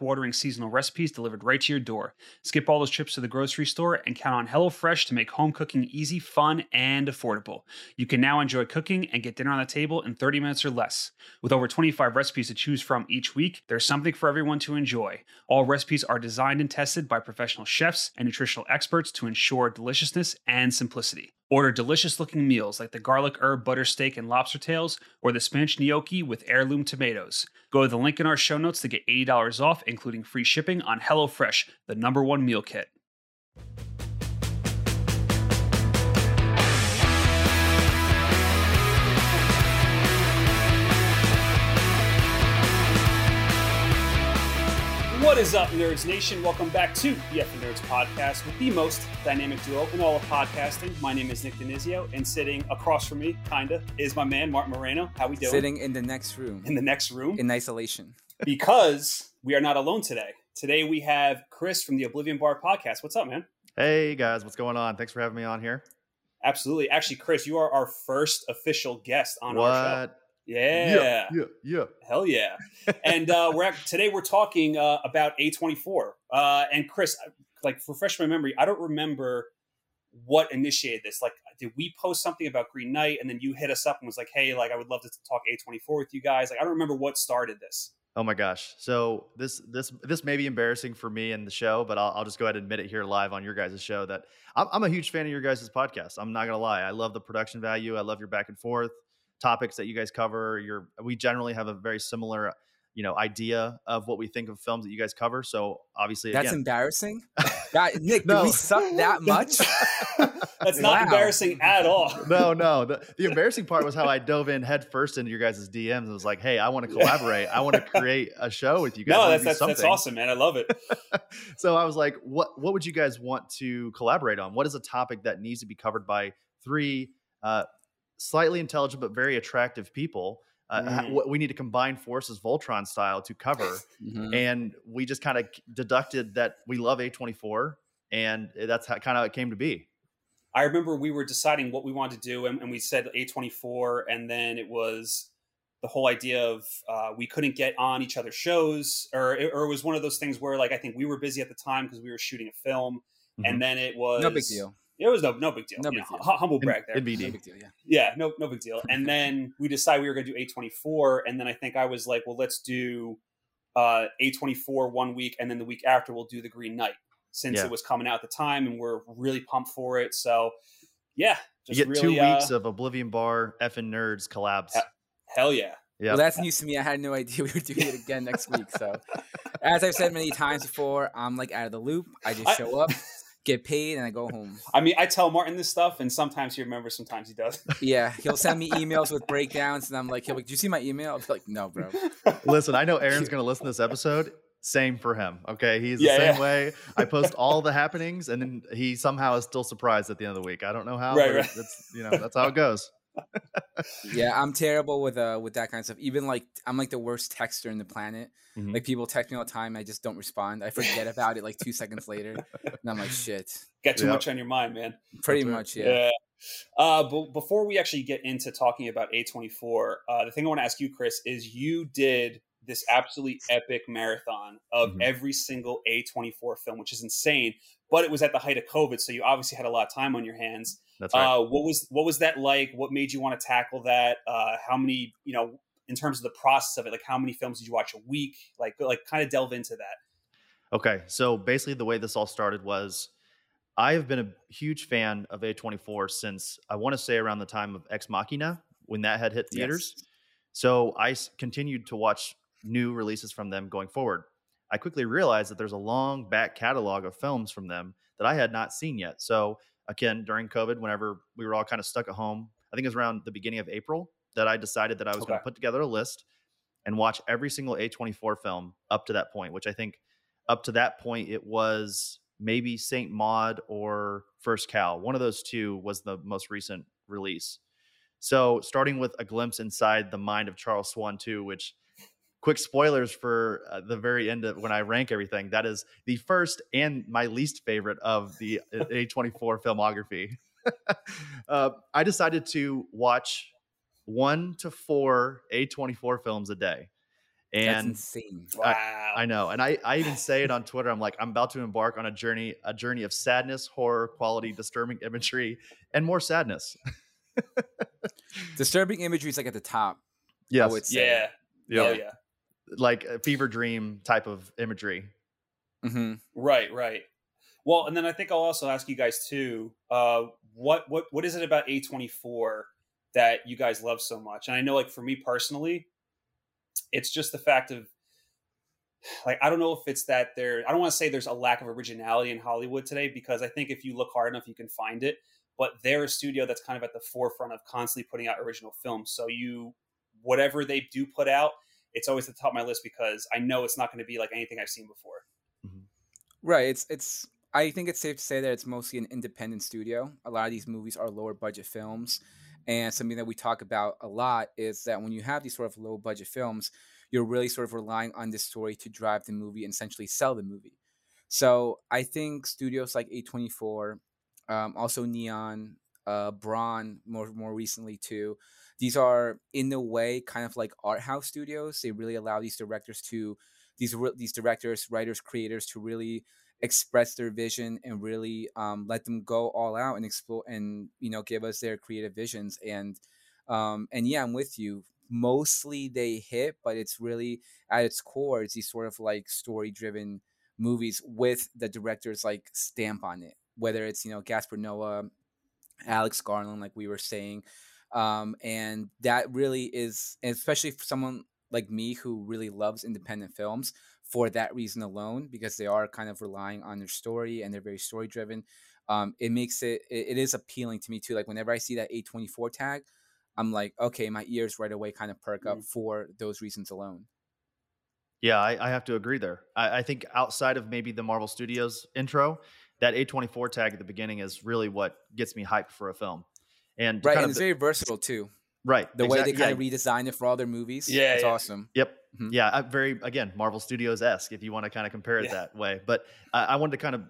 watering seasonal recipes delivered right to your door. Skip all those trips to the grocery store and count on HelloFresh to make home cooking easy, fun, and affordable. You can now enjoy cooking and get dinner on the table in 30 minutes or less. With over 25 recipes to choose from each week, there's something for everyone to enjoy. All recipes are designed and tested by professional chefs and nutritional experts to ensure deliciousness and simplicity. Order delicious looking meals like the garlic herb butter steak and lobster tails or the spinach gnocchi with heirloom tomatoes. Go to the link in our show notes to get $80 off, including free shipping on HelloFresh, the number one meal kit. What is up, Nerds Nation? Welcome back to the F Nerds podcast with the most dynamic duo in all of podcasting. My name is Nick Denizio, and sitting across from me, kinda, is my man Martin Moreno. How we doing? Sitting in the next room. in the next room in isolation. because we are not alone today. Today we have Chris from the Oblivion Bar podcast. What's up, man? Hey guys, what's going on? Thanks for having me on here. Absolutely. Actually, Chris, you are our first official guest on our show. Yeah. yeah, yeah. Hell yeah! and uh, we're act- today we're talking uh, about A twenty four. And Chris, like refresh my memory, I don't remember what initiated this. Like, did we post something about Green Knight, and then you hit us up and was like, "Hey, like I would love to talk A twenty four with you guys." Like, I don't remember what started this. Oh my gosh. So this this this may be embarrassing for me and the show, but I'll, I'll just go ahead and admit it here live on your guys' show that I'm, I'm a huge fan of your guys' podcast. I'm not gonna lie. I love the production value. I love your back and forth topics that you guys cover. You're we generally have a very similar you know idea of what we think of films that you guys cover. So obviously, That's again, embarrassing. God, Nick, No. did we suck that much? That's not Wow. embarrassing at all. no, no. The, the embarrassing part was how I dove in headfirst into your guys' DMs and was like, "Hey, I want to collaborate. I want to create a show with you guys. No, that's that's, that's awesome, man. I love it. so I was like, "What what would you guys want to collaborate on? What is a topic that needs to be covered by three uh, slightly intelligent but very attractive people? Uh, Mm. what we need to combine forces, Voltron style, to cover." Mhm. and we just kind of deducted that we love A24, and that's how kind of it came to be. I remember we were deciding what we wanted to do, and, and we said A24, and then it was the whole idea of uh, we couldn't get on each other's shows, or, it- or it was one of those things where, like, I think we were busy at the time because we were shooting a film, Mhm. and then it was No big deal. It was no no big deal. No big know, deal. humble brag there. in No big deal, yeah. yeah, no no big deal. And then we decided we were going to do A24, and then I think I was like, well, let's do uh, A24 one week, and then the week after we'll do the Green Knight since Yeah. it was coming out at the time, and we're really pumped for it. So yeah, You get really, two weeks uh, of Oblivion Bar effing nerds collabs. Yeah. hell yeah. Yeah, Well, that's news to me. I had no idea we were doing it again next week. So, as I've said many times before, I'm like out of the loop. I just I- show up, get paid, and I go home. I mean, I tell Martin this stuff, and sometimes he remembers, sometimes he does. Yeah, he'll send me emails with breakdowns, and I'm like, he'll be like, "Did you see my email?" I'll be like, "No, bro." Listen, I know Aaron's going to listen to this episode. Same for him. Okay, he's Yeah, the same yeah. way. I post all the happenings, and then he somehow is still surprised at the end of the week. I don't know how, Right, but right. It's, it's you know that's how it goes. Yeah, I'm terrible with uh with that kind of stuff. Even like I'm like the worst texter in the planet. Mhm. Like people text me all the time, I just don't respond. I forget about it like two seconds later, and I'm like, shit. Got too Yeah. much on your mind, man. Pretty That's right. much, yeah. Yeah. Uh, but before we actually get into talking about A24, uh, the thing I want to ask you, Chris, is you did this absolutely epic marathon of Mhm. every single A24 film, which is insane. But it was at the height of COVID, so you obviously had a lot of time on your hands. That's right. Uh, what was what was that like? What made you want to tackle that? Uh, how many, you know, in terms of the process of it, like how many films did you watch a week? Like, like kind of delve into that. Okay, so basically, the way this all started was I have been a huge fan of A24 since I want to say around the time of Ex Machina when that had hit theaters. So I s- continued to watch new releases from them going forward. I quickly realized that there's a long back catalog of films from them that I had not seen yet. So again, during COVID, whenever we were all kind of stuck at home, I think it was around the beginning of April that I decided that I was going to put together a list and watch every single A24 film up to that point, which I think up to that point it was maybe Saint Maud or First Cow. One of those two was the most recent release. So starting with a glimpse inside the mind of Charles Swan 2, which quick spoilers for uh, the very end of when I rank everything. That is the first and my least favorite of the uh, A24 filmography. uh, I decided to watch one to four A24 films a day. That's And insane. Wow. I know, and I, I even say it on Twitter. I'm like, I'm about to embark on a journey, a journey of sadness, horror, quality, disturbing imagery, and more sadness. Disturbing imagery is like at the top. Yes, would say. Yeah. yeah, Oh yeah. Like a fever dream type of imagery. hmm Right, right. Well, and then I think I'll also ask you guys too. Uh, what what what is it about A twenty four that you guys love so much? And I know, like for me personally, it's just the fact of like I don't know if it's that there. I don't want to say there's a lack of originality in Hollywood today because I think if you look hard enough, you can find it. But they're a studio that's kind of at the forefront of constantly putting out original films. So you, whatever they do put out, it's always at the top of my list because I know it's not going to be like anything I've seen before. Right. It's it's. I think it's safe to say that it's mostly an independent studio. A lot of these movies are lower budget films, and something that we talk about a lot is that when you have these sort of low budget films, you're really sort of relying on this story to drive the movie and essentially sell the movie. So I think studios like A24, um, also Neon, uh, Braun, more more recently too. These are in a way kind of like art house studios. They really allow these directors to these these directors, writers, creators to really express their vision and really um, let them go all out and explore and you know give us their creative visions and um, and yeah, I'm with you. Mostly they hit, but it's really at its core, it's these sort of like story driven movies with the director's like stamp on it. Whether it's you know Gaspar Noé, Alex Garland, like we were saying, um, and that really is, especially for someone like me who really loves independent films for that reason alone, because they are kind of relying on their story and they're very story driven. Um, it makes it, it it is appealing to me too. Like whenever I see that A24 tag, I'm like, okay, my ears right away kind of perk up for those reasons alone. Yeah, I, I have to agree there. I, I think outside of maybe the Marvel Studios intro, that A24 tag at the beginning is really what gets me hyped for a film. And Right, kind and of it's very versatile too. right, The way they exact- yeah, kind of redesign it for all their movies, Yeah, it's yeah. awesome. Yep. Mhm. Yeah. uh, Very again, Marvel Studios esque if you want to kind of compare it Yeah. that way. But I I wanted to kind of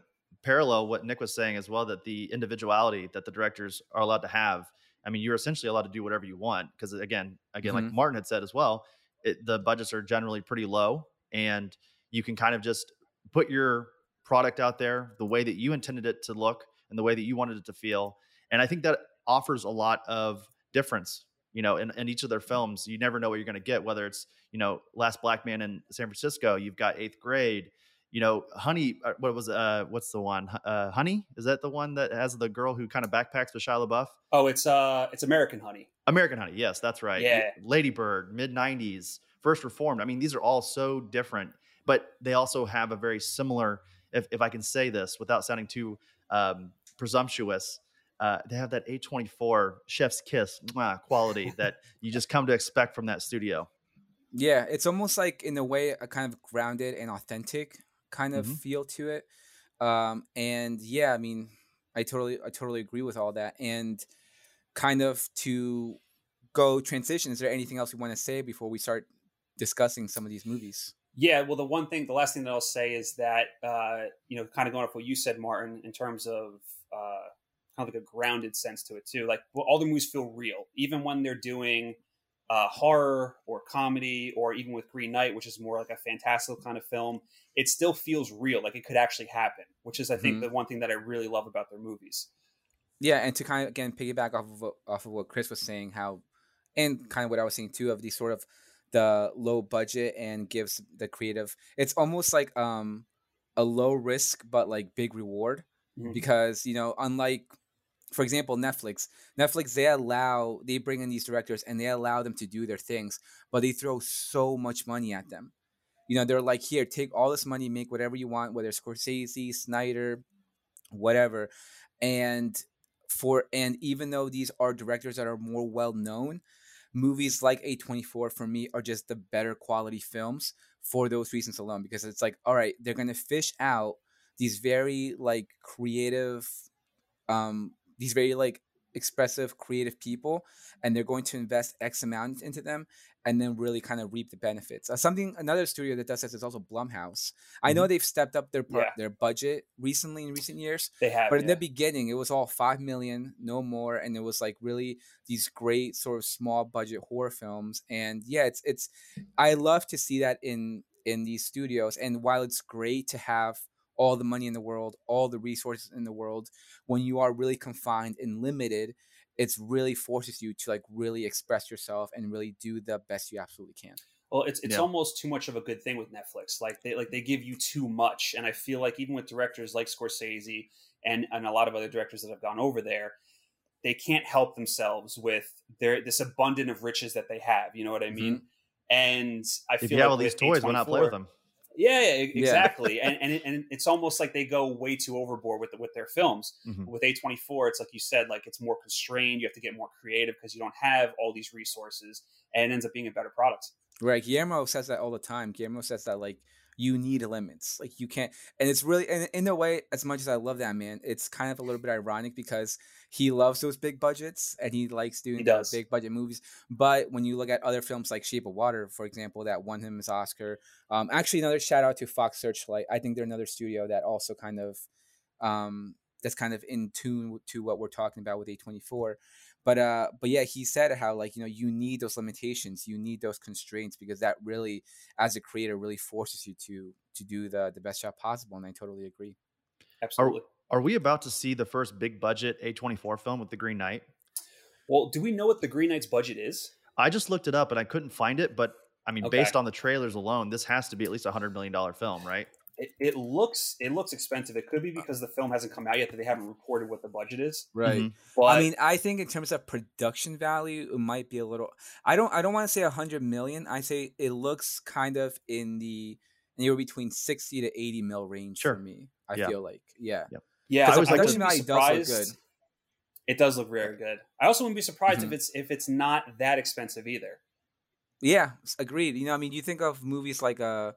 parallel what Nick was saying as well that the individuality that the directors are allowed to have. I mean, you're essentially allowed to do whatever you want because again, again, like Mhm. Martin had said as well, it, the budgets are generally pretty low, and you can kind of just put your product out there the way that you intended it to look and the way that you wanted it to feel. And I think that offers a lot of difference you know, in, in each of their films, you never know what you're going to get. Whether it's you know, Last Black Man in San Francisco, you've got Eighth Grade. You know, Honey. uh, What was uh, what's the one? Uh, Honey is that the one that has the girl who kind of backpacks with Shia LaBeouf? Oh, it's uh, it's American Honey. American Honey. Yes, that's right. Yeah. Lady Bird, mid '90s, First Reformed. I mean, these are all so different, but they also have a very similar. If if I can say this without sounding too um, presumptuous, uh, they have that A24 chef's kiss mwah, quality that you just come to expect from that studio. Yeah, it's almost like in a way a kind of grounded and authentic kind of Mhm. feel to it. Um, and yeah, I mean, I totally I totally agree with all that. And kind of to go transition, is there anything else you want to say before we start discussing some of these movies? Yeah, well, the one thing, the last thing that I'll say is that, uh, you know, kind of going off what you said, Martin, in terms of uh, kind of like a grounded sense to it too. Like, well, all the movies feel real, even when they're doing uh, horror or comedy, or even with Green Knight, which is more like a fantastical kind of film. It still feels real, like it could actually happen, which is, I think, Mhm. the one thing that I really love about their movies. Yeah, and to kind of again piggyback off of what, off of what Chris was saying, how and kind of what I was saying too of these sort of the low budget and gives the creative. It's almost like um a low risk but like big reward Mhm. because you know unlike for example Netflix, Netflix they allow they bring in these directors and they allow them to do their things, but they throw so much money at them. You know, they're like, here, take all this money, make whatever you want, whether it's Scorsese, Snyder, whatever. And for and even though these are directors that are more well known, movies like A24 for me are just the better quality films for those reasons alone because it's like all right, they're going to fish out these very like creative um these very like expressive, creative people, and they're going to invest X amount into them, and then really kind of reap the benefits. Uh, something another studio that does this is also Blumhouse. I know they've stepped up their par- Yeah. their budget recently in recent years, They have, but in yeah. the beginning, it was all five million, no more, and it was like really these great sort of small budget horror films. And yeah, it's it's I love to see that in in these studios. And while it's great to have all the money in the world, all the resources in the world, when you are really confined and limited, it's really forces you to like really express yourself and really do the best you absolutely can. Well, it's it's Yeah. almost too much of a good thing with Netflix. Like they like they give you too much, and I feel like even with directors like Scorsese and and a lot of other directors that have gone over there, they can't help themselves with their this abundant of riches that they have. You know what I mean? Mm-hmm. And I If feel you like have all these with toys, why not play with them? Yeah, yeah, e- Yeah. exactly. and, and it- and it's almost like they go way too overboard with with their films. Mhm. With A twenty four, it's like you said, like it's more constrained. You have to get more creative because you don't have all these resources, and it ends up being a better product. Right. Guillermo says that all the time. Guillermo says that like you need limits. Like you can't and it's really and in a way, as much as I love that man, it's kind of a little bit ironic because he loves those big budgets and he likes doing He does. big budget movies. But when you look at other films like Shape of Water, for example, that won him his Oscar. Um actually another shout out to Fox Searchlight. I think they're another studio that also kind of um that's kind of in tune to what we're talking about with A24 but uh but yeah he said how like you know you need those limitations you need those constraints because that really as a creator really forces you to to do the the best job possible and i totally agree Absolutely. Are we about to see the first big budget A24 film with the Green Knight? Well, do we know what the Green Knight's budget is? I just looked it up and I couldn't find it, but I mean, Okay. based on the trailers alone, this has to be at least a hundred million dollar film, right? It, it looks it looks expensive. It could be because the film hasn't come out yet that they haven't reported what the budget is. right Mhm. But i mean i think in terms of production value it might be a little i don't i don't want to say a 100 million i say it looks kind of in the anywhere between 60 to 80 mil range Sure. for me i Yeah. feel like yeah Yeah. I, I was like- wouldn't be Production value does look surprised. good. It does look very good. I also wouldn't be surprised Mhm. if it's if it's not that expensive either. Yeah, agreed. You know, I mean, you think of movies like uh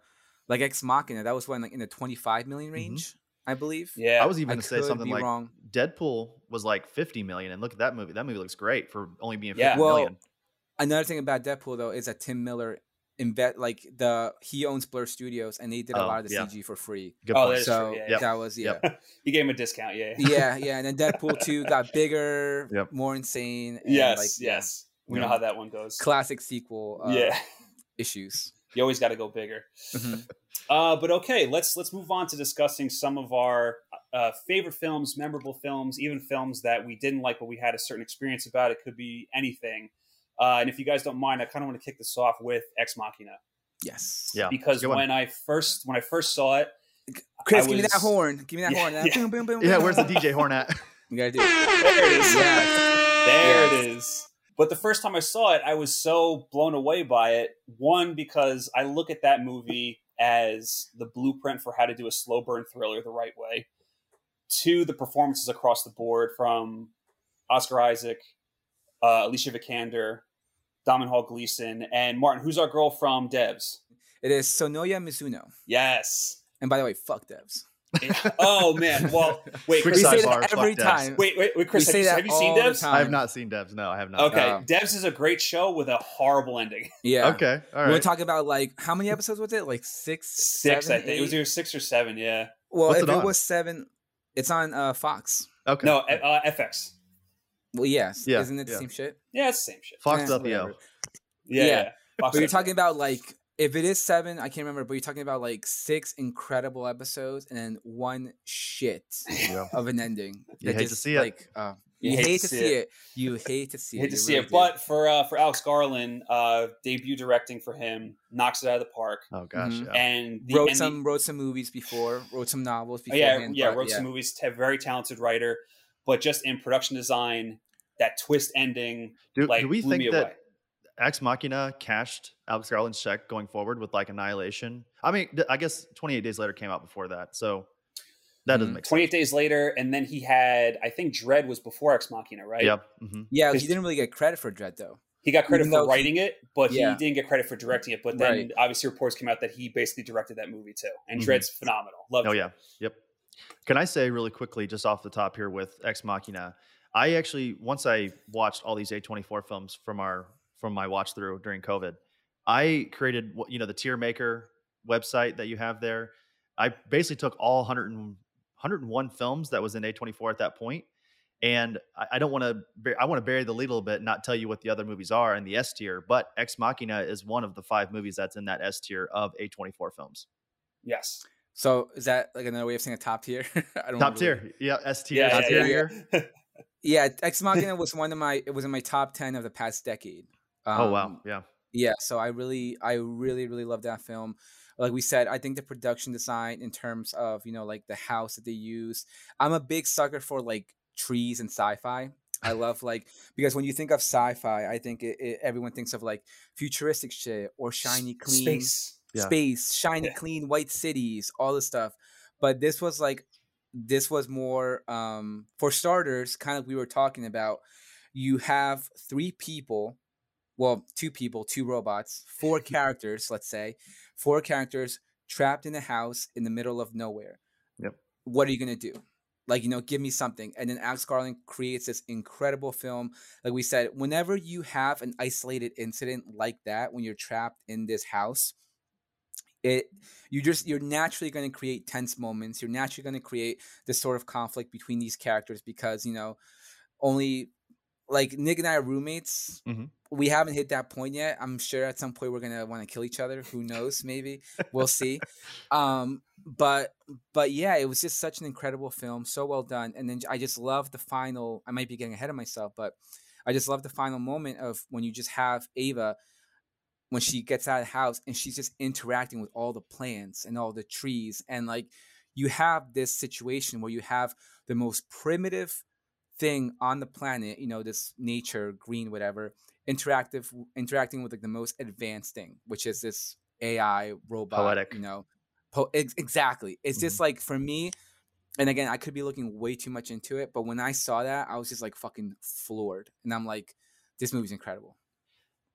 like Ex Machina, that was when like in the 25 million range, I believe. Yeah, I was even going to say something like wrong. Deadpool was like 50 million, and look at that movie. That movie looks great for only being 50 Yeah. Well, million. Another thing about Deadpool though is that Tim Miller invest like the he owns Blur Studios and they did a Oh, lot of the yeah. CG for free. Good Oh, point. that is true, So yeah, yeah. that was yeah. Yep. you gave him a discount. Yeah. yeah, yeah, and then Deadpool 2 got bigger, Yep. more insane. And yes. like, yes. We Yeah. know how that one goes. classic sequel uh, yeah. issues. You always got to go bigger. Mhm. Uh, but okay, let's let's move on to discussing some of our uh, favorite films, memorable films, even films that we didn't like, but we had a certain experience about. It could be anything. Uh, and if you guys don't mind, I kind of want to kick this off with Ex Machina Yes. Yeah. because good one. when I first when I first saw it, Chris, I give me that horn. Give me that Yeah, horn. yeah. Boom, boom, boom, Yeah, where's the. DJ horn at? You gotta do it. there it is. Yes. There Yes. it is. But the first time I saw it, I was so blown away by it. One, because I look at that movie as the blueprint for how to do a slow burn thriller the right way. Two, the performances across the board from Oscar Isaac, uh, Alicia Vikander, Domhnall Gleeson, and Martin, who's our girl from Devs. It is Sonoya Mizuno. Yes. And by the way, fuck devs. Oh man. Well, wait, Quick Chris, we say that fuck every devs. time. wait, wait, wait, Chris. We Have you, have you seen all Devs? I have not seen Devs. No, I have not. Okay, Um, Devs is a great show with a horrible ending. Yeah. Okay. All We're talking about like how many episodes was it? Like six, Six, seven, I think it was either six or seven. Yeah. Well, What's if it it, was seven, it's on uh, Fox. okay. No, uh, FX. Well, yes. Yeah, Isn't it the yeah. same shit? Yeah, it's the same shit. Fox WO. whatever. Yeah, Yeah. yeah. Fox But you're talking about like if it is seven, I can't remember, but you're talking about like six incredible episodes and then one shit Yeah. of an ending. You that hate to see it. Like, uh, you, hate, to see it. You hate to see You it. hate to You see really it, do. but for uh, for Alex Garland, uh, debut directing for him, knocks it out of the park, Oh gosh. Mhm. Yeah. and the, wrote and the- some wrote some movies before, wrote some novels oh, yeah, yeah, but wrote some movies. T- very talented writer, but just in production design, that twist ending, do, like do we blew me think that away. Ex Machina cashed Alex Garland's check going forward with like Annihilation? I mean, th- I guess 28 Days Later came out before that, so that doesn't Mhm. make sense. 28 days later, and then he had, I think, Dredd was before Ex Machina, right? Yep. hmm Yeah, he didn't really get credit for Dredd though. He got credit Even for though he- writing it, but Yeah. he didn't get credit for directing it. But then Right. obviously reports came out that he basically directed that movie too. And Mhm. Dredd's phenomenal. Love it. Oh Dredd. yeah. Yep. Can I say really quickly, just off the top here with Ex Machina? I actually once I watched all these A24 films from our from my watch through during COVID, I created you know the tier maker website that you have there. I basically took all 100 and, 101 films that was in A24 at that point, and I, I don't want to I want to bury the lead a little bit, and not tell you what the other movies are in the S tier. But Ex Machina is one of the five movies that's in that S tier of A24 films. Yes. So is that like another way of saying a top tier? I don't top tier, yeah, S tier, yeah, S yeah, tier. Yeah, yeah, Ex Machina was one of my. It was in my top ten of the past decade. Um, oh wow, yeah, yeah. So I really, I really, really love that film. Like we said, I think the production design in terms of you know like the house that they use. I'm a big sucker for like trees and sci-fi. I love like because when you think of sci-fi, I think it, it, everyone thinks of like futuristic shit or shiny, clean space, yeah. space, shiny, yeah. clean white cities, all this stuff. But this was like this was more um, for starters, kind of we were talking about. You have three people, well, two people, two robots, four characters, let's say, four characters trapped in a house in the middle of nowhere. Yep. What are you gonna do? Like, you know, give me something. And then Alex Garland creates this incredible film. Like we said, whenever you have an isolated incident like that, when you're trapped in this house, it you just you're naturally going to create tense moments you're naturally going to create this sort of conflict between these characters because you know only like nick and i are roommates. Mm-hmm. we haven't hit that point yet. I'm sure at some point we're going to want to kill each other. Who knows? Maybe. We'll see. Um but but yeah it was just such an incredible film. So well done. And then i just love the final i might be getting ahead of myself but i just love the final moment of when you just have ava when she gets out of the house and she's just interacting with all the plants and all the trees. And like you have this situation where you have the most primitive thing on the planet you know this nature green whatever interactive interacting with like the most advanced thing which is this ai robot poetic. you know? Po- ex- exactly. It's mm-hmm. just like for me and again i could be looking way too much into it but when i saw that i was just like fucking floored and i'm like this movie's incredible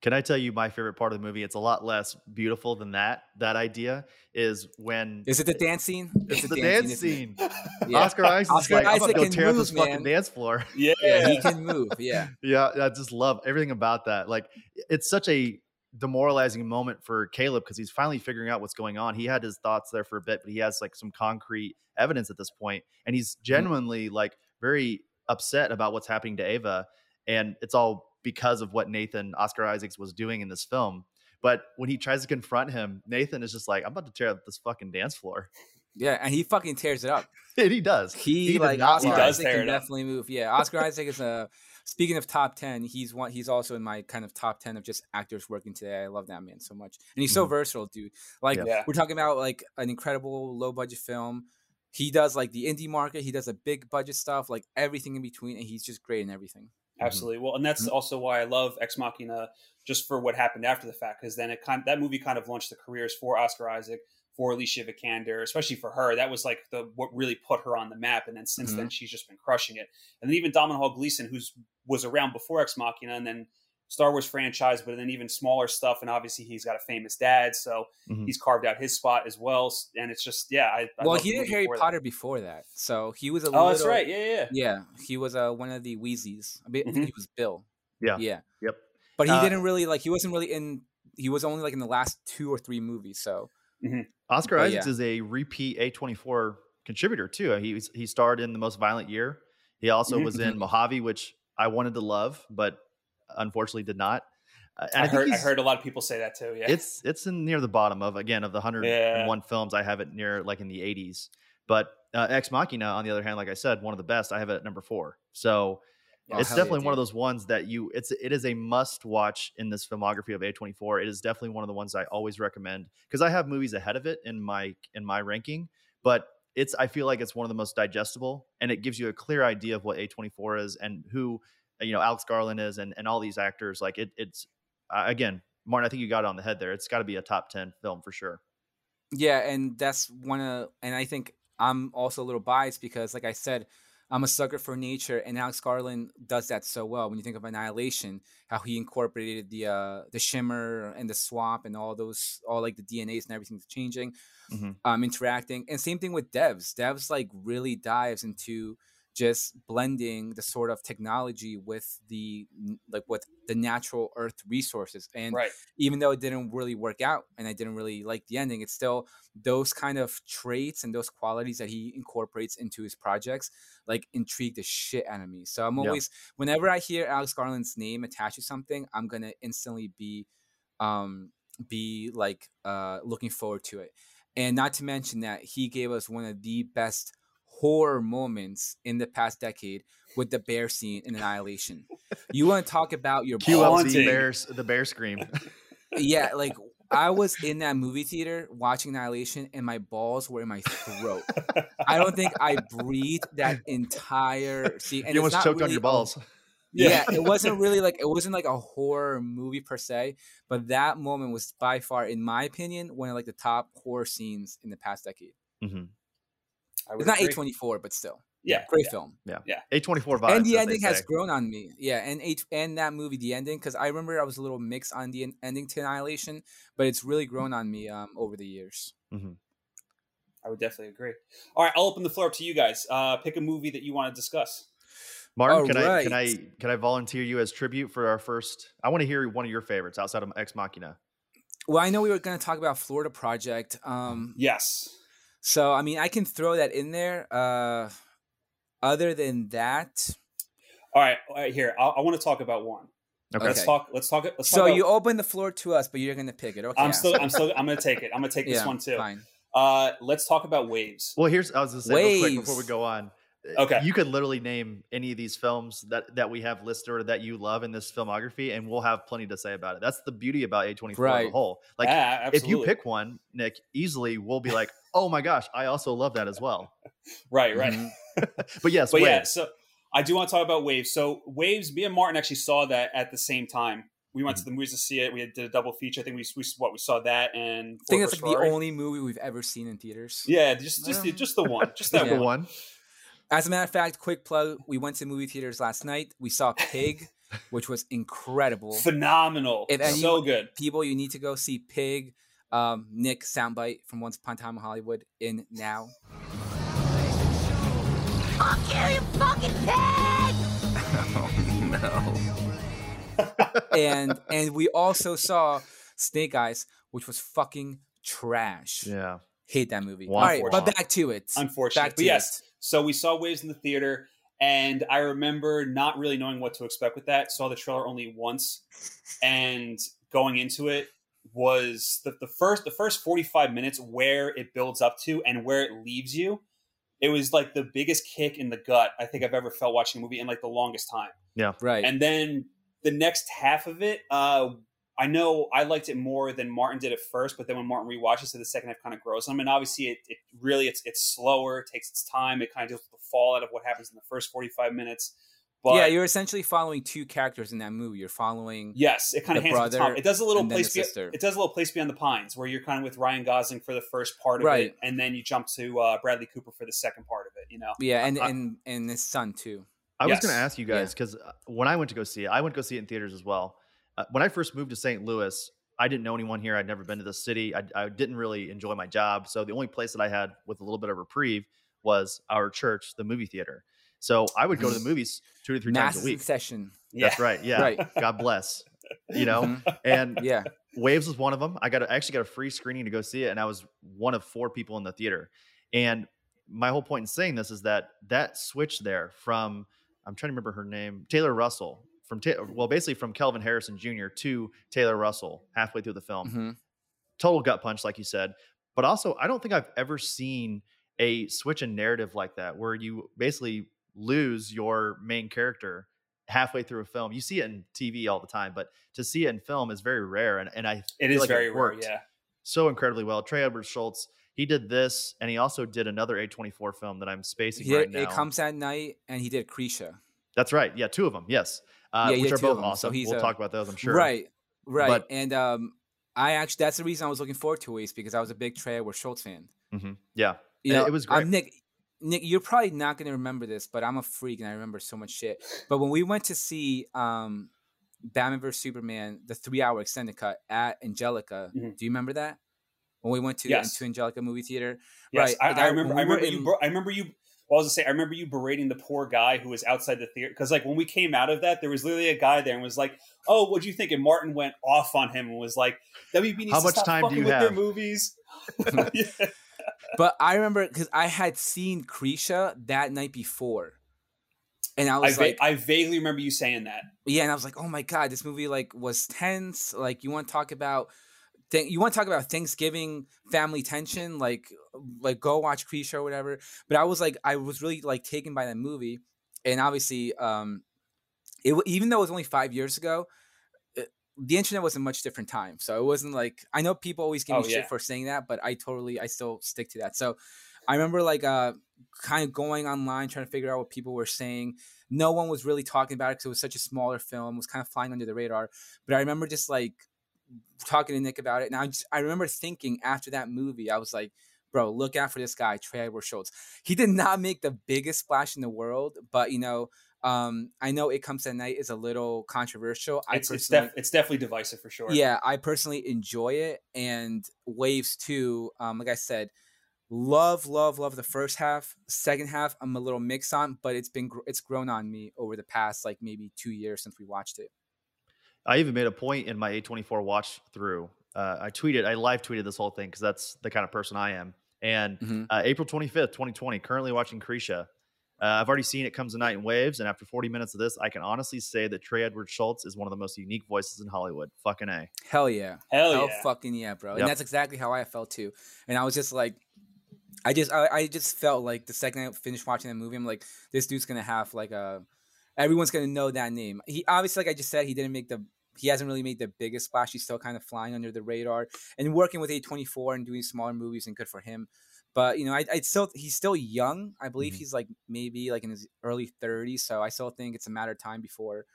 can I tell you my favorite part of the movie? It's a lot less beautiful than that. That idea is when is it the dance scene? It's, it's the dance, dance scene. scene. yeah. Oscar Isaac Oscar like, Isaac I'm gonna go tear move, this man. fucking dance floor. Yeah. yeah, he can move. Yeah, yeah. I just love everything about that. Like, it's such a demoralizing moment for Caleb because he's finally figuring out what's going on. He had his thoughts there for a bit, but he has like some concrete evidence at this point, and he's mm-hmm. genuinely mm-hmm. like very upset about what's happening to Ava, and it's all because of what Nathan Oscar Isaacs was doing in this film. But when he tries to confront him, Nathan is just like, "I'm about to tear up this fucking dance floor." Yeah, and he fucking tears it up. and he does. He, he like Oscar he Isaac can definitely move. Yeah, Oscar Isaac is a. Speaking of top ten, he's one. He's also in my kind of top ten of just actors working today. I love that man so much, and he's so mm-hmm. versatile, dude. Like yeah. we're talking about like an incredible low budget film. He does like the indie market. He does a big budget stuff, like everything in between, and he's just great in everything. Mm-hmm. Absolutely. Well, and that's mm-hmm. also why I love Ex Machina just for what happened after the fact, because then it kind that movie kind of launched the careers for Oscar Isaac, for Alicia Vikander, especially for her. That was like the what really put her on the map. And then since mm-hmm. then, she's just been crushing it. And then even Domhnall Gleeson, who's was around before Ex Machina, and then Star Wars franchise, but then even smaller stuff. And obviously, he's got a famous dad, so mm-hmm. he's carved out his spot as well. And it's just, yeah. I, I well, he did Harry before Potter that. before that, so he was a. Oh, little, that's right. Yeah, yeah, yeah. He was uh, one of the Weasleys. I, mean, mm-hmm. I think mm-hmm. he was Bill. Yeah, yeah, yep. But he uh, didn't really like. He wasn't really in. He was only like in the last two or three movies. So mm-hmm. Oscar but, Isaacs yeah. is a repeat A twenty four contributor too. He he starred in the Most Violent Year. He also mm-hmm. was in Mojave, which I wanted to love, but unfortunately did not. Uh, I, I, heard I heard a lot of people say that too. Yeah, it's it's in near the bottom of again of the hundred and one yeah. films. I have it near like in the eighties. But uh, Ex Machina, on the other hand, like I said, one of the best. I have it at number four. So oh, it's definitely yeah, one of those ones that you it's it is a must watch in this filmography of A24. It is definitely one of the ones I always recommend because I have movies ahead of it in my in my ranking, but it's I feel like it's one of the most digestible and it gives you a clear idea of what A24 is and who you know Alex Garland is and and all these actors like it it's uh, again, Martin, I think you got it on the head there. It's got to be a top 10 film for sure. Yeah. And that's one of, and I think I'm also a little biased because, like I said, I'm a sucker for nature, and Alex Garland does that so well. When you think of Annihilation, how he incorporated the uh, the shimmer and the swamp and all those, all like the DNAs and everything's changing, mm-hmm. um, interacting. And same thing with Devs. Devs like really dives into just blending the sort of technology with the like with the natural earth resources and Right. even though it didn't really work out and i didn't really like the ending it's still those kind of traits and those qualities that he incorporates into his projects like intrigue the shit out of me so i'm Yeah. always whenever i hear alex garland's name attached to something i'm gonna instantly be um be like uh looking forward to it and not to mention that he gave us one of the best horror moments in the past decade with the bear scene in annihilation you want to talk about your Cue balls the bears, the bear scream. yeah, like I was in that movie theater watching Annihilation, and my balls were in my throat. I don't think I breathed that entire scene. And you almost choked on really your a- balls. yeah, it wasn't really like it wasn't like a horror movie per se, but that moment was by far, in my opinion, one of like the top horror scenes in the past decade. hmm would It's not agree. A twenty four, but still, Yeah. great yeah. film. Yeah, yeah. A24 vibes. and the ending has grown on me. Yeah, and H and that movie, the ending, because I remember I was a little mixed on the ending to Annihilation, but it's really grown on me um, over the years. Mhm. I would definitely agree. All right, I'll open the floor up to you guys. Uh, pick a movie that you want to discuss. Martin, can I can I can I volunteer you as tribute for our first? I want to hear one of your favorites outside of Ex Machina. Well, I know we were going to talk about Florida Project. Um, Yes. So I mean, I can throw that in there. Uh, other than that, All right. All right here, I, I want to talk about one. Okay. Let's talk. Let's talk. Let's so talk about, you open the floor to us, but you're going to pick it. Okay, I'm still. I'm still. I'm gonna take it. I'm gonna take this yeah, one too. Fine. Uh, let's talk about waves. Well, here's I was gonna say real quick before we go on. Okay. You could literally name any of these films that that we have listed or that you love in this filmography, and we'll have plenty to say about it. That's the beauty about A24 as a whole. Like, yeah, if you pick one, Nick, easily we'll be like, oh my gosh, I also love that as well. right, right. Mhm. But yes, but yeah, so I do want to talk about Waves. So Waves, me and Martin actually saw that at the same time. We went Mm-hmm. to the movies to see it. We did a double feature. I think we, we what we saw that and I think Ford that's like the only movie we've ever seen in theaters. Yeah, just just the, just the one, just Just that yeah. the one. one. As a matter of fact, quick plug: we went to movie theaters last night. We saw Pig, which was incredible. Phenomenal, If any- so good. People, you need to go see Pig. Um, Nick soundbite from Once Upon a Time in Hollywood in now. I'll kill you, fucking pig! No. and and we also saw Snake Eyes, which was fucking trash. Yeah. Hate that movie. All right, but back to it. Unfortunate, Back but to yes. it. So we saw Waves in the theater, and I remember not really knowing what to expect with that. Saw the trailer only once, and going into it was the, the first the first 45 minutes where it builds up to and where it leaves you it was like the biggest kick in the gut i think i've ever felt watching a movie in like the longest time Yeah. Right. and then the next half of it uh i know i liked it more than martin did at first but then when martin rewatches it the second half kind of grows on him and obviously it, it really it's it's slower it takes its time it kind of deals with the fallout of what happens in the first 45 minutes but yeah, you're essentially following two characters in that movie. You're following Yes, it kind of the hands the brother top. It does a little and then place. Be- it does a little place beyond the pines, where you're kind of with Ryan Gosling for the first part of Right. it, and then you jump to uh, Bradley Cooper for the second part of it. You know, yeah, and I- and and his son too. I was Yes. going to ask you guys because when I went to go see it, I went to go see it in theaters as well. Uh, when I first moved to St. Louis, I didn't know anyone here. I'd never been to the city. I, I didn't really enjoy my job. So the only place that I had with a little bit of reprieve was our church, the movie theater. So I would go to the movies two to three times a week. session. That's right. Yeah. Right. God bless. You know, Mhm. and Yeah. Waves was one of them. I got a, I actually got a free screening to go see it, and I was one of four people in the theater. And my whole point in saying this is that that switch there from I'm trying to remember her name, Taylor Russell, from Ta- well, basically from Kelvin Harrison Jr. to Taylor Russell halfway through the film, Mhm. total gut punch, like you said. But also, I don't think I've ever seen a switch in narrative like that, where you basically lose your main character halfway through a film. You see it in TV all the time, but to see it in film is very rare. And, and I it is like very rare. worked Yeah, so incredibly well. Trey Edward Schultz, he did this, and he also did another A24 film that I'm spacing He right did- now. it comes at night, and he did Krisha. That's right. Yeah, two of them. Yes, uh, Yeah, which are both them. So awesome. he's we'll a- talk about those. I'm sure. Right. Right. But- and um, I actually that's the reason I was looking forward to Ace because I was a big Trey Edward Schultz fan. hmm Yeah. You It- know, it was great. Nick, Nick, you're probably not going to remember this, but I'm a freak and I remember so much shit. But when we went to see um, Batman vs Superman, the three-hour extended cut at Angelika, Mhm. do you remember that? When we went to Yes. to Angelika movie theater, yes. right? I, like, I remember. we I remember you. in- Bro- I remember you Well, I was gonna say, I remember you berating the poor guy who was outside the theater because, like, when we came out of that, there was literally a guy there and was like, "Oh, what do you think?" And Martin went off on him and was like, "WB needs How to much stop time do you with their have?" movies." Yeah. But I remember because I had seen Krisha that night before, and I I, was va- like, I vaguely remember you saying that. yeah, and I was like, oh my god, this movie like was tense. Like you want to talk about, th- you want to talk about Thanksgiving family tension, like like go watch Krisha or whatever. But I was like, I was really like taken by that movie, and obviously, um, it even though it was only five years ago. The internet was a much different time, so it wasn't like I know people always give me Oh, shit yeah. for saying that, but I totally I still stick to that. So I remember like uh kind of going online trying to figure out what people were saying. No one was really talking about it because it was such a smaller film. It was kind of flying under the radar. But I remember just like talking to Nick about it, and I just I remember thinking after that movie, I was like, "Bro, look out for this guy, Trey Edward Schultz. He did not make the biggest splash in the world, but you know." Um, I know it comes at night is a little controversial. I It's it's, def- it's definitely divisive for sure. yeah, I personally enjoy it. And Waves 2, um, like I said, love, love, love the first half. Second half, I'm a little mixed on, but it's been gr- it's grown on me over the past like maybe two years since we watched it. I even made a point in my A24 watch through. Uh, I tweeted, I live tweeted this whole thing because that's the kind of person I am. And Mhm. uh, April 25th, 2020, currently watching Krisha. Uh, I've already seen It Comes the Night in Waves. And after 40 minutes of this, I can honestly say that Trey Edward Schultz is one of the most unique voices in Hollywood. Fucking A. Hell yeah. Hell Hell yeah. fucking yeah, bro. Yep. And that's exactly how I felt too. And I was just like, I just I, I just felt like the second I finished watching that movie, I'm like, this dude's gonna have like a everyone's gonna know that name. He obviously, like I just said, he didn't make the he hasn't really made the biggest splash. He's still kind of flying under the radar and working with A24 and doing smaller movies and good for him. But you know, I I still he's still young. I believe Mhm. he's like maybe like in his early 30s. So I still think it's a matter of time before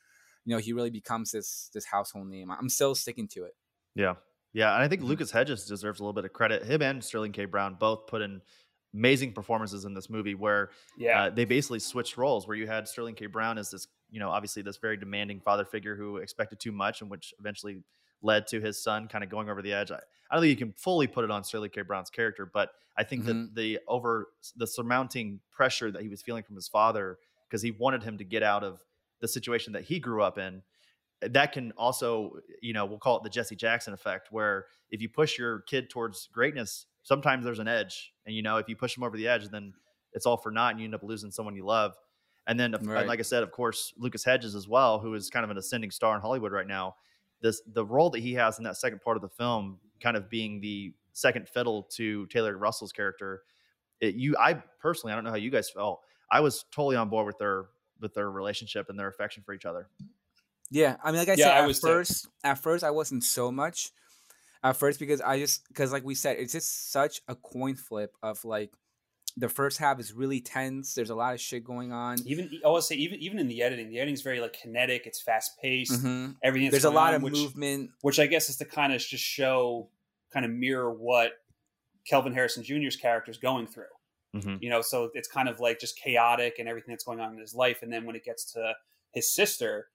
you know he really becomes this this household name. I'm still sticking to it. Yeah. Yeah. And I think Mhm. Lucas Hedges deserves a little bit of credit. Him and Sterling K. Brown both put in amazing performances in this movie where Yeah. uh, they basically switched roles where you had Sterling K. Brown as this, you know, obviously this very demanding father figure who expected too much and which eventually led to his son kind of going over the edge. I, I don't think you can fully put it on Sterling K. Brown's character, but I think that Mhm. the over the surmounting pressure that he was feeling from his father because he wanted him to get out of the situation that he grew up in that can also, you know, we'll call it the Jesse Jackson effect, where if you push your kid towards greatness, sometimes there's an edge. And, you know, if you push them over the edge, then it's all for naught and you end up losing someone you love. And then, Right. like I said, of course, Lucas Hedges as well, who is kind of an ascending star in Hollywood right now. This the role that he has in that second part of the film, kind of being the second fiddle to Taylor Russell's character. It, you, I personally, I don't know how you guys felt. I was totally on board with their with their relationship and their affection for each other. Yeah, I mean, like I Yeah, said, I at was too. first, at first, I wasn't so much. At first, because I just because, like we said, it's just such a coin flip of like the first half is really tense. There's a lot of shit going on. even I will say even even in the editing, the editing's very like kinetic. It's fast paced. Mhm. Everything. There's a lot on, of which, movement. which I guess is to kind of just show, kind of mirror what Kelvin Harrison Jr.'s character is going through. Mm-hmm. You know, so it's kind of like just chaotic and everything that's going on in his life. And then when it gets to his sister,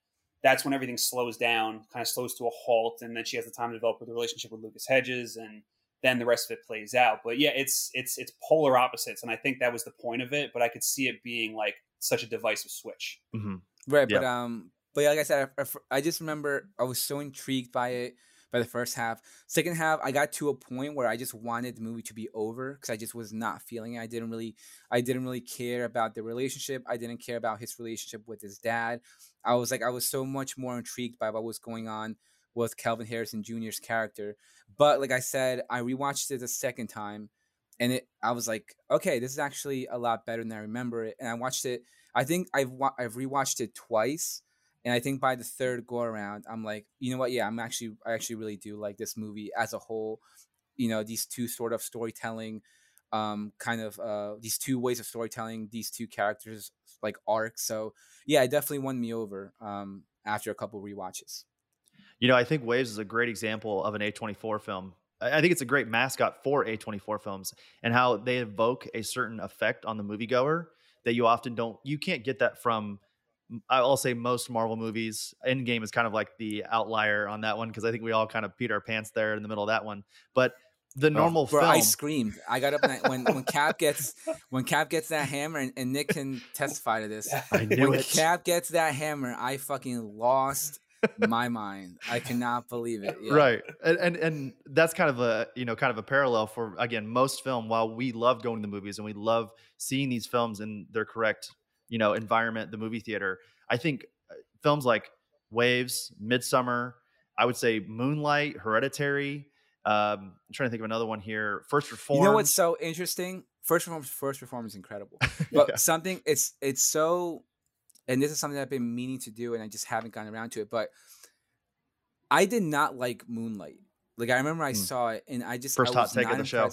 that's when everything slows down, kind of slows to a halt, and then she has the time to develop the relationship with Lucas Hedges, and then the rest of it plays out. But yeah, it's it's it's polar opposites, and I think that was the point of it. But I could see it being like such a divisive switch. Mm-hmm. Right, Yeah. but um, but yeah, like I said, I, I- I just remember I was so intrigued by it by the first half. Second half, I got to a point where I just wanted the movie to be over because I just was not feeling it. I didn't really, I didn't really care about the relationship. I didn't care about his relationship with his dad. I was like, I was so much more intrigued by what was going on with Kelvin Harrison Jr.'s character. But like I said, I rewatched it the second time, and it, I was like, okay, this is actually a lot better than I remember it. And I watched it. I think I've wa- I've rewatched it twice, and I think by the third go around, I'm like, you know what? Yeah, I'm actually I actually really do like this movie as a whole. You know, these two sort of storytelling, um, kind of uh, these two ways of storytelling, these two characters like arcs. So yeah, it definitely won me over um, after a couple rewatches. You know, I think Waves is a great example of an A24 film. I I think it's a great mascot for A24 films and how they evoke a certain effect on the moviegoer that you often don't, you can't get that from, I'll say most Marvel movies. Endgame is kind of like the outlier on that one because I think we all kind of peed our pants there in the middle of that one. But the normal Bro, film. I screamed. I got up and I, when when Cap gets when Cap gets that hammer, and, and Nick can testify to this. I knew When it. Cap gets that hammer, I fucking lost my mind. I cannot believe it. Yeah. Right, and, and and that's kind of a you know kind of a parallel for again most film. While we love going to the movies and we love seeing these films in their correct you know environment, the movie theater. I think uh, films like Waves, Midsommar, I would say Moonlight, Hereditary. Um, I'm trying to think of another one here. First Reform. You know what's so interesting? First reform, first reform is incredible. But Yeah. something it's it's so, and this is something I've been meaning to do, and I just haven't gotten around to it. But I did not like Moonlight. Like I remember I Hmm. saw it, and I just First I hot was take of not the show.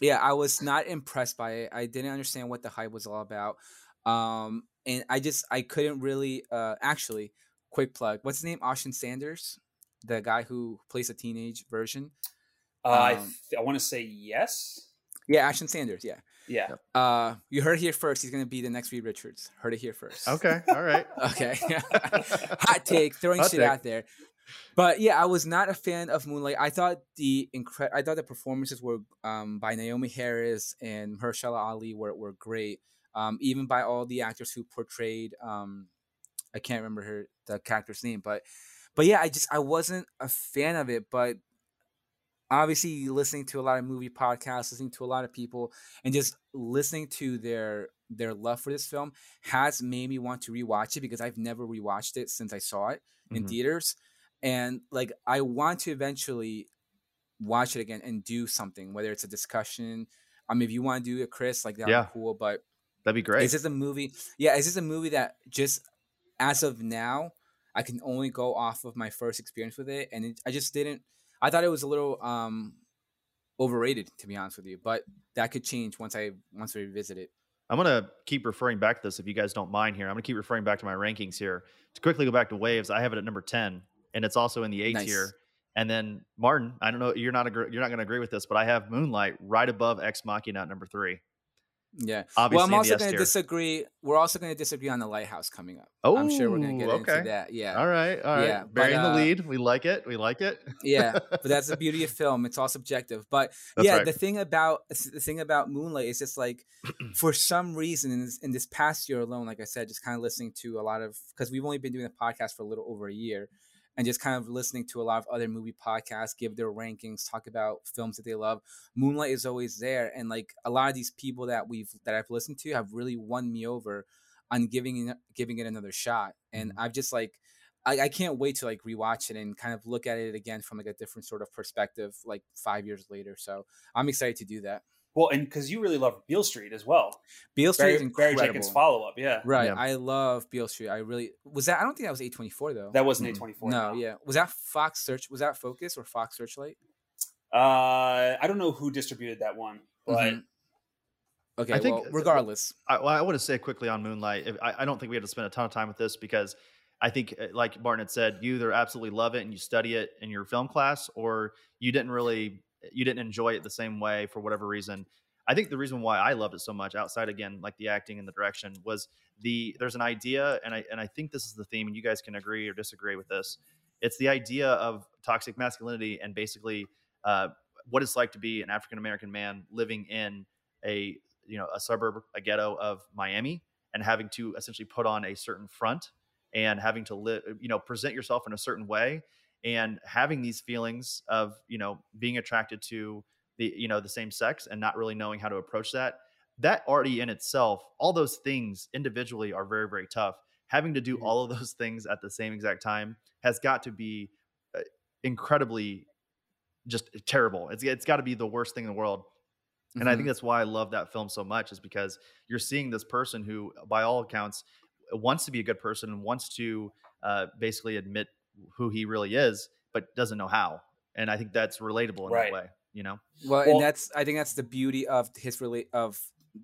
Yeah, I was not impressed by it. I didn't understand what the hype was all about. Um, and I just I couldn't really. Uh, actually, quick plug. What's his name? Austin Sanders, the guy who plays a teenage version. Uh, I, Um, th- I want to say yes. Yeah, Ashton Sanders. Yeah. Yeah. Uh, you heard it here first. He's gonna be the next Reed Richards. Heard it here first. Okay, all right. Okay. Hot take, throwing Hot shit take. out there. But yeah, I was not a fan of Moonlight. I thought the incre- I thought the performances were um, by Naomie Harris and Mahershala Ali were were great. Um, even by all the actors who portrayed um, I can't remember her the character's name, but but yeah, I just I wasn't a fan of it. But obviously, listening to a lot of movie podcasts, listening to a lot of people, and just listening to their their love for this film has made me want to rewatch it because I've never rewatched it since I saw it in Mhm. theaters, and like I want to eventually watch it again and do something, whether it's a discussion. I mean, if you want to do it, Chris, like that would Yeah. be cool. But That'd be great. is this a movie? Yeah, is this a movie that just as of now I can only go off of my first experience with it, and it, I just didn't. I thought it was a little um overrated, to be honest with you, but that could change once I once I revisit it. I'm gonna keep referring back to this if you guys don't mind here. I'm gonna keep referring back to my rankings here. To quickly go back to Waves, I have it at number 10, and it's also in the A Nice. tier. And then Martin, I don't know, you're not agr- you're not gonna agree with this, but I have Moonlight right above Ex Machina at number three. Yeah. Obviously, well, I'm also going to disagree. We're also going to disagree on the lighthouse coming up. Oh, I'm sure we're going to Oh, get okay. into that. Yeah. All right, all right. Yeah, but, Bearing the uh, lead, we like it. We like it. yeah but that's the beauty of film it's all subjective but That's yeah right. the thing about the thing about moonlight is just like for some reason in this, in this past year alone like i said just kind of listening to a lot of because we've only been doing the podcast for a little over a year and just kind of listening to a lot of other movie podcasts give their rankings talk about films that they love moonlight is always there and like a lot of these people that we've that i've listened to have really won me over on giving it giving it another shot and Mhm. i've just like I, I can't wait to like rewatch it and kind of look at it again from like a different sort of perspective, like five years later. So I'm excited to do that. Well, and because you really love Beale Street as well. Beale Street is Barry, Barry incredible. Jenkins follow up. Yeah. Right, Yeah. I love Beale Street. I really was that. I don't think that was A24 though. That wasn't. A twenty four. no, yeah, was that Fox Search? Was that Focus or Fox Searchlight? Uh, I don't know who distributed that one, but Mhm. Okay, I think- well, regardless, I, well, I want to say quickly on Moonlight. If, I, I don't think we have to spend a ton of time with this because I think, uh, like Martin had said, you either absolutely love it and you study it in your film class, or you didn't really, you didn't enjoy it the same way for whatever reason. I think the reason why I loved it so much, outside again, like the acting and the direction, was the there's an idea, and I and I think this is the theme, and you guys can agree or disagree with this. It's the idea of toxic masculinity and basically uh, what it's like to be an African American man living in a you know a suburb, a ghetto of Miami, and having to essentially put on a certain front and having to live, you know, present yourself in a certain way, and having these feelings of you know being attracted to the you know the same sex and not really knowing how to approach that. That already in itself, all those things individually are very very tough. Having to do Mhm. all of those things at the same exact time has got to be uh, incredibly just terrible. It's it's got to be the worst thing in the world. And I Mhm. think that's why I love that film so much is because you're seeing this person who, by all accounts, wants to be a good person and wants to uh, basically admit who he really is, but doesn't know how. And I think that's relatable in Right. that way. You know, well, Well- and that's I think that's the beauty of his relate of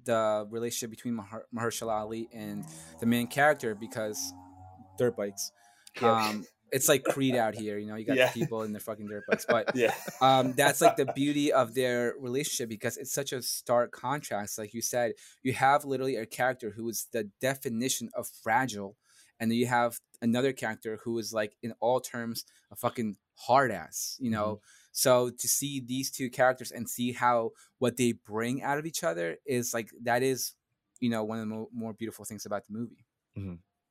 the relationship between Maher- Mahershala Ali and the main character because dirt bikes. Um, it's like Creed out here, you know. You got Yeah. people in their fucking dirt bikes, but yeah, um, that's like the beauty of their relationship because it's such a stark contrast. Like you said, you have literally a character who is the definition of fragile, and then you have another character who is like in all terms a fucking hard ass. You know, So to see these two characters and see how what they bring out of each other is like that is, you know, one of the mo- more beautiful things about the movie.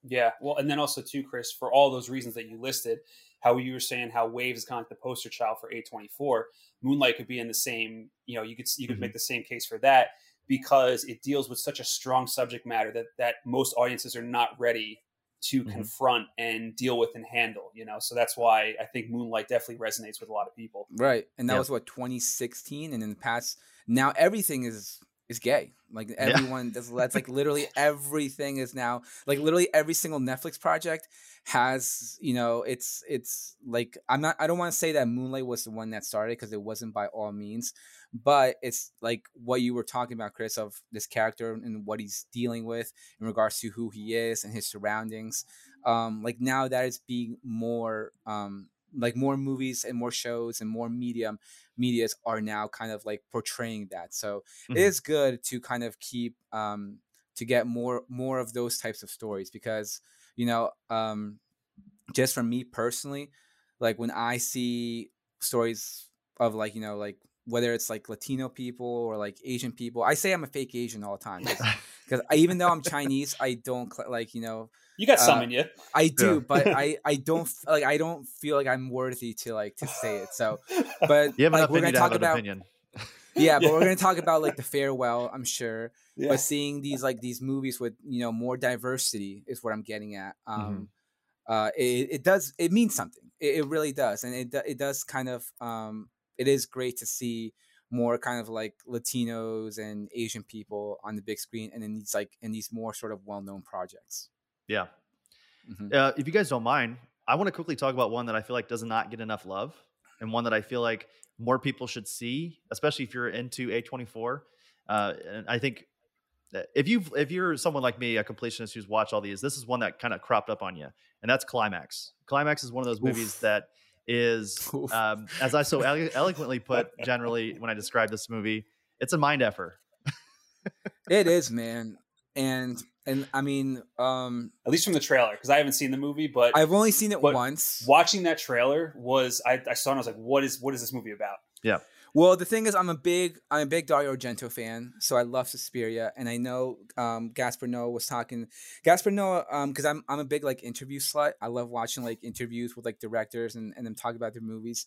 Yeah, well, and then also too, Chris, for all those reasons that you listed, how you were saying how Waves is kind of like the poster child for A twenty four. Moonlight could be in the same. You know, you could you could Mhm. make the same case for that because it deals with such a strong subject matter that that most audiences are not ready to Mhm. confront and deal with and handle. You know, so that's why I think Moonlight definitely resonates with a lot of people. Right. And that Yep. was what 2016 and in the past now everything is is gay. Like everyone that's, that's like literally everything is now like literally every single Netflix project has, you know, it's it's like I'm not I don't want to say that Moonlight was the one that started because it wasn't by all means, but it's like what you were talking about Chris of this character and what he's dealing with in regards to who he is and his surroundings. Um like now that is being more um like more movies and more shows and more medium medias are now kind of like portraying that so Mhm. it is good to kind of keep um to get more more of those types of stories because you know um just for me personally like when i see stories of like you know like whether it's like latino people or like asian people i say i'm a fake asian all the time because even though i'm chinese i don't cl- like you know You got some Uh, in you. I do, Yeah. but I I don't f- like I don't feel like I'm worthy to like to say it. So, but You have like we're gonna to talk have about opinion. yeah, but Yeah. we're gonna talk about like the farewell. I'm sure, Yeah. but seeing these like these movies with you know more diversity is what I'm getting at. Mm-hmm. Um, uh, it, it does it means something. It, it really does, and it it does kind of um, it is great to see more kind of like Latinos and Asian people on the big screen, and in these like in these more sort of well known projects. Yeah. Mhm. Uh, if you guys don't mind, I want to quickly talk about one that I feel like does not get enough love, and one that I feel like more people should see, especially if you're into A24. Uh, and I think if you if you're someone like me, a completionist who's watched all these, this is one that kind of cropped up on you, and that's Climax. Climax is one of those movies Oof. that is, um, as I so elo- eloquently put, generally when I describe this movie, it's a mind effer. It is, man. And and I mean, um At least from the trailer, because I haven't seen the movie, but I've only seen it once. watching that trailer was I, I saw it and I was like, what is what is this movie about? Well, the thing is I'm a big I'm a big Dario Argento fan, so I love Suspiria and I know um Gaspar Noé was talking Gaspar Noé um cuz I'm I'm a big like interview slut. I love watching like interviews with like directors and and them talk about their movies.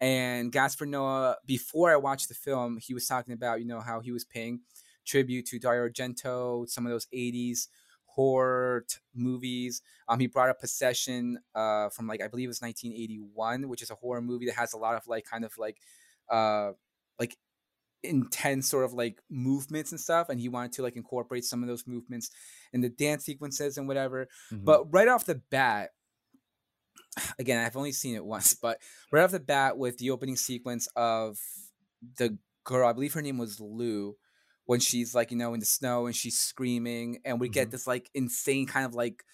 And Gaspar Noé before I watched the film, he was talking about, you know, how he was paying tribute to Dario Argento, some of those 80s horror movies. Um, he brought up Possession uh, from like I believe it was 1981, which is a horror movie that has a lot of like kind of like uh like intense sort of like movements and stuff and he wanted to like incorporate some of those movements in the dance sequences and whatever Mhm. but right off the bat again i've only seen it once but right off the bat with the opening sequence of the girl i believe her name was lou when she's like you know in the snow and she's screaming and we get Mhm. this like insane kind of like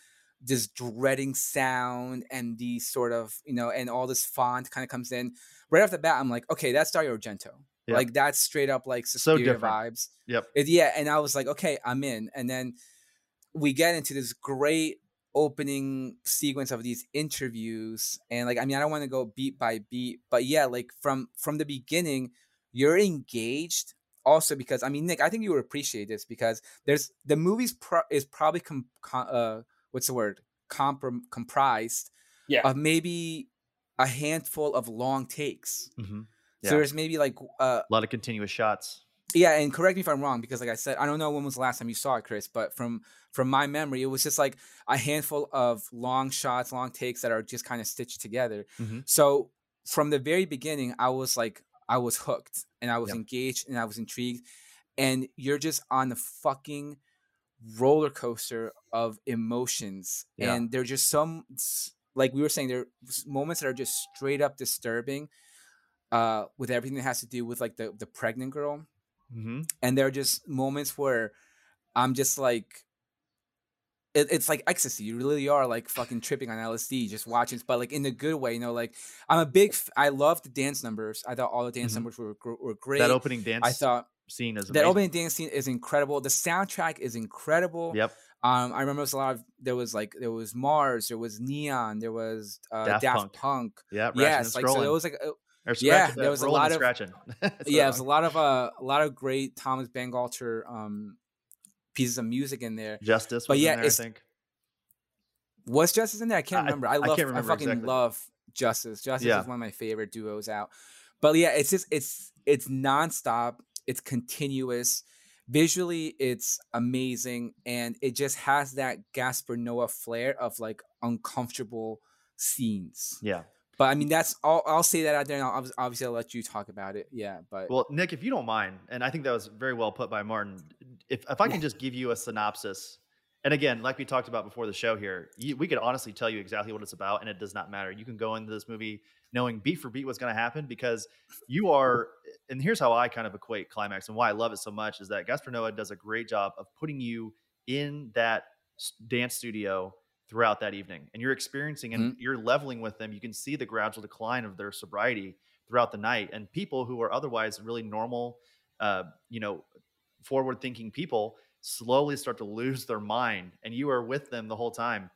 this dreading sound and the sort of you know and all this font kind of comes in right off the bat i'm like okay that's dario argento Yeah. like that's straight up like Suspiria different. vibes Yep. it, yeah, and I was like, okay, I'm in. And then we get into this great opening sequence of these interviews, and like, I mean, I don't want to go beat by beat, but yeah, like from from the beginning, you're engaged. Also, because I mean, Nick, I think you would appreciate this because there's the movie's pro- is probably com- com- uh what's the word Comprom- comprised Yeah. of maybe a handful of long takes. Mhm. So there's maybe like uh A lot of continuous shots. yeah, and correct me if I'm wrong because, like I said, I don't know when was the last time you saw it, Chris. But from from my memory, it was just like a handful of long shots, long takes that are just kind of stitched together. Mhm. So from the very beginning, I was like, I was hooked, and I was Yep. engaged, and I was intrigued. And you're just on the fucking roller coaster of emotions, Yeah. and they're just some like we were saying, there are moments that are just straight up disturbing. Uh, with everything that has to do with like the the pregnant girl, hmm and there are just moments where I'm just like, it, it's like ecstasy. You really are like fucking tripping on LSD, just watching, but like in a good way. You know, like I'm a big. F- I love the dance numbers. I thought all the dance Mhm. numbers were were great. That opening dance I thought scene is that amazing. opening dance scene is incredible. The soundtrack is incredible. Yep. Um, I remember it was a lot of there was like there was Mars, there was Neon, there was uh, Daft Daft, Punk. Punk. Yeah. Yes, like so it was like uh, Yeah, there was a lot of- scratching. Yeah, the was a lot of uh, a lot of great Thomas Bangalter um, pieces of music in there. Justice, but was in yeah, there, I think. Was Justice in there? I can't remember. I I love. I, remember fucking exactly. love Justice. Justice Yeah. is one of my favorite duos out. But yeah, it's just it's it's nonstop. It's continuous. Visually, it's amazing, and it just has that Gaspar Noé flair of like uncomfortable scenes. Yeah. But I mean, that's all. I'll say that out there, and I'll, obviously I'll let you talk about it. Yeah, but Well, Nick, if you don't mind, and I think that was very well put by Martin. If if I can just give you a synopsis, and again, like we talked about before the show here, you, we could honestly tell you exactly what it's about, and it does not matter. You can go into this movie knowing beat for beat what's going to happen because you are. And here's how I kind of equate climax and why I love it so much is that Gaspar Noé does a great job of putting you in that dance studio throughout that evening, and you're experiencing and you're leveling with them. You can see the gradual decline of their sobriety throughout the night, and people who are otherwise really normal, uh, you know, forward-thinking people slowly start to lose their mind, and you are with them the whole time.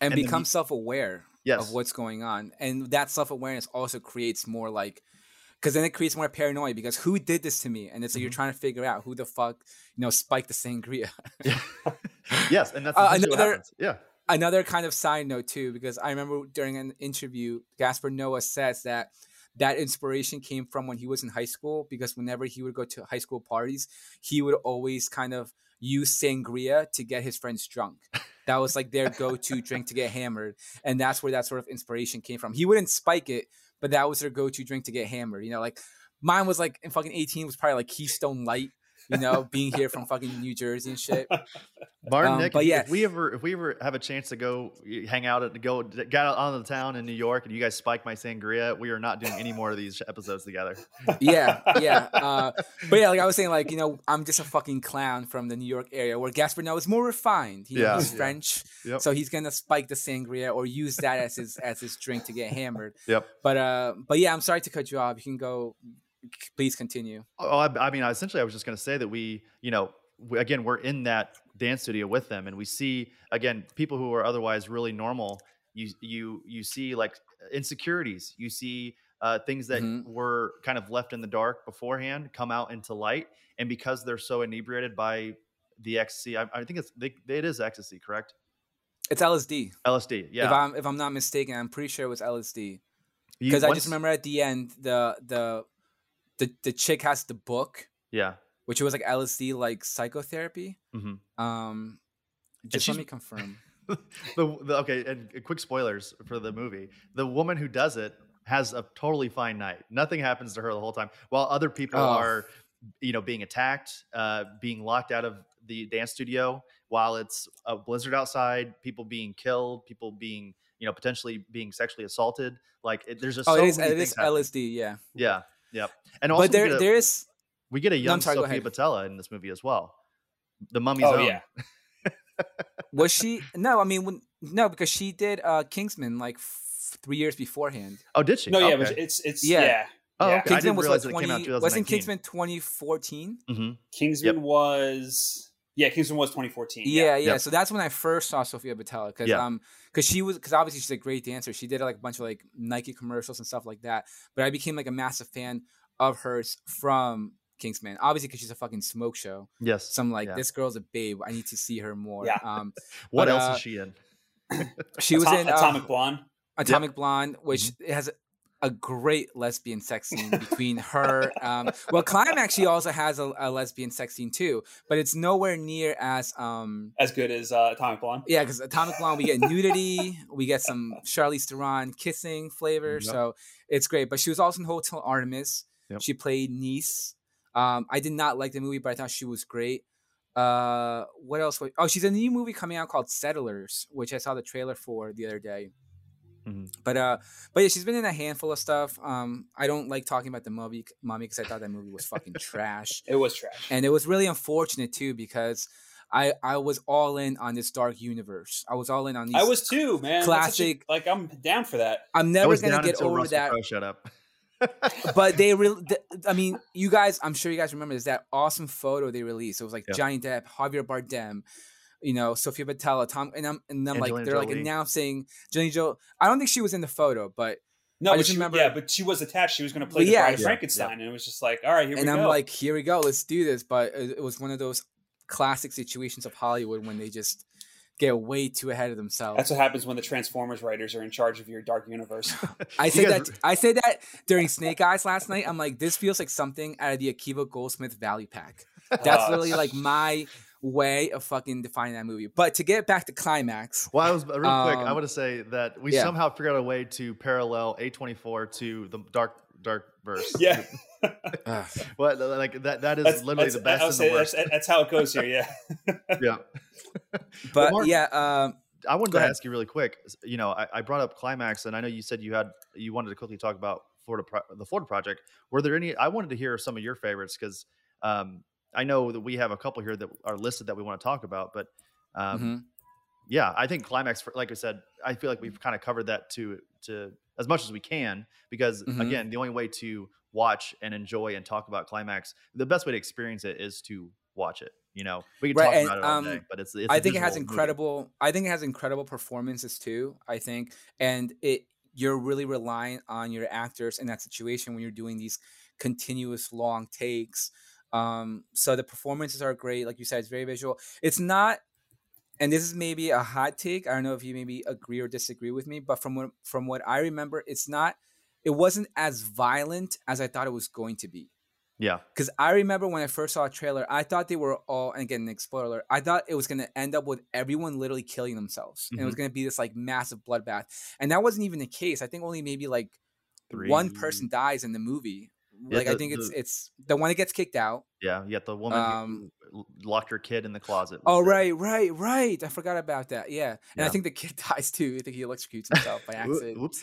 and, and become you- self-aware Yes, of what's going on and that self-awareness also creates more like because then it creates more paranoia because who did this to me? And it's like you're Mhm. trying to figure out who the fuck you know spiked the sangria. Yeah. yes, and that's Uh, another- Yeah, another kind of side note too because i remember during an interview gaspar noé says that that inspiration came from when he was in high school because whenever he would go to high school parties he would always kind of use sangria to get his friends drunk. That was like their go-to drink to get hammered and that's where that sort of inspiration came from. He wouldn't spike it but that was their go-to drink to get hammered you know like mine was like in fucking 18 was probably like keystone light you know being here from fucking new jersey and shit Martin, Um, Nick, but yeah. if we ever if we ever have a chance to go hang out and go get out on the town in New York, and you guys spike my sangria, we are not doing any more of these episodes together. yeah, yeah. Uh, but yeah, like I was saying, like you know, I'm just a fucking clown from the New York area where Gaspar Noé is more refined. You know, Yeah, he's yeah. French, Yep. so he's gonna spike the sangria or use that as his as his drink to get hammered. Yep. But uh, but yeah, I'm sorry to cut you off. You can go. Please continue. Oh, I, I mean, essentially, I was just going to say that we, you know, we, again, we're in that dance studio with them, and we see again people who are otherwise really normal. You you you see like insecurities. You see uh, things that Mhm. were kind of left in the dark beforehand come out into light, and because they're so inebriated by the ecstasy, I, I think it's they, it is ecstasy, correct? It's LSD. LSD, yeah. If I'm if I'm not mistaken, I'm pretty sure it was LSD. Because I just remember at the end the the the the chick has the book, yeah. which was like LSD like psychotherapy. hmm Um, just let me confirm. the, the okay and quick spoilers for the movie the woman who does it has a totally fine night nothing happens to her the whole time while other people Oh. are you know being attacked uh being locked out of the dance studio while it's a blizzard outside people being killed people being you know potentially being sexually assaulted like it, there's just Oh, so it is it is. LSD. Yeah. yeah yep and also but there a, there is we get a young I'm sorry, Sophia ahead. In this movie as well the mummy's Oh own yeah. was she no i mean when no because she did uh kingsman like f- three years beforehand oh did she No, yeah, okay. but it's it's Yeah. yeah. Oh, yeah. okay. I kingsman didn't was realize like that it came out 20 in wasn't kingsman 2014 Mhm. Kingsman was yeah, Kingsman was 2014. yeah yeah, Yep. so that's when i first saw sofia Boutella because Yeah. um because she was because obviously she's a great dancer she did like a bunch of like nike commercials and stuff like that but i became like a massive fan of hers from kingsman obviously because she's a fucking smoke show yes so i'm like Yeah. this girl's a babe i need to see her more Yeah. um what but, else uh, is she in she was Atom- in uh, Atomic Blonde. Atomic Blonde, which Mm-hmm. has a great lesbian sex scene between her. Um, well, Climax actually also has a, a lesbian sex scene too, but it's nowhere near as um, As good as uh, Atomic Blonde. yeah. Because Atomic Blonde, we get nudity, we get some Charlize Theron kissing flavor, Yep. so it's great. But she was also in Hotel Artemis. Yep. She played Niece. Um, I did not like the movie, but I thought she was great. Uh, what else? was- Oh, she's in a new movie coming out called Settlers, which I saw the trailer for the other day. Mhm. But uh, but yeah, she's been in a handful of stuff. Um, I don't like talking about the movie, Mummy, because I thought that movie was fucking trash, It was trash. and it was really unfortunate too because I I was all in on this dark universe. I was all in on these. I was too, man. That's such a- classic- like I'm down for that. I'm never gonna get until over Russell that. Crowe shut up. But they really, I mean, you guys, I'm sure you guys remember this that awesome photo they released. It was like Yeah. Johnny Depp, Javier Bardem, you know, Sofia Boutella, Tom, and I'm and I'm like they're like announcing Jenny Jo. I don't think she was in the photo, but No, I but just she, remember- yeah, but she was attached. She was going to play Well, the yeah, Bride of yeah, Frankenstein, and it was just like, all right, here and we I'm go. And I'm like, here we go, let's do this. But it, it was one of those classic situations of Hollywood when they just get way too ahead of themselves. That's what happens when the Transformers writers are in charge of your dark universe. I said guys- that. I said that during Snake Eyes last night. I'm like, this feels like something out of the Akiva Goldsman Value Pack. That's Uh, literally like my way of fucking defining that movie. But to get back to climax, Well, I was real quick. I Um, want to say that we yeah. somehow figured out a way to parallel A24 to the dark dark verse. yeah, ugh, What like that? That is that's literally that's- the best and say the worst. That's, that's how it goes here. Yeah. yeah. but Mark- yeah, um, I wanted to ahead. ask you really quick. You know, I, I brought up climax, and I know you said you had you wanted to quickly talk about Florida, Pro- the Florida Project. Were there any? I wanted to hear some of your favorites because um, I know that we have a couple here that are listed that we want to talk about. But um, mhm. yeah, I think climax. For, like I said, I feel like we've kind of covered that to to as much as we can because Mhm. again, the only way to watch and enjoy and talk about climax, the best way to experience it is to watch it. You know, we can Right, talk and, about it all um, day, but it's, it's I think it has visual movie. incredible. I think it has incredible performances too. I think, and it you're really relying on your actors in that situation when you're doing these continuous long takes. Um, so the performances are great. Like you said, it's very visual. It's not, and this is maybe a hot take. I don't know if you maybe agree or disagree with me, but from what from what I remember, it's not. It wasn't as violent as I thought it was going to be Yeah, because I remember when I first saw a trailer, I thought they were all, and again, Nick spoiler, I thought it was going to end up with everyone literally killing themselves. And it was going to be this like massive bloodbath. And that wasn't even the case. I think only maybe like Three. one person dies in the movie. Yeah, Like, I think it's the- it's the one that gets kicked out. Yeah, you got the woman Um, locked her kid in the closet. Oh, there. right, right, right. I forgot about that. Yeah. And I think the kid dies too. I think he electrocutes himself by accident. Whoops.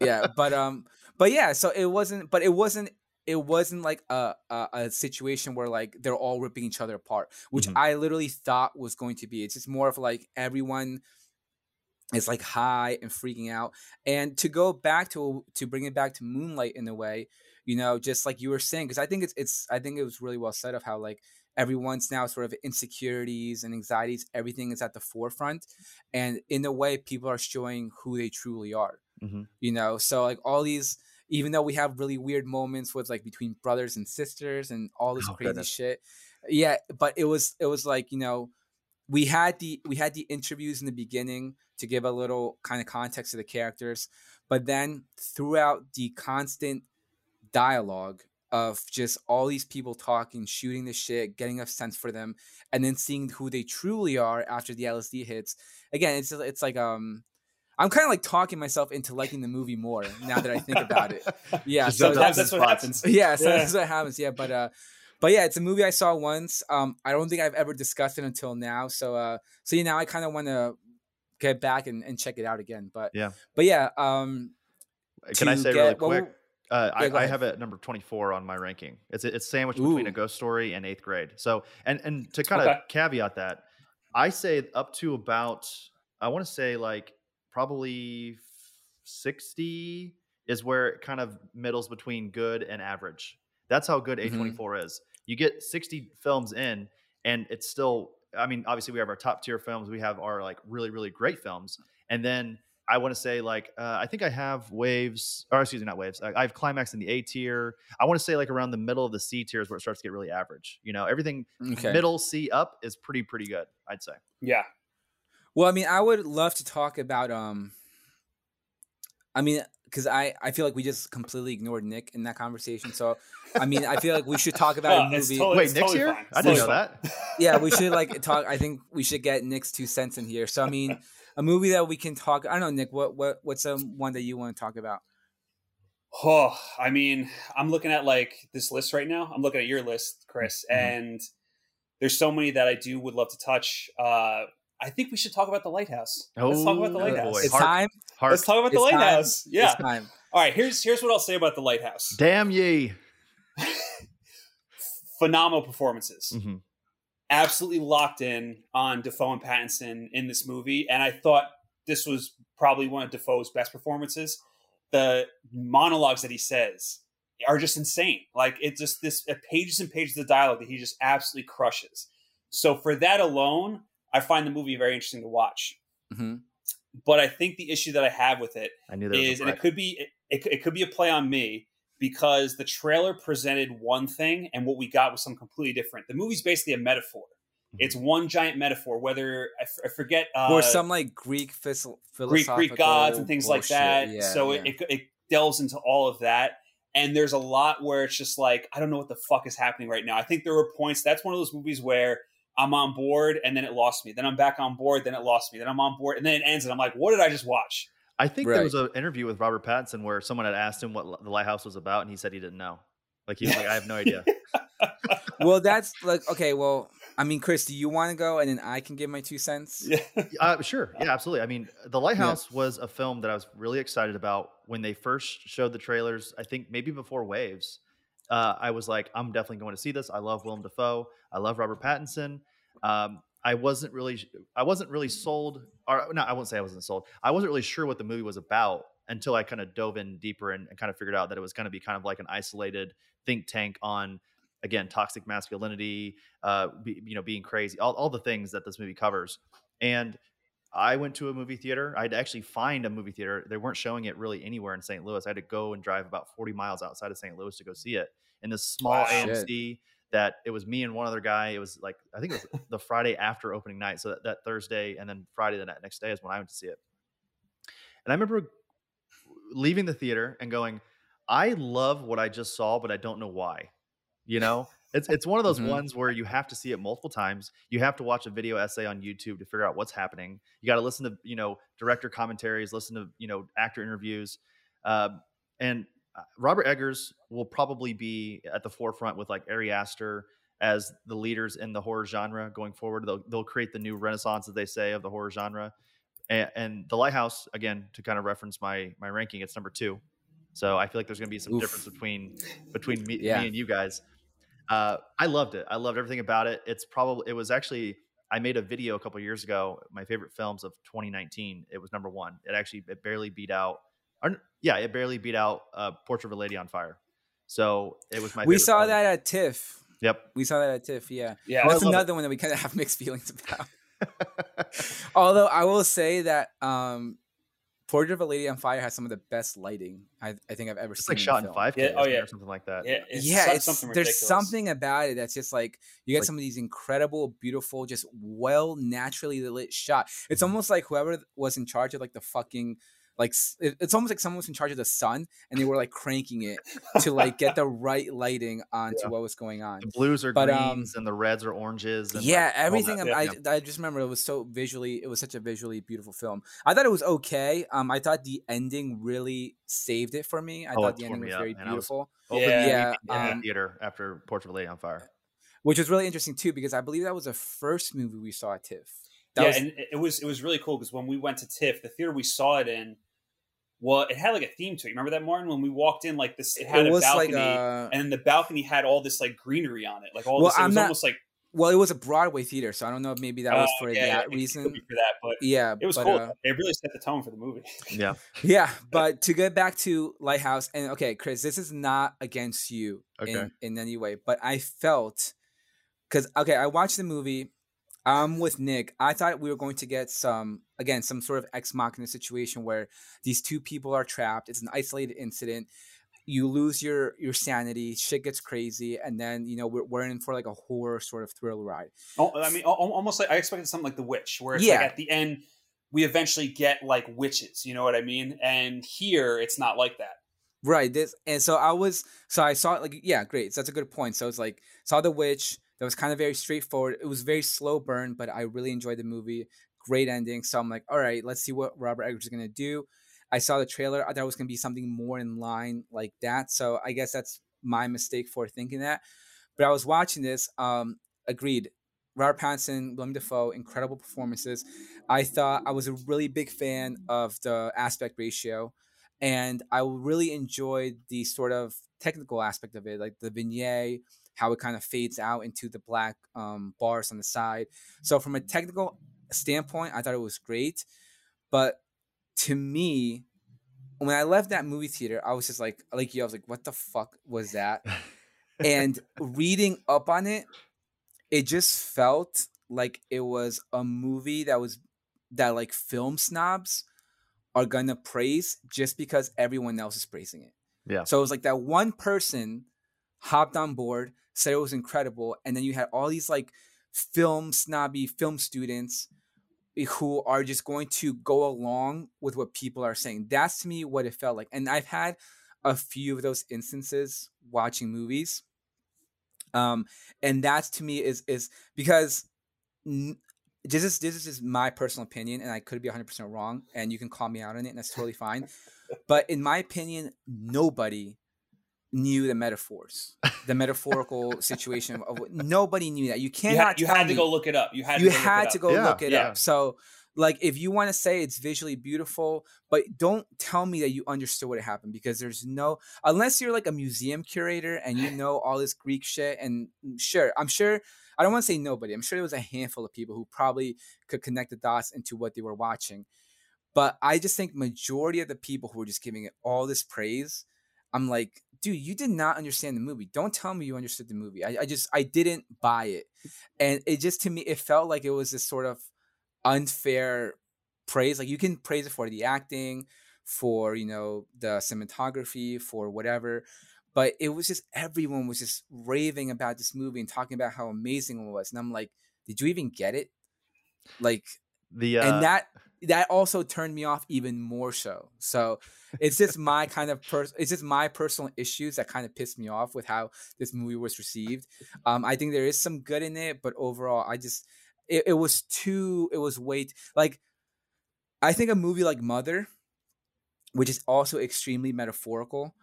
yeah but um but yeah so it wasn't but it wasn't it wasn't like a, a a situation where like they're all ripping each other apart which Mhm. i literally thought was going to be it's just more of like everyone is like high and freaking out and to go back to to bring it back to moonlight in a way you know just like you were saying because i think it's it's i think it was really well said of how like everyone's now sort of insecurities and anxieties everything is at the forefront and in a way people are showing who they truly are Mhm. you know so like all these even though we have really weird moments with like between brothers and sisters and all this Oh, crazy goodness. shit yeah but it was it was like you know we had the we had the interviews in the beginning to give a little kind of context to the characters but then throughout the constant dialogue of just all these people talking shooting the shit getting a sense for them and then seeing who they truly are after the lsd hits again it's it's like um i'm kind of like talking myself into liking the movie more now that i think about it yeah so up- that's that's what happens. yeah, so Yeah. that's what happens. Yeah, but uh, but yeah, it's a movie I saw once. Um, I don't think I've ever discussed it until now. So uh, so you know, I kind of want to get back and, and check it out again. But Yeah. but yeah, um, Can I say get- really well, quick? Uh, yeah, I, I have it at number 24 on my ranking. It's it's sandwiched between a ghost story and eighth grade. So and and to kind of Okay. caveat that, I say up to about I want to say like probably 60 is where it kind of middles between good and average. That's how good Mhm. A24 is. You get 60 films in and it's still I mean obviously we have our top tier films, we have our like really really great films and then I want to say like uh, I think I have waves or excuse me not waves I, I have climax in the A tier. I want to say like around the middle of the C tier is where it starts to get really average. You know everything okay. middle C up is pretty pretty good. I'd say. Yeah. Well, I mean, I would love to talk about um. I mean, because I I feel like we just completely ignored Nick in that conversation. So, I mean, I feel like we should talk about a movie. totally- Wait, it's Nick's totally here? fine. I It's didn't know that. yeah, we should like talk. I think we should get Nick's two cents in here. So I mean, a movie that we can talk. I don't know, Nick. What what what's um one that you want to talk about? Oh, I mean, I'm looking at like this list right now. I'm looking at your list, Chris, Mhm. and there's so many that I do would love to touch. Uh, I think we should talk about the lighthouse. Let's talk about the Oh, lighthouse. boy. It's Hark. time. Heart. Let's talk about the It's time. lighthouse. Yeah. It's time. All right. Here's here's what I'll say about the lighthouse. Damn ye. Phenomenal performances. Mhm. Absolutely locked in on Dafoe and Pattinson in this movie, and I thought this was probably one of Dafoe's best performances. The monologues that he says are just insane. Like it just this uh, pages and pages of dialogue that he just absolutely crushes. So for that alone, I find the movie very interesting to watch. hmm but I think the issue that I have with it I knew there is, and it could be, it, it could be a play on me because the trailer presented one thing and what we got was something completely different. The movie's basically a metaphor. Mm-hmm. It's one giant metaphor. Whether I, f- I forget, uh, or some like Greek phys- Greek philosophical Greek gods and things like that. Yeah, so yeah. It, it it delves into all of that. And there's a lot where it's just like I don't know what the fuck is happening right now. I think there were points. That's one of those movies where I'm on board and then it lost me. Then I'm back on board. Then it lost me. Then I'm on board and then it ends and I'm like, what did I just watch? I think there was an interview with Robert Pattinson where someone had asked him what the lighthouse was about, and he said he didn't know. Like he was like, I have no idea. well, that's like okay. Well, I mean, Chris, do you want to go and then I can give my two cents? Yeah. Uh, sure. Yeah, absolutely. I mean, The Lighthouse was a film that I was really excited about when they first showed the trailers. I think maybe before Waves. Uh, I was like, I'm definitely going to see this. I love Willem Dafoe. I love Robert Pattinson. Um, I wasn't really, I wasn't really sold, or no, I won't say I wasn't sold. I wasn't really sure what the movie was about until I kind of dove in deeper and, and kind of figured out that it was going to be kind of like an isolated think tank on, again, toxic masculinity, uh, be, you know, being crazy, all, all the things that this movie covers. And I went to a movie theater. I had to actually find a movie theater. They weren't showing it really anywhere in St. Louis. I had to go and drive about 40 miles outside of St. Louis to go see it in this small Wow. AMC that it was me and one other guy. It was like, I think it was the Friday after opening night. So that, that Thursday and then Friday the ne- next day is when I went to see it. And I remember leaving the theater and going, I love what I just saw, but I don't know why. You know, it's it's one of those Mhm. ones where you have to see it multiple times. You have to watch a video essay on YouTube to figure out what's happening. You got to listen to you know director commentaries, listen to you know actor interviews, um, and uh, Robert Eggers will probably be at the forefront with like Ari Aster as the leaders in the horror genre going forward. They'll they'll create the new renaissance, as they say, of the horror genre. And, and the Lighthouse, again, to kind of reference my my ranking, it's number two. So I feel like there's going to be some Oof. difference between between me, Yeah. me and you guys. Uh, I loved it. I loved everything about it. It's probably it was actually I made a video a couple years ago. My favorite films of 2019. It was number one. It actually it barely beat out. Or, yeah, it barely beat out uh, Portrait of a Lady on Fire. So it was my. we saw film. that at TIFF. Yep. We saw that at TIFF. Yeah, Yeah, that's I love it. another one that we kind of have mixed feelings about. Although I will say that um, Portrait of a Lady on Fire has some of the best lighting I, I think I've ever It's seen. like in a shot in film. five K Yeah, oh, yeah. or something like that. yeah, it's yeah, so- it's something there's something about it that's just like you get Like- some of these incredible, beautiful, just well naturally lit shot. Mm-hmm. It's almost like whoever was in charge of like the fucking like it's almost like someone was in charge of the sun and they were like cranking it to like get the right lighting onto Yeah. what was going on. The blues are But, um, greens and the reds are oranges. And Yeah, like, everything. that. um, yeah, I, yeah. I just remember it was so visually. It was such a visually beautiful film. I thought it was okay. Um, I thought the ending really saved it for me. I Oh, thought the ending was up, very man. I was- beautiful. Yeah. Yeah, in the um, theater after Portrait of a Lady on Fire. which was really interesting too because I believe that was the first movie we saw at TIFF. That yeah, was, and it- it was it was really cool because when we went to TIFF, the theater we saw it in, well, it had like a theme to it. Remember that, Martin? When we walked in, like this, it had it a balcony, like uh, and the balcony had all this like greenery on it, like all Well, this. It I'm was not- almost like well, it was a Broadway theater, so I don't know if maybe that was oh, for yeah, yeah, that it could reason. be for that, but Yeah, it was but, cool. uh, it really set the tone for the movie. Yeah. yeah, but to get back to Lighthouse, and okay, Chris, this is not against you Okay. in, in any way, but I felt because okay, I watched the movie. I'm with Nick. I thought we were going to get some again some sort of ex machina situation where these two people are trapped. It's an isolated incident. You lose your your sanity, shit gets crazy, and then you know we're, we're in for like a horror sort of thrill ride. Oh, I mean, al- al- almost like I expected something like The Witch, where it's Yeah. like at the end we eventually get like witches. You know what I mean? And here it's not like that. Right. This and so I was so I saw like yeah, great. So that's a good point. So it's like saw the witch. That was kind of very straightforward. It was very slow burn, but I really enjoyed the movie. Great ending. So I'm like, all right, let's see what Robert Eggers is gonna do. I saw the trailer. I thought it was gonna be something more in line like that. So I guess that's my mistake for thinking that. But I was watching this. Um, agreed. Robert Pattinson, Willem Dafoe, incredible performances. I thought I was a really big fan of the aspect ratio and I really enjoyed the sort of technical aspect of it, like the vignette, how it kind of fades out into the black um, bars on the side. So from a technical standpoint, I thought it was great, but to me, when I left that movie theater, I was just like, like you, I was like, what the fuck was that? and reading up on it, it just felt like it was a movie that was that like film snobs are gonna praise just because everyone else is praising it. Yeah. So it was like that one person hopped on board, said it was incredible, and then you had all these like film snobby film students who are just going to go along with what people are saying. That's to me what it felt like. And I've had a few of those instances watching movies. Um, and that's to me is is because n- this is this is just my personal opinion, and I could be 100 percent wrong, and you can call me out on it, and that's totally fine. but in my opinion, nobody knew the metaphors, the metaphorical situation of, of what- nobody knew that. You You, cannot. had, you tell had to me- go look it up. You had you to go had look it to up. go Yeah, look it yeah. up. So, like, if you want to say it's visually beautiful, but don't tell me that you understood what happened because there's no, unless you're like a museum curator and you know all this Greek shit. And mm, sure, I'm sure, I don't want to say nobody. I'm sure there was a handful of people who probably could connect the dots into what they were watching. But I just think majority of the people who were just giving it all this praise, I'm like, dude, you did not understand the movie. Don't tell me you understood the movie. I, I just I didn't buy it. And it just to me, it felt like it was this sort of unfair praise. Like you can praise it for the acting, for you know, the cinematography, for whatever. But it was just everyone was just raving about this movie and talking about how amazing it was. And I'm like, did you even get it? Like The uh, and that that also turned me off even more so. So it's just my kind of pers- it's just my personal issues that kind of pissed me off with how this movie was received. Um, I think there is some good in it, but overall, I just it, it was too it was way like I think a movie like Mother, which is also extremely metaphorical.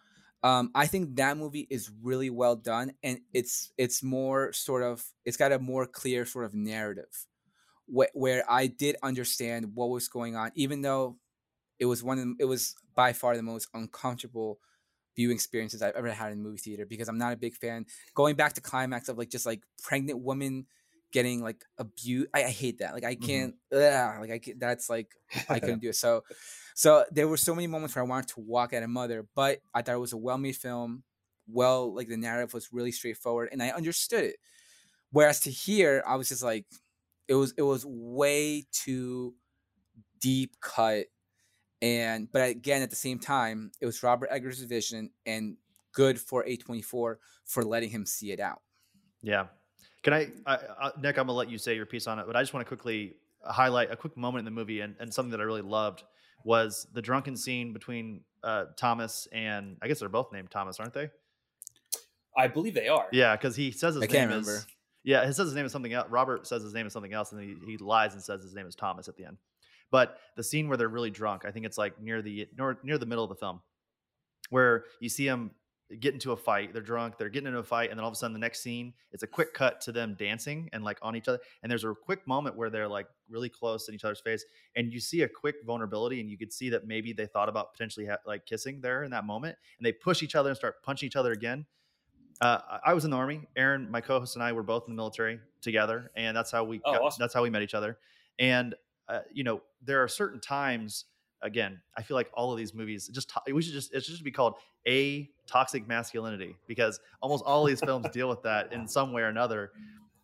Um, I think that movie is really well done, and it's it's more sort of it's got a more clear sort of narrative wh- where I did understand what was going on, even though it was one of the, it was by far the most uncomfortable viewing experiences I've ever had in movie theater because I'm not a big fan. Going back to climax of like just like pregnant women getting like abused, I, I hate that. Like I mm-hmm. can't, ugh, like I can, that's like I couldn't do it. So, so there were so many moments where I wanted to walk at a mother, but I thought it was a well-made film. Well, like the narrative was really straightforward, and I understood it. Whereas to here, I was just like, it was it was way too deep cut and but again at the same time it was robert eggers' vision and good for a24 for letting him see it out Yeah. Can I, I, I, Nick? I'm gonna let you say your piece on it, but I just want to quickly highlight a quick moment in the movie and, and something that I really loved was the drunken scene between uh, Thomas and I guess they're both named Thomas, aren't they? I believe they are. Yeah, because he says his I can't name remember. is yeah, he says his name is something else. Robert says his name is something else, and then he, he lies and says his name is Thomas at the end. But the scene where they're really drunk, I think it's like near the near, near the middle of the film, where you see them get into a fight. They're drunk. They're getting into a fight, and then all of a sudden, the next scene, it's a quick cut to them dancing and like on each other. And there's a quick moment where they're like really close in each other's face, and you see a quick vulnerability, and you could see that maybe they thought about potentially ha- like kissing there in that moment, and they push each other and start punching each other again. Uh, I was in the army. Aaron, my co-host, and I were both in the military together, and that's how we Oh, got- awesome. that's how we met each other. And uh, you know, there are certain times. Again, I feel like all of these movies just to- we should just it should just be called a toxic masculinity because almost all these films deal with that in some way or another.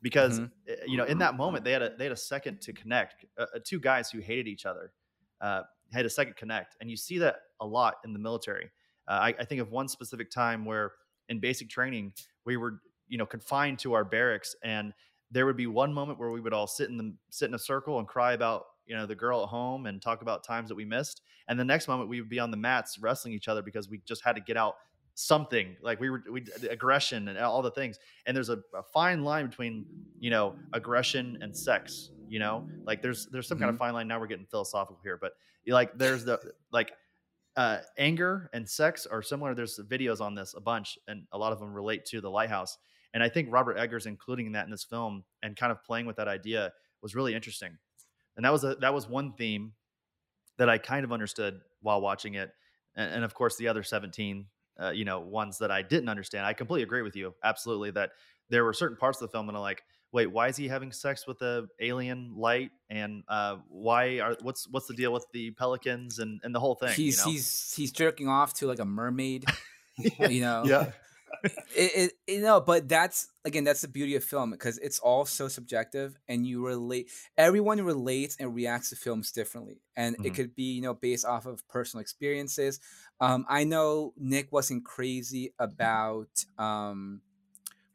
Because Mhm. uh, you know, in that moment, they had a they had a second to connect. Uh, uh, two guys who hated each other uh, had a second connect, and you see that a lot in the military. Uh, I, I think of one specific time where in basic training we were you know confined to our barracks and there would be one moment where we would all sit in the sit in a circle and cry about you know the girl at home and talk about times that we missed and the next moment we would be on the mats wrestling each other because we just had to get out something like we were we aggression and all the things and there's a, a fine line between you know aggression and sex you know? Like there's there's some kind of mm-hmm. fine line now we're getting philosophical here but like there's the like uh, anger and sex are similar. There's videos on this a bunch, and a lot of them relate to the lighthouse. And I think Robert Eggers including that in this film and kind of playing with that idea was really interesting. And that was a, that was one theme that I kind of understood while watching it. And, and of course, the other 17, uh, you know, ones that I didn't understand. I completely agree with you, absolutely, that there were certain parts of the film that I'm like, wait, why is he having sex with the alien light? And uh, why are what's what's the deal with the pelicans and, and the whole thing? he's you know? he's he's jerking off to like a mermaid you know yeah. it, it, you know, but that's again, that's the beauty of film because it's all so subjective, and you relate. Everyone relates and reacts to films differently, and it Mhm. could be you know based off of personal experiences. Um, I know Nick wasn't crazy about um,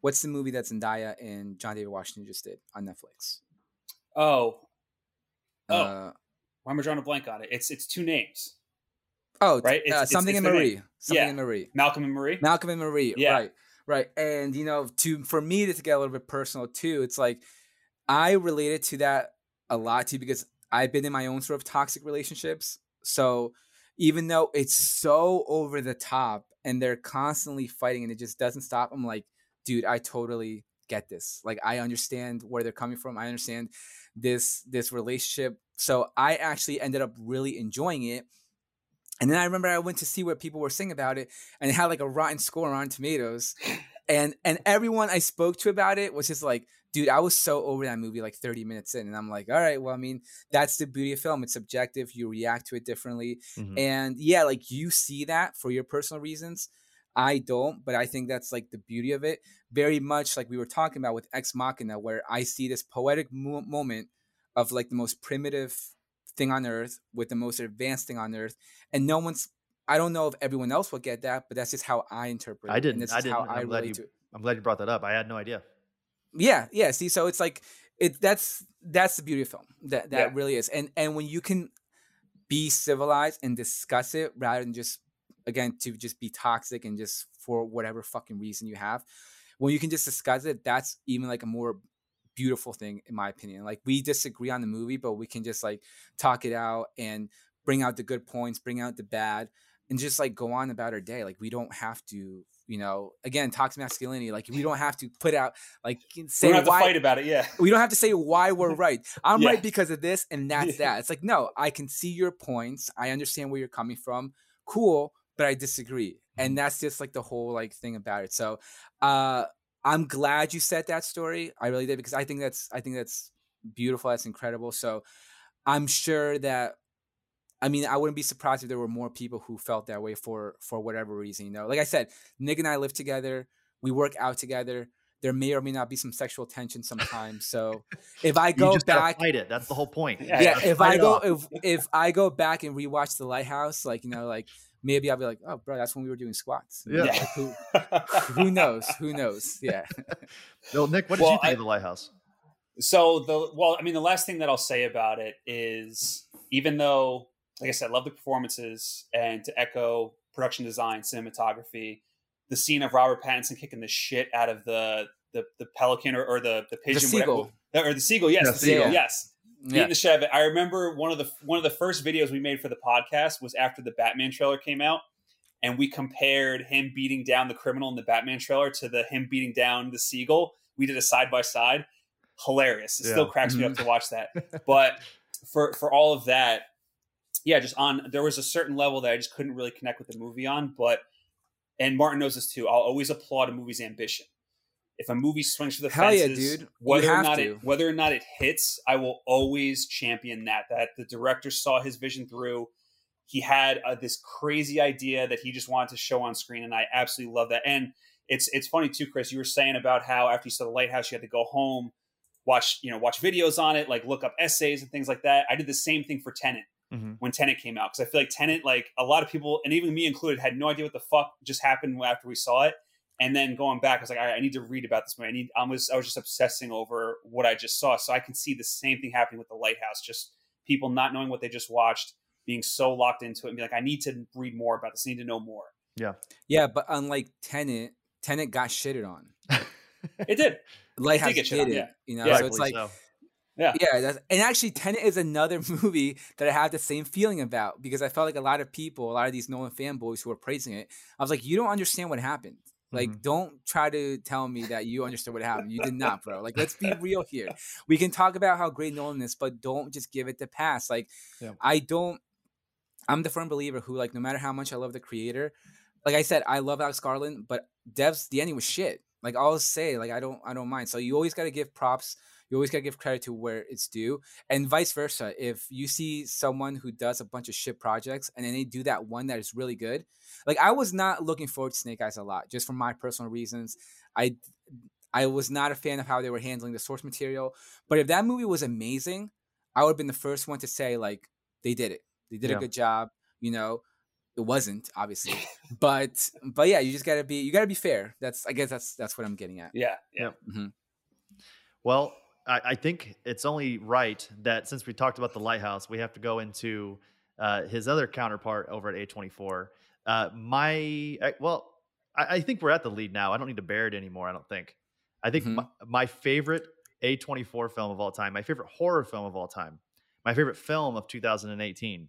what's the movie that Zendaya and John David Washington just did on Netflix. Oh, oh, Uh, why am I drawing a blank on it? It's it's two names, oh, Right? uh, It's- it's- something it's in. Marie. Something Yeah. in Marie. Malcolm and Marie. Malcolm and Marie. Yeah. Right. Right. And you know, to for me to get a little bit personal too, it's like I related to that a lot too because I've been in my own sort of toxic relationships. So even though it's so over the top and they're constantly fighting and it just doesn't stop, I'm like, dude, I totally get this. Like I understand where they're coming from. I understand this this relationship. So I actually ended up really enjoying it. And then I remember I went to see what people were saying about it, and it had like a rotten score on Tomatoes, and and everyone I spoke to about it was just like, dude, I was so over that movie like 30 minutes in, and I'm like, all right, well, I mean, that's the beauty of film. It's subjective. You react to it differently, Mhm. and yeah, like you see that for your personal reasons. I don't, but I think that's like the beauty of it. Very much like we were talking about with Ex Machina, where I see this poetic mo- moment of like the most primitive thing on earth with the most advanced thing on earth, and no one's. I don't know if everyone else will get that, but that's just how I interpret it. I didn't- this I didn't, I I'm glad you- to it. I'm glad you brought that up. I had no idea. Yeah, yeah. See, so it's like it. That's that's the beauty of film. That that Yeah. really is. And and when you can be civilized and discuss it rather than just again to just be toxic and just for whatever fucking reason you have, when you can just discuss it, that's even like a more beautiful thing in my opinion. Like we disagree on the movie, but we can just like talk it out and bring out the good points, bring out the bad, and just like go on about our day. Like we don't have to. You know, again, toxic masculinity. Like we don't have to put out like say we don't have to why fight about it. Yeah. we don't have to say why we're right. I'm Yeah. right because of this, and that's Yeah. that. It's like, no, I can see your points. I understand where you're coming from. Cool, but I disagree. Mm-hmm. And that's just like the whole like thing about it. So uh I'm glad you said that story. I really did because I think that's I think that's beautiful. That's incredible. So I'm sure that I mean, I wouldn't be surprised if there were more people who felt that way for for whatever reason. You know, like I said, Nick and I live together. We work out together. There may or may not be some sexual tension sometimes. So if I You go just back, fight it. That's the whole point. Yeah. yeah, if I it go off. if if I go back and rewatch The Lighthouse, like you know, like maybe I'll be like, oh, bro, that's when we were doing squats. You know, Yeah. like, who who knows? Who knows? Yeah. Well, Nick, what did Well, you think I- of the lighthouse? So the well, I mean, the last thing that I'll say about it is, even though, like I said, I love the performances and to echo production design, cinematography, the scene of Robert Pattinson kicking the shit out of the the, the pelican or, or the the pigeon, the seagull. whatever, or the seagull, yes, Yeah, the seagull, seagull. yes, Yeah. beating the shit out of it. I remember one of the one of the first videos we made for the podcast was after the Batman trailer came out, and we compared him beating down the criminal in the Batman trailer to the him beating down the seagull. We did a side by side. Hilarious. It still cracks me up to mm-hmm. watch that. But for for all of that, yeah, just on there was a certain level that I just couldn't really connect with the movie on. But and Martin knows this too. I'll always applaud a movie's ambition. If a movie swings for the Hell yeah, fences, dude. Whether or not to. it whether or not it hits, I will always champion that. That the director saw his vision through. He had uh, this crazy idea that he just wanted to show on screen, and I absolutely love that. And it's it's funny too, Chris. You were saying about how after you saw the lighthouse, you had to go home, watch you know watch videos on it, like look up essays and things like that. I did the same thing for Tenet Mhm. when Tenet came out because I feel like Tenet, like a lot of people, and even me included, had no idea what the fuck just happened after we saw it. And then going back, I was like, all right, I need to read about this movie. I need. I was I was just obsessing over what I just saw, so I can see the same thing happening with the Lighthouse. Just people not knowing what they just watched, being so locked into it, and be like, I need to read more about this. I need to know more. Yeah, yeah. but unlike Tenet, Tenet got shitted on. It did. Lighthouse get shit did on, it. yeah. You know, Yeah, so it's like so. Yeah. Yeah, that's, and actually, Tenet is another movie that I have the same feeling about because I felt like a lot of people, a lot of these Nolan fanboys who were praising it, I was like, you don't understand what happened. Like, Mhm. don't try to tell me that you understood what happened. You did not, bro. Like, let's be real here. We can talk about how great Nolan is, but don't just give it the pass. Like, Yeah. I don't. I'm the firm believer who, like, no matter how much I love the creator, like I said, I love Alex Garland, but Devs the ending was shit. Like I'll say, like I don't, I don't mind. So you always got to give props. You always gotta give credit to where it's due, and vice versa. If you see someone who does a bunch of shit projects and then they do that one that is really good, like I was not looking forward to Snake Eyes a lot, just for my personal reasons. I I was not a fan of how they were handling the source material. But if that movie was amazing, I would have been the first one to say like they did it. They did Yeah. a good job. You know, it wasn't obviously, but but yeah, you just gotta be you gotta be fair. That's I guess that's that's what I'm getting at. Yeah, yeah. mm-hmm. Well, I, I think it's only right that since we talked about the lighthouse, we have to go into uh, his other counterpart over at A24. Uh, my I- well, I, I think we're at the lead now. I don't need to bear it anymore. I don't think. I think Mhm. my, my favorite A24 film of all time, my favorite horror film of all time, my favorite film of 2018.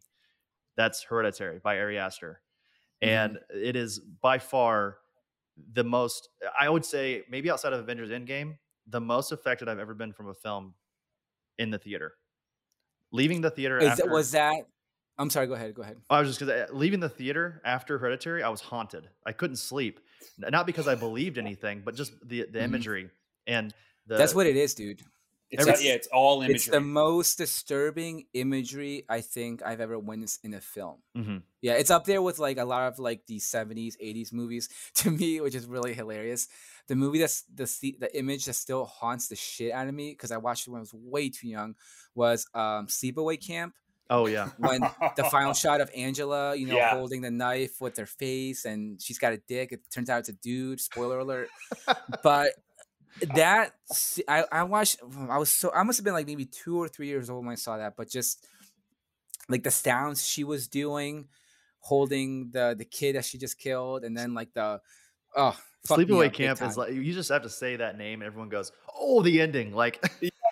That's Hereditary by Ari Aster, and it is by far the most. I would say maybe outside of Avengers Endgame, the most affected I've ever been from a film in the theater. Leaving the theater Is after that, was that? I'm sorry. Go ahead. Go ahead. I was just because leaving the theater after Hereditary, I was haunted. I couldn't sleep, not because I believed anything, but just the the Mhm. imagery and the. That's what it is, dude. It's Every- yeah, it's all imagery. It's the most disturbing imagery I think I've ever witnessed in a film. Mhm. Yeah, it's up there with like a lot of like the 70s, 80s movies to me, which is really hilarious. The movie that's the the image that still haunts the shit out of me because I watched it when I was way too young was um Sleepaway Camp Oh yeah, when the final shot of Angela, you know, Yeah. holding the knife with her face and she's got a dick. It turns out it's a dude. Spoiler alert. but that I, I watched I was so I must have been like maybe two or three years old when I saw that, but just like the sounds she was doing, holding the the kid that she just killed, and then like the oh Sleepaway Camp is like you just have to say that name, and everyone goes, "Oh, the ending!" Like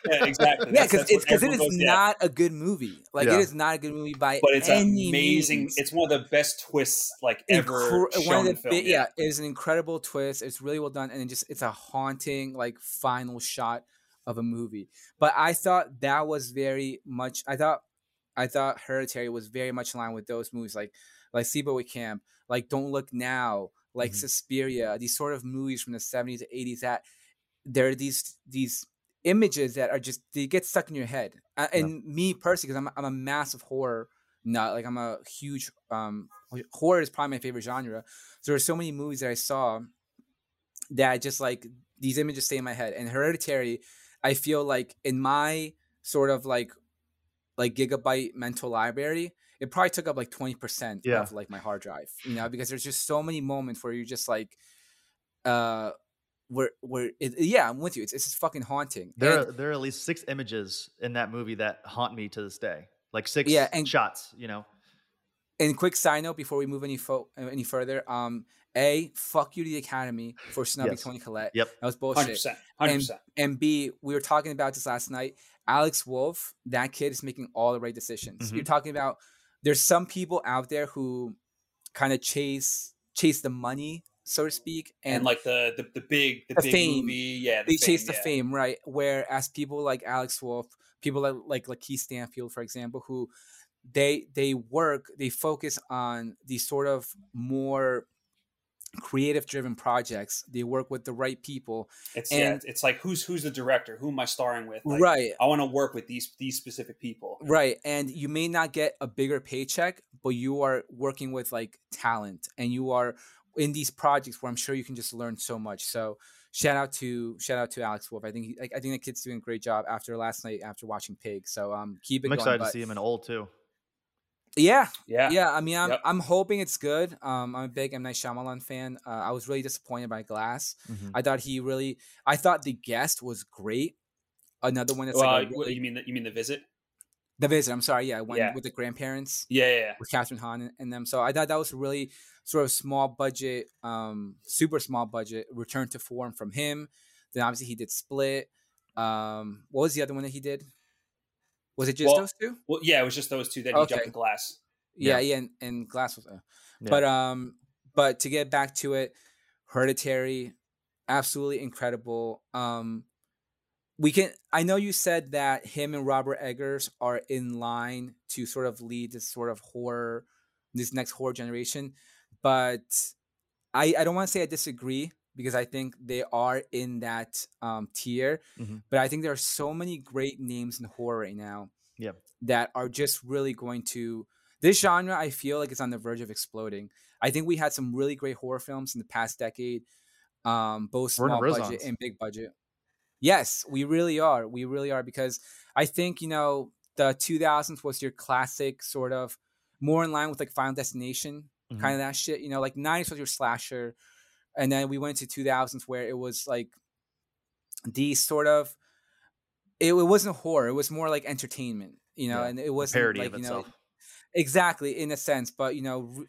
yeah, exactly. yeah, because that's it's because it everyone is goes, yeah. not a good movie. Like Yeah. it is not a good movie by But it's any amazing. means. It's one of the best twists like ever Incre- shown one of the film. bi- yeah, it is an incredible twist. It's really well done, and it just it's a haunting like final shot of a movie. But I thought that was very much. I thought I thought Hereditary was very much in line with those movies, like like Sleepaway Camp, like Don't Look Now, like Mhm. Suspiria. These sort of movies from the seventies to eighties that there are these these images that are just they get stuck in your head. Uh, Yeah. And me personally, because I'm I'm a massive horror nut, like I'm a huge um horror is probably my favorite genre. So there are so many movies that I saw that I just like these images stay in my head. And Hereditary, I feel like in my sort of like like gigabyte mental library, it probably took up like twenty percent Yeah. of like my hard drive. You know, because there's just so many moments where you're just like, uh, where where it, yeah, I'm with you. It's it's just fucking haunting. there, And- are, there are at least six images in that movie that haunt me to this day. Like six Yeah, and- shots. You know, and quick side note before we move any fo- uh, any further, um, a fuck you to the Academy for snubbing Yes. Toni Collette. Yep. that was hundred bullshit. percent, hundred percent. And B, we were talking about this last night. Alex Wolff, that kid is making all the right decisions. Mhm. You're talking about there's some people out there who kind of chase chase the money, so to speak, And, and, like the the, the big the, The big fame. movie, yeah, the they chase the yeah. fame, right? Whereas people like Alex Wolff, people like like LaKeith Stanfield, for example, who they they work, they focus on these sort of more creative driven projects. They work with the right people, It's yeah, And- it's like who's who's the director? Who am I starring with? Like, right? I want to work with these these specific people. Right. And you may not get a bigger paycheck, but you are working with like talent and you are in these projects where I'm sure you can just learn so much. So shout out to shout out to Alex Wolff. I think he, I I think the kid's doing a great job after last night after watching Pig. So um keep it I'm going. excited to see him in old too. Yeah, Yeah, yeah. I mean, I'm Yep. I'm hoping it's good. Um, I'm a big M Night Shyamalan fan. Uh, I was really disappointed by Glass. Mhm. I thought he really. I thought the guest was great. Another one that's Well, like really- you mean the, you mean the visit? The visit. I'm sorry. Yeah, when Yeah. with the grandparents. Yeah, yeah, yeah. with Kathryn Hahn and- and them. So I thought that was a really sort of small budget, um, super small budget return to form from him. Then obviously he did Split. Um, what was the other one that he did? Was it just Well, those two? Well, yeah, it was just those two that he Okay. jumped the glass. Yeah, yeah. yeah, and, and Glass was. Uh, Yeah. But um, but to get back to it, Hereditary, absolutely incredible. Um, we can. I know you said that him and Robert Eggers are in line to sort of lead this sort of horror, this next horror generation, but I I don't want to say I disagree because I think they are in that um, tier. Mhm. But I think there are so many great names in horror right now Yeah. that are just really going to this genre. I feel like it's on the verge of exploding. I think we had some really great horror films in the past decade, um, both small budget and big budget. Yes, we really are. We really are because I think you know the 2000s was your classic sort of more in line with like Final Destination Mhm. kind of that shit. You know, like 90s was your slasher, and then we went to 2000s where it was like these sort of it, it wasn't horror. It was more like entertainment. You know, Yeah, and it wasn't parody like of you know itself. exactly in a sense. But you know, r-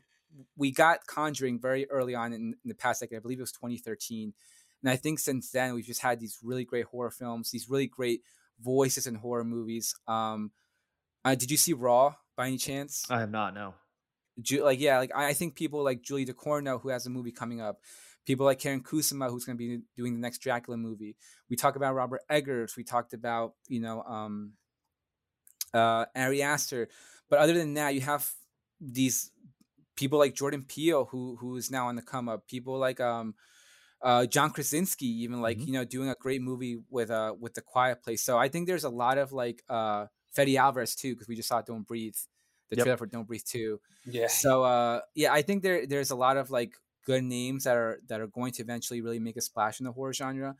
we got Conjuring very early on in, in the past decade. I believe it was 2013, and I think since then we've just had these really great horror films, these really great voices in horror movies. Um, uh, did you see Raw by any chance? I have not. No. Ju- like yeah, like I I think people like Julia Ducournau who has a movie coming up, people like Karyn Kusama who's going to be doing the next Dracula movie. We talk about Robert Eggers. We talked about you know um, uh, Ari Aster, but other than that, you have these people like Jordan Peele who who is now on the come up. People like um, uh, John Krasinski, even like Mhm. you know doing a great movie with uh with the Quiet Place. So I think there's a lot of like uh, Fede Alvarez too because we just saw Don't Breathe, the Yep. trailer for Don't Breathe too. Yeah. So uh yeah, I think there there's a lot of like good names that are that are going to eventually really make a splash in the horror genre.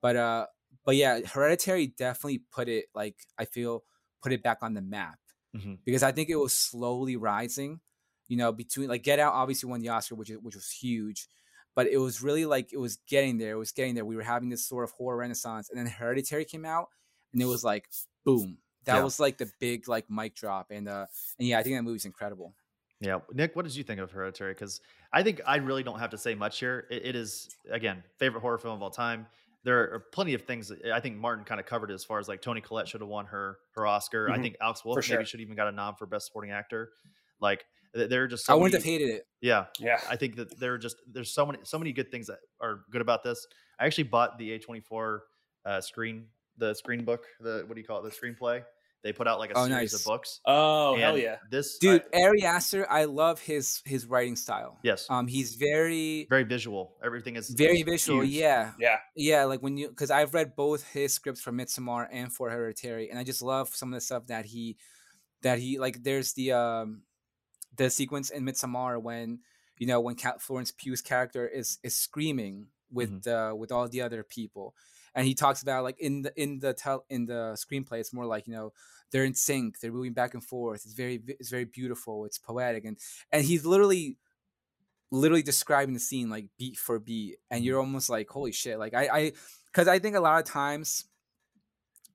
But uh but yeah, Hereditary definitely put it like I feel put it back on the map Mhm. because I think it was slowly rising. You know, between like Get Out obviously won the Oscar, which is, which was huge, but it was really like it was getting there. It was getting there. We were having this sort of horror renaissance, and then Hereditary came out, and it was like boom. That Yeah. was like the big like mic drop, and uh and yeah, I think that movie's incredible. Yeah, Nick, what did you think of Hereditary? Because I think I really don't have to say much here. It, it is again favorite horror film of all time. There are plenty of things that I think Martin kind of covered as far as like Toni Collette should have won her her Oscar. I Mhm. think Alex Wolff For maybe sure. should even got a nom for best supporting actor. Like there are just I wouldn't many, have hated it. yeah. Yeah. I think that there are just there's so many so many good things that are good about this. I actually bought the A24 uh, screen the screen book the what do you call it the screenplay. They put out like a Oh, series nice. of books. Oh hell yeah. This dude I- ari aster i love his his writing style yes, um he's very very visual. Everything is very is visual huge. yeah Yeah. yeah like when you because i've read both his scripts for midsommar and for hereditary and i just love some of the stuff that he that he like there's the um the sequence in midsommar when you know when Cat florence pugh's character is is screaming with uh with all the other people. And he talks about like in the in the tel- in the screenplay it's more like you know they're in sync they're moving back and forth it's very it's very beautiful it's poetic and and he's literally literally describing the scene like beat for beat and you're almost like holy shit like i i because i think a lot of times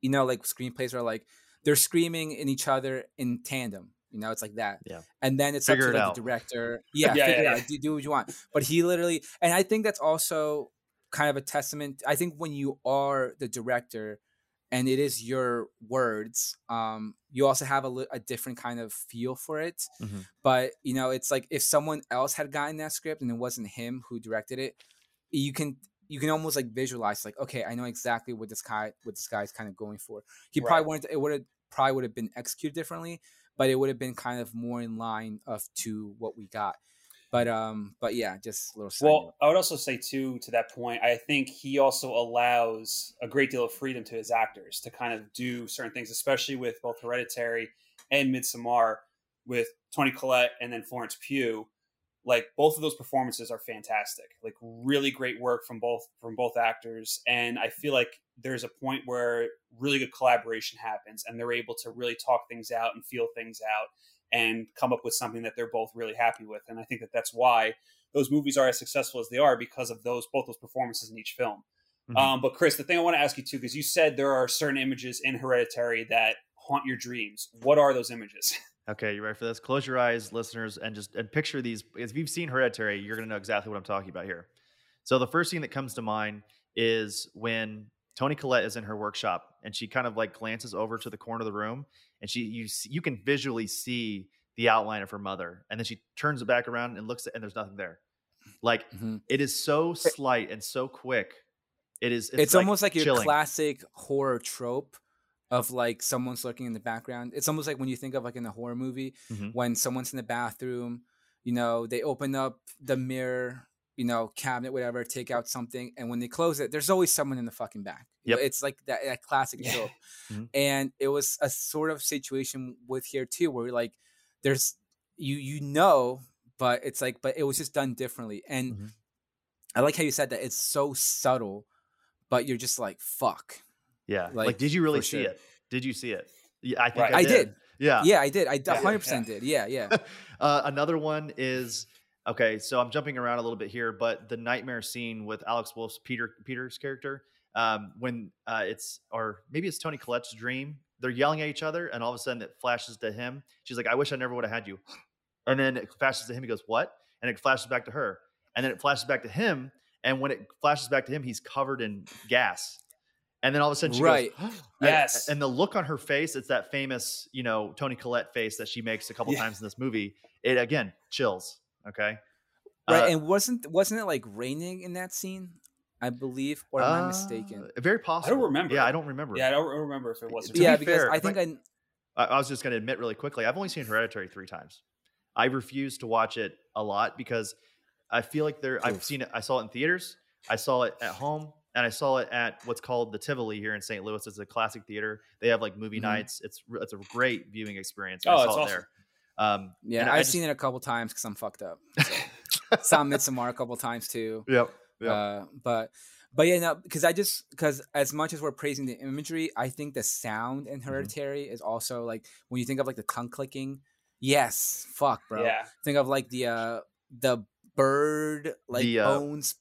you know like screenplays are like they're screaming in each other in tandem you know it's like that. Yeah. and then it's Figure up to like, the director. Yeah, Yeah, figure yeah, out. do, do what you want. But he literally and i think that's also kind of a testament i think when you are the director and it is your words um you also have a, a different kind of feel for it. Mhm. but you know it's like if someone else had gotten that script and it wasn't him who directed it you can you can almost like visualize like okay i know exactly what this guy what this guy's kind of going for. He Right. probably wanted to, it would have probably would have been executed differently but it would have been kind of more in line of to what we got but um but yeah just a little side note. Well, I would also say too to that point. I think he also allows a great deal of freedom to his actors to kind of do certain things, especially with both Hereditary and Midsommar, with Toni Collette and then Florence Pugh. Like both of those performances are fantastic. Like really great work from both from both actors, and I feel like there's a point where really good collaboration happens, and they're able to really talk things out and feel things out and come up with something that they're both really happy with. And I think that that's why those movies are as successful as they are because of those both those performances in each film. Mhm. Um, but Chris, the thing I want to ask you too, because you said there are certain images in Hereditary that haunt your dreams. What are those images? Okay, you ready for this? Close your eyes, listeners, and just and picture these. If you've seen Hereditary, you're gonna know exactly what I'm talking about here. So the first thing that comes to mind is when Toni Collette is in her workshop and she kind of like glances over to the corner of the room and she you you can visually see the outline of her mother, and then she turns it back around and looks at and there's nothing there. Like Mhm. it is so slight and so quick. It is. it's, like almost like your classic horror trope of like someone's lurking in the background. It's almost like when you think of like in a horror movie Mhm. when someone's in the bathroom, you know, they open up the mirror you know, cabinet, whatever, take out something, and when they close it, there's always someone in the fucking back. Yep. it's like that, that classic Yeah. trope. Mhm. And it was a sort of situation with here too, where like there's you you know, but it's like, but it was just done differently. And Mhm. I like how you said that it's so subtle, but you're just like, fuck. Yeah. Like, Like, did you really see sure. it? Did you see it? Yeah, I think Right. I, I did. did. Yeah. Yeah, I did. I 100 percent did. Yeah, yeah. Uh, another one is okay. So I'm jumping around a little bit here, but the nightmare scene with Alex Wolff's Peter Peter's character, um, when uh, it's or maybe it's Toni Collette's dream. They're yelling at each other, and all of a sudden it flashes to him. She's like, "I wish I never would have had you," and then it flashes to him. He goes, "What?" And it flashes back to her, and then it flashes back to him. And when it flashes back to him, he's covered in gas. And then all of a sudden she Right. goes, Yes. And, the look on her face, it's that famous, you know, Toni Collette face that she makes a couple Yeah. times in this movie. It again chills. Okay. Right. Uh, and wasn't wasn't it like raining in that scene? I believe, or am I mistaken? uh, Very possible. I don't remember. Yeah, I don't remember. Yeah, I don't remember if it was. To yeah, be because fair, I think I, I, I was just going to admit really quickly, I've only seen Hereditary three times. I refuse to watch it a lot because I feel like there. I've seen it. I saw it in theaters. I saw it at home, and I saw it at what's called the Tivoli here in St. Louis. It's a classic theater. They have like movie Mhm. nights. It's it's a great viewing experience. Oh, I it's saw it awesome. there. Um, yeah, and I've I just- seen it a couple times because I'm fucked up. So. Saw Midsommar a couple times too. Yep. Yep. Uh, but but yeah, no, because I just because as much as we're praising the imagery, I think the sound Mm-hmm. in Hereditary is also like when you think of like the tongue clicking. Yes, fuck, bro. Yeah. Think of like the uh the bird like The, uh, bones.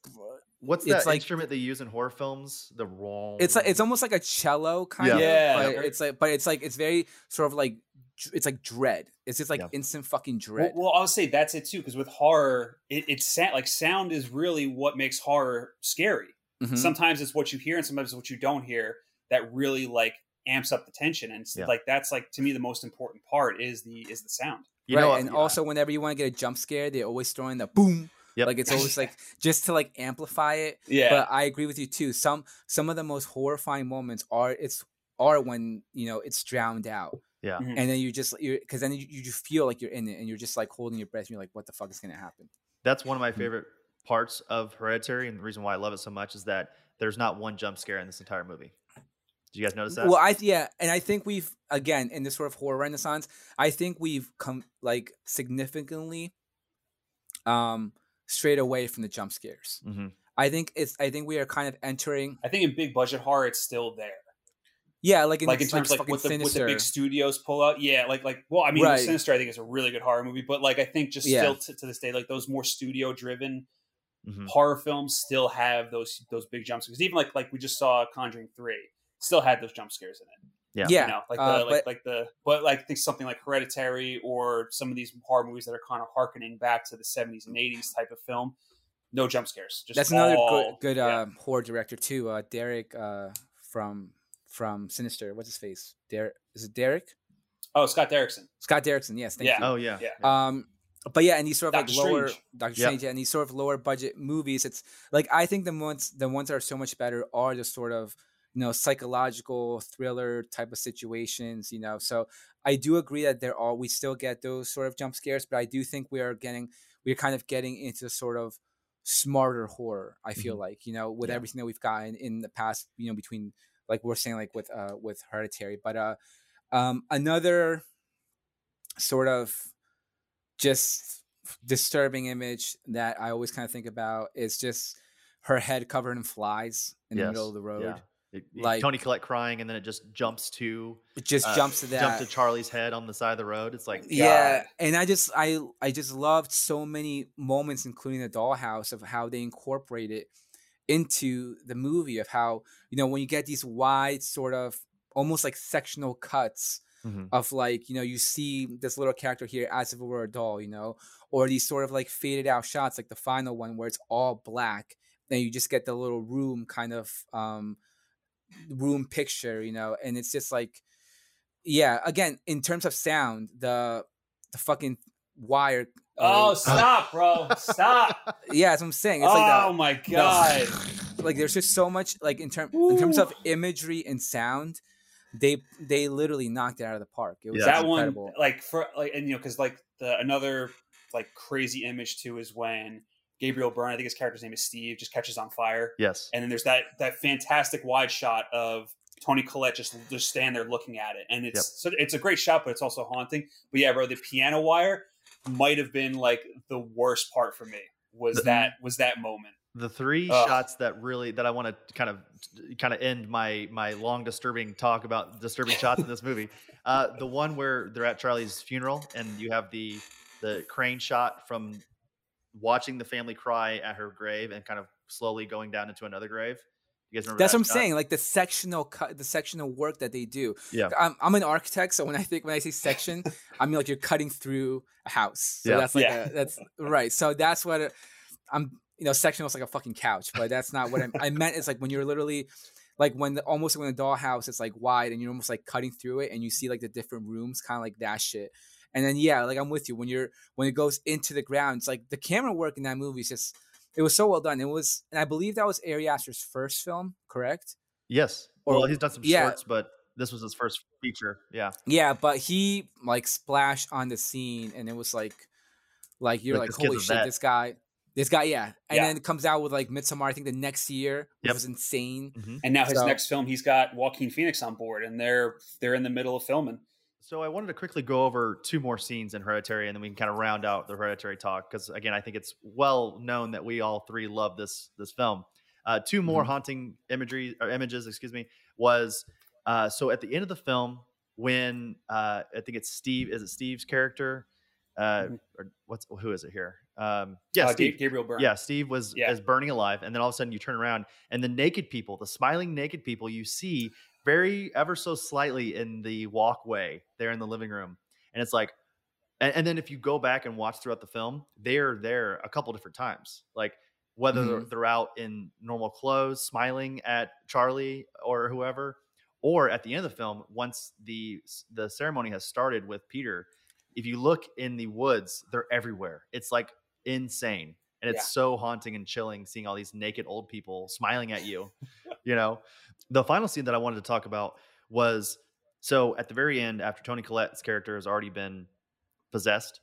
What's it's that like- instrument they use in horror films? The wrong. It's like it's almost like a cello kind of. Yeah. But it's like but it's like it's very sort of like dr- it's like dread. It's just like Yeah. instant fucking dread. well, I'll say that's it too, because with horror, it, it's sa- like sound is really what makes horror scary. Mhm. Sometimes it's what you hear, and sometimes it's what you don't hear that really like amps up the tension. And Yeah. like that's like to me the most important part is the is the sound. you right, know, and yeah. also whenever you want to get a jump scare, they always throw in the boom. Yep. Like it's always like just to like amplify it. Yeah, But I agree with you too. Some some of the most horrifying moments are it's are when you know it's drowned out, yeah. Mhm. and then you just you because then you, you just feel like you're in it, and you're just like holding your breath. And you're like, what the fuck is gonna happen? That's one of my Mm. favorite parts of Hereditary, and the reason why I love it so much is that there's not one jump scare in this entire movie. Did you guys notice that? Well, I yeah, and I think we've again in this sort of horror renaissance, I think we've come like significantly um straight away from the jump scares. Mhm. I think it's I think we are kind of entering I think in big budget horror, it's still there. Yeah, like in, like in terms like fucking what the, what the big studios pull out. Yeah, like like well, I mean, Right. Sinister I think is a really good horror movie, but like I think just Yeah. still to, to this day, like those more studio driven Mhm. horror films still have those those big jump scares. Even like like we just saw Conjuring three still had those jump scares in it. Yeah. yeah, you know, like uh, the like, but- like the but like I think something like Hereditary or some of these horror movies that are kind of harkening back to the seventies and eighties type of film. No jump scares. Just That's another all- good good yeah. uh, horror director too. Uh, Derek uh, from from Sinister. What's his face? Derek is it Derek? Oh, Scott Derrickson. Scott Derrickson. Yes, thank Yeah. you. Oh yeah. Yeah. Um, but yeah, and these sort of Doctor like lower Strange. Doctor Yeah. Strange, yeah, and these sort of lower budget movies. It's like I think the ones the ones that are so much better are the sort of you know psychological thriller type of situations. You know, so I do agree that there are we still get those sort of jump scares, but I do think we are getting we're kind of getting into sort of smarter horror. I feel like you know with Mm-hmm. Yeah. everything that we've gotten in the past, you know, between like we're saying like with uh with Hereditary, but uh um another sort of just disturbing image that I always kind of think about is just her head covered in flies in the middle of the road. Yeah. It- Like- Toni Collette crying, and then it just jumps to It just uh, jumps to that. jump to Charlie's head on the side of the road. It's like yeah, and I just I I just loved so many moments, including the dollhouse, of how they incorporate it into the movie. Of how you know when you get these wide sort of almost like sectional cuts Mhm. of like you know you see this little character here as if it were a doll, you know, or these sort of like faded out shots, like the final one where it's all black, and you just get the little room kind of um room picture, you know, and it's just like yeah, again, in terms of sound, the the fucking wire. Oh, uh, stop, bro! Stop! yeah, that's what I'm saying. It's oh like my god! the- like there's just so much like in term in terms of imagery and sound, they they literally knocked it out of the park. It was Yeah. that incredible. one, like for like, and you know, because like the another like crazy image too is when Gabriel Byrne, I think his character's name is Steve, just catches on fire. Yes. And then there's that that fantastic wide shot of Toni Collette just just stand there looking at it, and it's so it's a great shot, but it's also haunting. But yeah, bro, the piano wire might have been like the worst part for me. Was The- that was that moment? the three Ugh. shots that really that I want to kind of kind of end my my long disturbing talk about disturbing shots in this movie. Uh, the one where they're at Charlie's funeral and you have the the crane shot from watching the family cry at her grave and kind of slowly going down into another grave. You guys remember That's that what I'm shot? saying. Like the sectional cut, the sectional work that they do. Yeah. I'm, I'm an architect, so when I think when I say section, I mean like you're cutting through a house. So Yeah. that's like Yeah. a, that's right. So that's what it- I'm. You know, sectional is like a fucking couch, but that's not what I, I meant. Is like when you're literally like when the, almost when a dollhouse is like wide and you're almost like cutting through it and you see like the different rooms, kind of like that shit. And then yeah, like I'm with you when you're when it goes into the ground. It's like the camera work in that movie is just it was so well done. It was, and I believe that was Ari Aster's first film, correct? Yes. Or- well, he's done some yeah. shorts, but this was his first feature. Yeah. Yeah, but he like splashed on the scene, and it was like, like you're Like, like, holy shit, this guy, this guy, yeah. And Yeah. then it comes out with like Midsommar, I think the next year, which Yep. was insane. Mhm. And now his So- next film, he's got Joaquin Phoenix on board, and they're they're in the middle of filming. So I wanted to quickly go over two more scenes in Hereditary, and then we can kind of round out the Hereditary talk because again, I think it's well known that we all three love this this film. Uh, two more Mm-hmm. haunting imagery or images, excuse me, was uh, so at the end of the film when uh, I think it's Steve. Is it Steve's character? Uh, Mhm. or what's who is it here? Um, yeah, Uh, Steve. Gabriel Byrne. Yeah, Steve was Yeah. is burning alive, and then all of a sudden you turn around, and the naked people, the smiling naked people, you see very ever so slightly in the walkway there in the living room, and it's like, and, and then if you go back and watch throughout the film, they're there a couple different times, like whether they're, Mhm. they're out in normal clothes, smiling at Charlie or whoever, or at the end of the film, once the the ceremony has started with Peter, if you look in the woods, they're everywhere. It's like insane. And it's Yeah. so haunting and chilling seeing all these naked old people smiling at you. you know, the final scene that I wanted to talk about was so at the very end, after Toni Collette's character has already been possessed,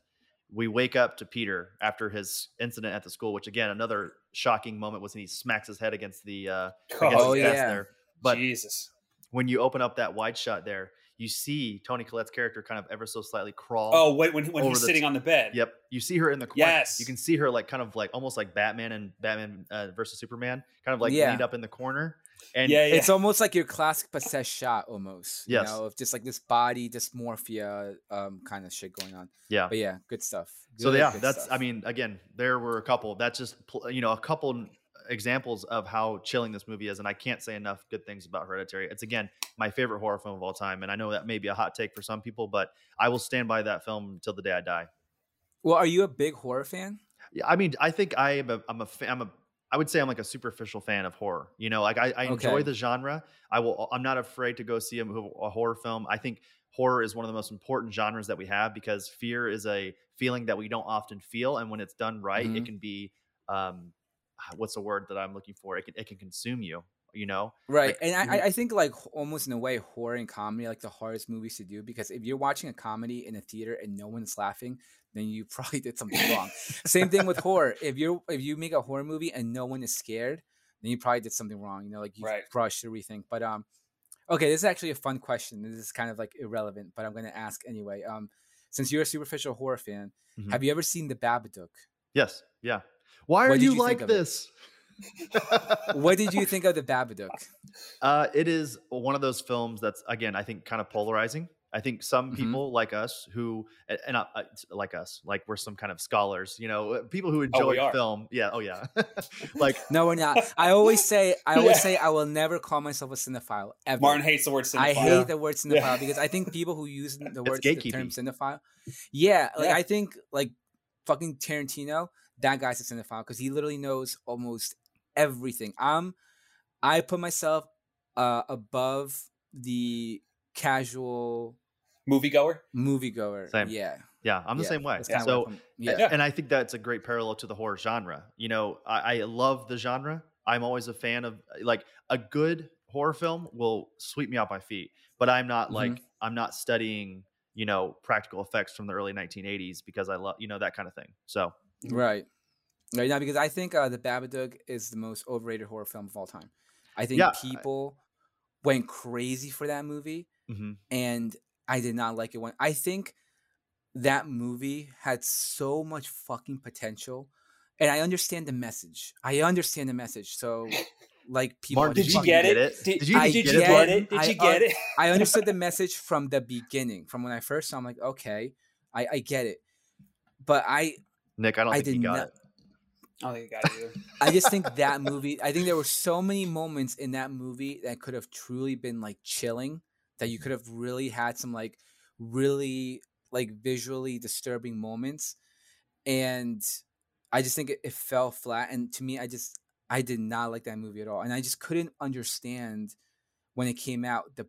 we wake up to Peter after his incident at the school, which again, another shocking moment was when he smacks his head against the uh against Oh, yeah. there. But Jesus. when you open up that wide shot there, you see Toni Collette's character kind of ever so slightly crawl. Oh, wait, when when he's the sitting on the bed. Yep, you see her in the corner. Yes. you can see her like kind of like almost like Batman and Batman uh, versus Superman, kind of like Yeah. leaned up in the corner. And Yeah, yeah. It's almost like your classic possessed shot, almost. Yes. You know, of just like this body dysmorphia um, kind of shit going on. yeah, But yeah, good stuff. so yeah, good that's. stuff. I mean, again, there were a couple. That's just you know a couple examples of how chilling this movie is, and I can't say enough good things about Hereditary. It's again my favorite horror film of all time, and I know that may be a hot take for some people, but I will stand by that film until the day I die. Well, are you a big horror fan? Yeah, I mean, I think I am a, I'm a, I'm a, I would say I'm like a superficial fan of horror. You know, like I, I enjoy Okay. the genre. I will, I'm not afraid to go see a, a horror film. I think horror is one of the most important genres that we have because fear is a feeling that we don't often feel, and when it's done right, it Mhm. can be, um, what's the word that I'm looking for? It can, it can consume you. You know, Right. Like, and I, I think like almost in a way horror and comedy are like the hardest movies to do because if you're watching a comedy in a theater and no one's laughing, then you probably did something wrong. Same thing with horror. If you're if you make a horror movie and no one is scared, then you probably did something wrong. You know, like you Right. probably should rethink. But um okay, this is actually a fun question. This is kind of like irrelevant, but I'm gonna ask anyway. Um since you're a superficial horror fan, Mhm. have you ever seen the Babadook? yes, yeah. Why are you, you like this? What did you think of the Babadook? Uh, it is one of those films that's again, I think, kind of polarizing. I think some Mhm. people like us who, and uh, uh, like us, like we're some kind of scholars, you know, uh, people who enjoy Oh, film. Yeah, oh yeah, like No, we're not. I always say I always Yeah. say I will never call myself a cinephile ever. Martin hates the word cinephile. I hate the word cinephile Yeah. because I think people who use the word the term cinephile, yeah, like Yeah. I think like fucking Tarantino, that guy's a cinephile because he literally knows almost everything. I'm, I put myself uh above the casual moviegoer. moviegoer. Same. Yeah, yeah, I'm the yeah, same way. that's So, where yeah. Yeah. and I think that's a great parallel to the horror genre. You know, I, I love the genre. I'm always a fan of like a good horror film will sweep me off my feet, but I'm not Mhm. like I'm not studying, you know, practical effects from the early 1980s because I love, you know, that kind of thing. So, right. Right now because I think uh, the Babadook is the most overrated horror film of all time. I think Yeah, people went crazy for that movie, Mhm. and I did not like it. When I think that movie had so much fucking potential, and I understand the message. I understand the message. So, like people, Martin, Did you get get it? it? Did, Did you did get you it, get Martin? it? Did I- you get it? I understood the message from the beginning. From when I first saw, I'm like, okay, I, I get it, but I Nick, I don't I think did you got not- it. I got. I just think that movie. I think there were so many moments in that movie that could have truly been like chilling. That you could have really had some like really like visually disturbing moments, and I just think it, it fell flat. And to me, I just I did not like that movie at all, and I just couldn't understand when it came out the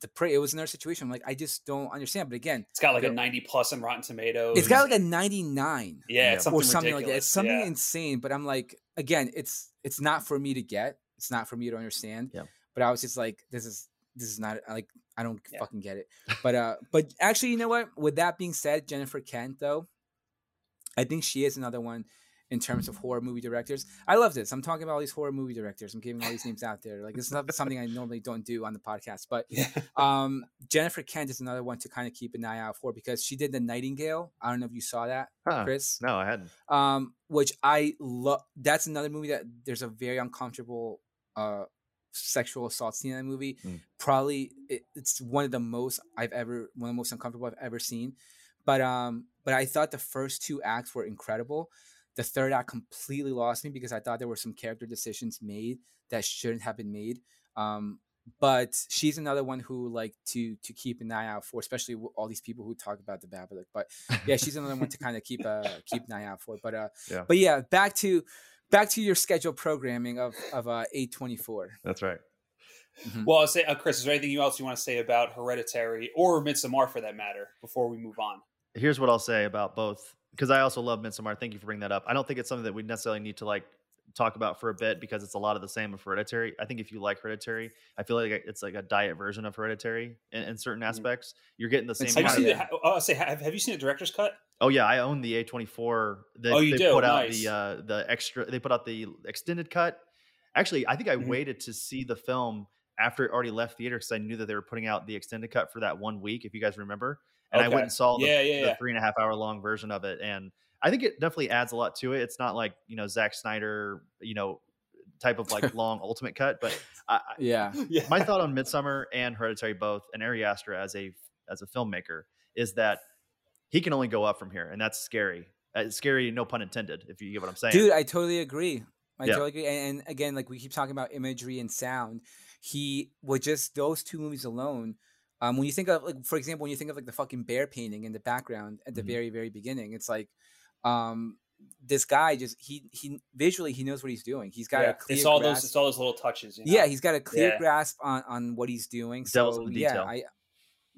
the prey. It was another situation. I'm like, I just don't understand. But again, It's got like a 90 plus on Rotten Tomatoes. it's got like a 99 yeah, Yeah. it's something or something like that. It's something yeah. insane. But I'm like, again, it's it's not for me to get. It's not for me to understand. Yeah. But I was just like, this is this is not like I don't Yeah. fucking get it. But uh, but actually, you know what? With that being said, Jennifer Kent though, I think she is another one in terms of horror movie directors. I love this. I'm talking about all these horror movie directors. I'm giving all these names out there. Like this is not something I normally don't do on the podcast. But Yeah. um, Jennifer Kent is another one to kind of keep an eye out for because she did the Nightingale. I don't know if you saw that, Huh. Chris No, I hadn't. um, which I love. That's another movie that there's a very uncomfortable uh sexual assault scene in that movie. Mm. Probably it, it's one of the most I've ever one of the most uncomfortable I've ever seen. But um, but I thought the first two acts were incredible. The third act completely lost me because I thought there were some character decisions made that shouldn't have been made. Um, but she's another one who like to to keep an eye out for, especially with all these people who talk about the Babadook. But yeah, she's another one to kind of keep uh keep an eye out for. But uh, Yeah. but yeah, back to back to your scheduled programming of of uh eight twenty four. That's right. Well, I'll say, uh, Chris, is there anything else you want to say about Hereditary or Midsommar for that matter before we move on? Here's what I'll say about both because I also love Midsommar. Thank you for bringing that up. I don't think it's something that we necessarily need to like talk about for a bit because it's a lot of the same of Hereditary. I think if you like Hereditary, I feel like it's like a diet version of Hereditary in, in certain Mhm. aspects. You're getting the same. Have you seen the, oh, I'll say, have, have you seen the director's cut? Oh yeah, I own the A24. They, Oh, you they do? put out Nice. the uh, the extra. They put out the extended cut. Actually, I think I Mhm. waited to see the film after it already left theater because I knew that they were putting out the extended cut for that one week. If you guys remember, and I went and saw the, Yeah, yeah, the yeah. three and a half hour long version of it, and I think it definitely adds a lot to it. It's not like you know Zack Snyder, you know, type of like long ultimate cut, but I, Yeah, Yeah. my thought on Midsommar and Hereditary both, and Ari Aster as a as a filmmaker, is that he can only go up from here, and that's scary. Uh, it's scary, no pun intended. If you get what I'm saying, dude, I totally agree. I Yeah. totally agree. And, and again, like we keep talking about imagery and sound, he with just those two movies alone. Um, when you think of like, for example, when you think of like the fucking bear painting in the background at the Mhm. very, very beginning, it's like, um, this guy just he he visually he knows what he's doing. He's got Yeah. a clear It's all grasp. those. It's all those little touches. You know? yeah, he's got a clear Yeah. grasp on on what he's doing. Devils so in the yeah. I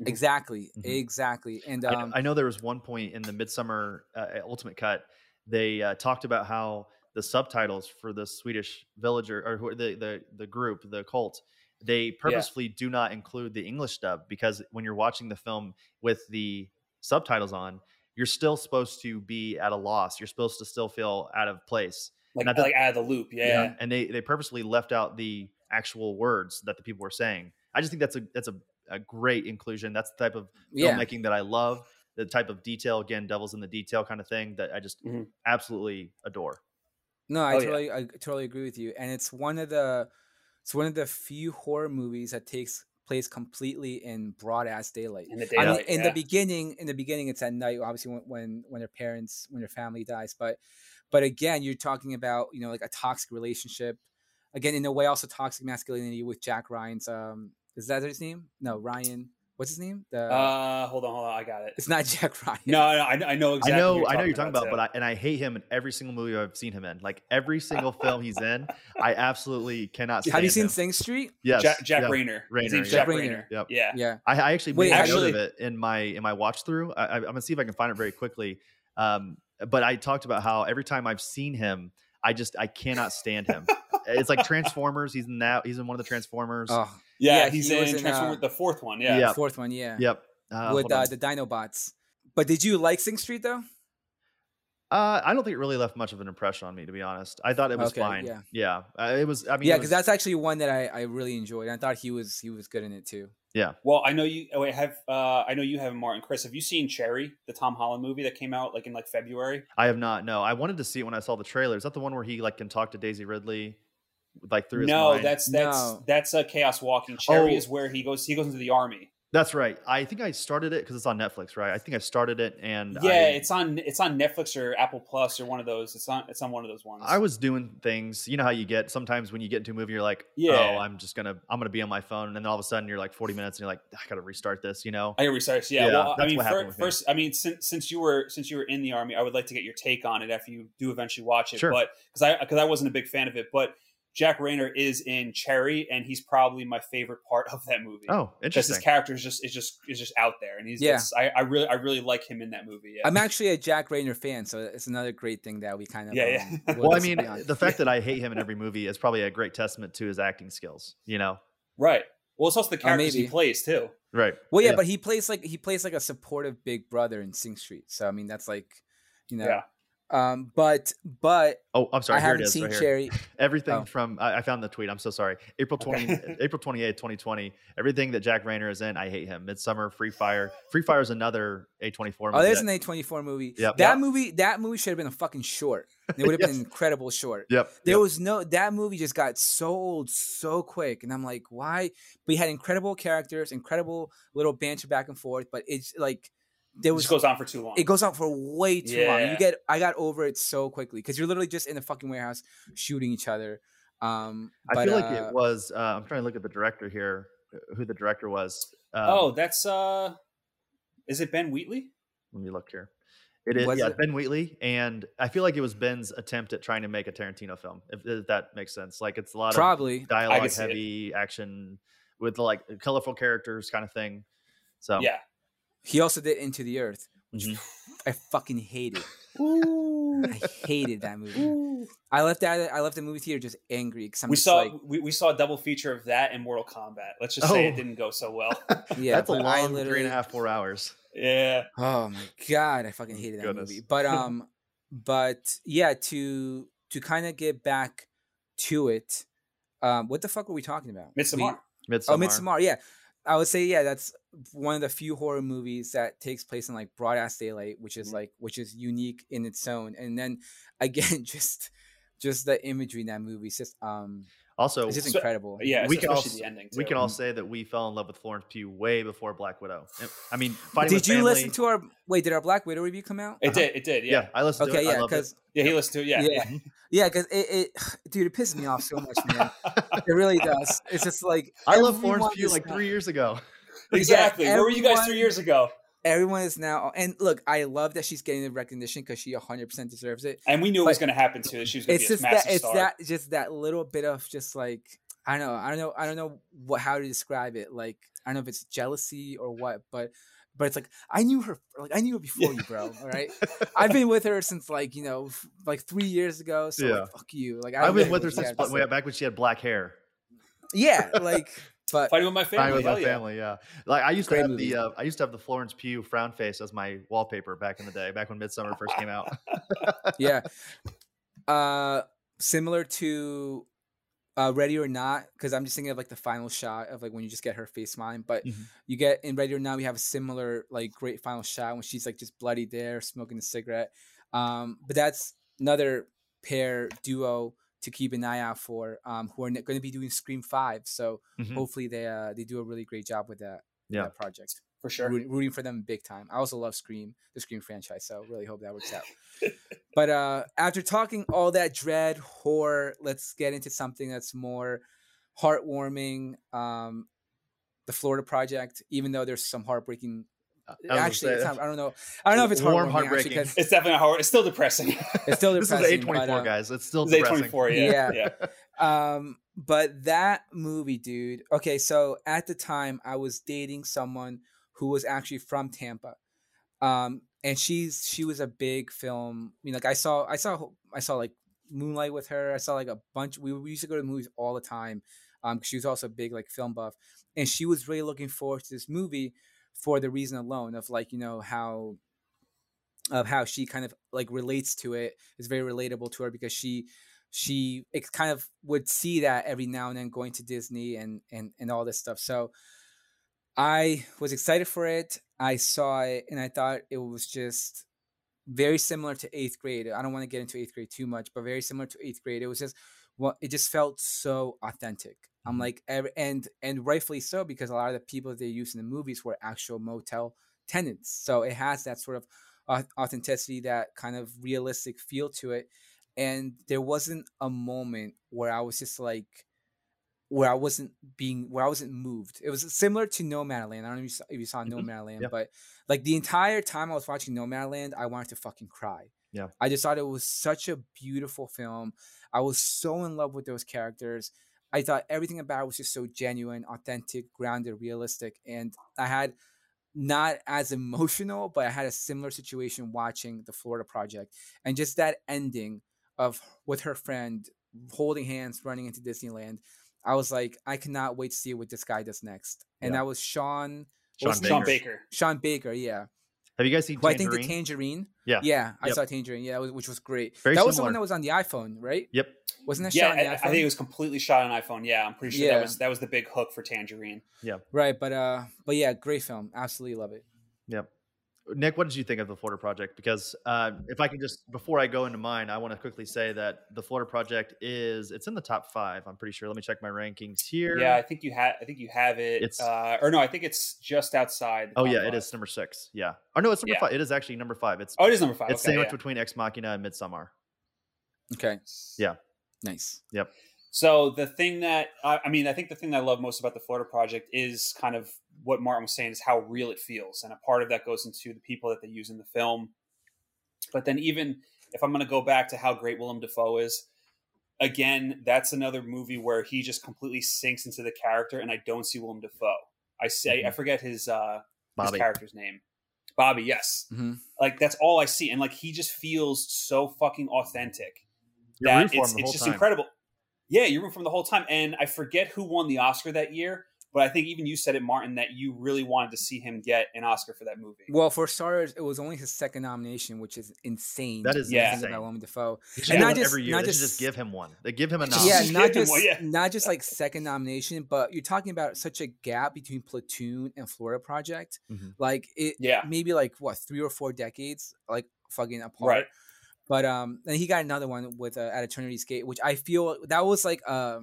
Mhm. exactly, Mhm. exactly. And I, um, I know there was one point in the Midsommar uh, Ultimate Cut, they uh, talked about how the subtitles for the Swedish villager or who, the the the group, the cult, they purposefully do not include the English dub because when you're watching the film with the subtitles on, you're still supposed to be at a loss. You're supposed to still feel out of place. like, not that- like out of the loop. Yeah. and they they purposely left out the actual words that the people were saying. I just think that's a that's a, a great inclusion. That's the type of yeah, filmmaking that I love. The type of detail, again, devil's in the detail kind of thing that I just Mhm. absolutely adore. No, I Oh, yeah. totally, I totally agree with you. And it's one of the, it's one of the few horror movies that takes place completely in broad ass daylight. In the I mean, in yeah. the beginning, in the beginning, it's at night. Obviously, when when when their parents, when their family dies. But, but again, you're talking about you know like a toxic relationship. Again, in a way, also toxic masculinity with Jack Ryan's. Um, is that his name? No, Ryan. What's his name? The Uh, hold on, hold on. I got it. it's not Jack Ryan. No, no, I, I know exactly. I know, what I know you're talking about, too. but I and I hate him in every single movie I've seen him in. Like every single film he's in, I absolutely cannot. Stand Have you seen him. Sing Street? Yes, Jack, Jack yeah. Reynor. His Reynor, name's yeah. Jack Jack Reynor. Reynor. Yep. Yeah. Yeah. I, I actually Wait, made a note actually- of it in my in my watch through. I, I, I'm gonna see if I can find it very quickly. Um, but I talked about how every time I've seen him, I just I cannot stand him. it's like Transformers. He's in that. He's in one of the Transformers. Oh, Yeah, Yeah, he's he in in, Transformer, uh, the fourth one. Yeah. Yeah. the fourth one. Yeah. Yep. Uh, with uh, on. the Dinobots. But did you like Sing Street though? Uh, I don't think it really left much of an impression on me, to be honest. I thought it was Okay, fine. yeah. yeah. Uh, it was. I mean, yeah, because was- that's actually one that I, I really enjoyed. I thought he was he was good in it too. Yeah. Well, I know you. Oh, wait, have uh, I know you haven't, Martin. Chris, have you seen Cherry, the Tom Holland movie that came out like in like February? I have not. No, I wanted to see it when I saw the trailer. Is that the one where he like can talk to Daisy Ridley, like through his No, mind? that's that's No. that's a Chaos Walking. Cherry Oh. is where he goes. He goes into the army. That's right. I think I started it because it's on Netflix, right? I think I started it and Yeah, I, it's on it's on Netflix or Apple Plus or one of those. It's on it's on one of those ones. I was doing things. You know how you get sometimes when you get into a movie, you're like, oh, Yeah. oh, I'm just gonna I'm gonna be on my phone, and then all of a sudden you're like 40 minutes, and you're like, I gotta restart this. You know? I get research. Yeah, Yeah, well, I mean, what fir- happened with me. first, I mean, since since you were since you were in the army, I would like to get your take on it after you do eventually watch it. Sure. But because I because I wasn't a big fan of it, but Jack Reynor is in Cherry, and he's probably my favorite part of that movie. Oh, interesting. because his character is just is just is just out there, and he's Yeah. I, I really I really like him in that movie. Yeah, I'm actually a Jack Reynor fan, so it's another great thing that we kind of Yeah, yeah. um, Well, I mean, the fact that I hate him in every movie is probably a great testament to his acting skills. You know? right. Well, it's also the characters he plays too. Right. well, yeah, but he plays like he plays like a supportive big brother in Sing Street. So I mean, that's like, you know, Yeah. Um, but but Oh, I'm sorry. I here it haven't is. seen right here. Cherry. Everything Oh. from I, I found the tweet. I'm so sorry. April 20, Okay. April 28th, 2020. Everything that Jack Reynor is in, I hate him. Midsommar, Free Fire. Free Fire is another A24 movie. Oh, there's an A24 movie. Yep. That Yep. movie, that movie should have been a fucking short. It would have been Yes. an incredible short. Yep. There yep. was no that movie just got so old so quick, and I'm like, why? But he had incredible characters, incredible little banter back and forth. But it's like there It was just goes on for too long. it goes on for way too long. You get I got over it so quickly because you're literally just in the fucking warehouse shooting each other. Um, I but, feel like uh, it was. Uh, I'm trying to look at the director here. uh, Who the director was? Um, oh, that's uh, is it Ben Wheatley? let me look here. It is Was yeah, it? Ben Wheatley, and I feel like it was Ben's attempt at trying to make a Tarantino film. If, if that makes sense, like it's a lot of probably dialogue heavy action with like colorful characters kind of thing. So Yeah. He also did Into the Earth, which Mhm. I fucking hated. I hated that movie. I left that I left the movie theater just angry because I'm we saw like, we, we saw a double feature of that and Mortal Kombat. Let's just say Oh. it didn't go so well. yeah, that's a but I long three literally- and a half, four hours. yeah. Oh my god, I fucking hated that Goodness. movie. But um, but yeah, to to kind of get back to it, um, what the fuck were we talking about? We- Midsommar. Midsommar. oh, Midsommar. Yeah, I would say yeah, that's one of the few horror movies that takes place in like broad ass daylight, which is Mhm. like which is unique in its own. And then again, just just the imagery in that movie, just um, Also, it's just So- incredible. Yeah, We we can especially also- the ending. we can all say that we fell in love with Florence Pugh way before Black Widow. I mean, fighting Did with you family, listen to our wait? Did our Black Widow review come out? It did. It did. Yeah, Yeah. I listened Okay, to it. Yeah, because Yeah. He listened to it. Yeah. Yeah. Mm-hmm. yeah, because it, it, dude, it pisses me off so much, man. It really does. It's just like I love Florence Pugh like now- three years ago. Exactly. Where were you guys three years ago? Everyone is now, and look, I love that she's getting the recognition because she 100 percent deserves it. And we knew it was going to happen too. She was going to It's be a just that it's star. that just that little bit of just like I don't know, I don't know, I don't know what how to describe it. Like I don't know if it's jealousy or what, but but it's like I knew her, like I knew her before you, bro. All right, I've been with her since like you know f- like three years ago. So Yeah. like, fuck you. Like I I've been with her since way back when she had black hair. Yeah, like but Fighting with my Fine family. with my yeah. family, yeah. Like I used Great to have movie. the uh, I used to have the Florence Pugh frown face as my wallpaper back in the day, back when Midsommar first came out. yeah. Uh, similar to uh, Ready or Not, because I'm just thinking of like the final shot of like when you just get her face smiling. But Mhm. you get in Ready or Not, we have a similar like great final shot when she's like just bloody there smoking a cigarette. Um, but that's another pair duo to keep an eye out for, um, who are going to be doing Scream Five. So Mhm. hopefully they uh, they do a really great job with that. Yeah. that project. For sure. Rooting, rooting for them big time. I also love Scream, the Scream franchise, so really hope that works out. but uh after talking all that dread horror, let's get into something that's more heartwarming. Um, the Florida Project, even though there's some heartbreaking. I Actually, it's say, not, I don't know. I don't know if it's Warm, heartwarming, heartbreaking. Actually, 'cause It's definitely hard. It's still depressing. it's still this is depressing. A twenty but, four uh, guys. It's still It's A twenty four. Yeah. Yeah. Yeah. Um, but that movie, dude. Okay, so at the time, I was dating someone who was actually from Tampa, um, and she's she was a big film. You know, like I saw, I saw, I saw like Moonlight with her. I saw like a bunch. We, we used to go to movies all the time. Um, 'cause she was also a big like film buff, and she was really looking forward to this movie for the reason alone of like you know how of how she kind of like relates to it is very relatable to her because she she it kind of would see that every now and then going to Disney and and and all this stuff. So I was excited for it. I saw it and I thought it was just very similar to eighth grade. I don't want to get into eighth grade too much, but very similar to eighth grade. It was just well, it just felt so authentic. I'm Mhm. like, and and rightfully so because a lot of the people they used in the movies were actual motel tenants. So it has that sort of authenticity, that kind of realistic feel to it. And there wasn't a moment where I was just like, where I wasn't being, where I wasn't moved. It was similar to Nomadland. I don't know if you saw, if you saw Mhm. Nomadland, Yeah. but like the entire time I was watching Nomadland, I wanted to fucking cry. Yeah. I just thought it was such a beautiful film. I was so in love with those characters. I thought everything about it was just so genuine, authentic, grounded, realistic. And I had not as emotional, but I had a similar situation watching the Florida Project. And just that ending of with her friend holding hands, running into Disneyland. I was like, I cannot wait to see what this guy does next. And Yeah. that was Sean Sean was his Sean? Baker. Sean Baker, yeah. Have you guys seen Who I think the Tangerine. Yeah. Yeah, I Yep. saw Tangerine. Yeah, which was great. Very that was the one that was on the iPhone, right? Yep. Wasn't that Yeah, shot on the I, I think it was completely shot on iPhone. Yeah, I'm pretty sure Yeah. that was that was the big hook for Tangerine. Yeah. Right, but uh, but yeah, great film. Absolutely love it. Yep. Nick, what did you think of the Florida Project? Because uh, if I can just before I go into mine, I want to quickly say that the Florida Project is it's in the top five. I'm pretty sure. Let me check my rankings here. Yeah, I think you have. I think you have it. It's- uh, or no, I think it's just outside. the Oh yeah, it five. is number six. Yeah. Oh no, it's number Yeah. five. It is actually number five. It's Oh, it is number five. it's okay, sandwiched yeah. between Ex Machina and Midsommar. Okay, Yeah. nice. Yep. So the thing that I, I mean, I think the thing that I love most about the Florida Project is kind of what Martin was saying is how real it feels, and a part of that goes into the people that they use in the film. But then, even if I'm going to go back to how great Willem Dafoe is, again, that's another movie where he just completely sinks into the character, and I don't see Willem Dafoe. I say I Mhm. forget his uh, his character's name, Bobby. Yes, hmm like that's all I see, and like he just feels so fucking authentic You're that it's, it's just time. incredible. Yeah, you're rooting from the whole time. And I forget who won the Oscar that year, but I think even you said it, Martin, that you really wanted to see him get an Oscar for that movie. Well, for starters, it was only his second nomination, which is insane. That is Yeah. think insane. about Willem Dafoe. They should And not just- every year. not They should just- just give him one. They give him a Just- nom. yeah, not just one, yeah. not just like second nomination, but you're talking about such a gap between Platoon and Florida Project. Mhm. Like it, Yeah. maybe like what three or four decades, like fucking apart. Right. But um, and he got another one with uh, at Eternity's Gate, which I feel that was like uh,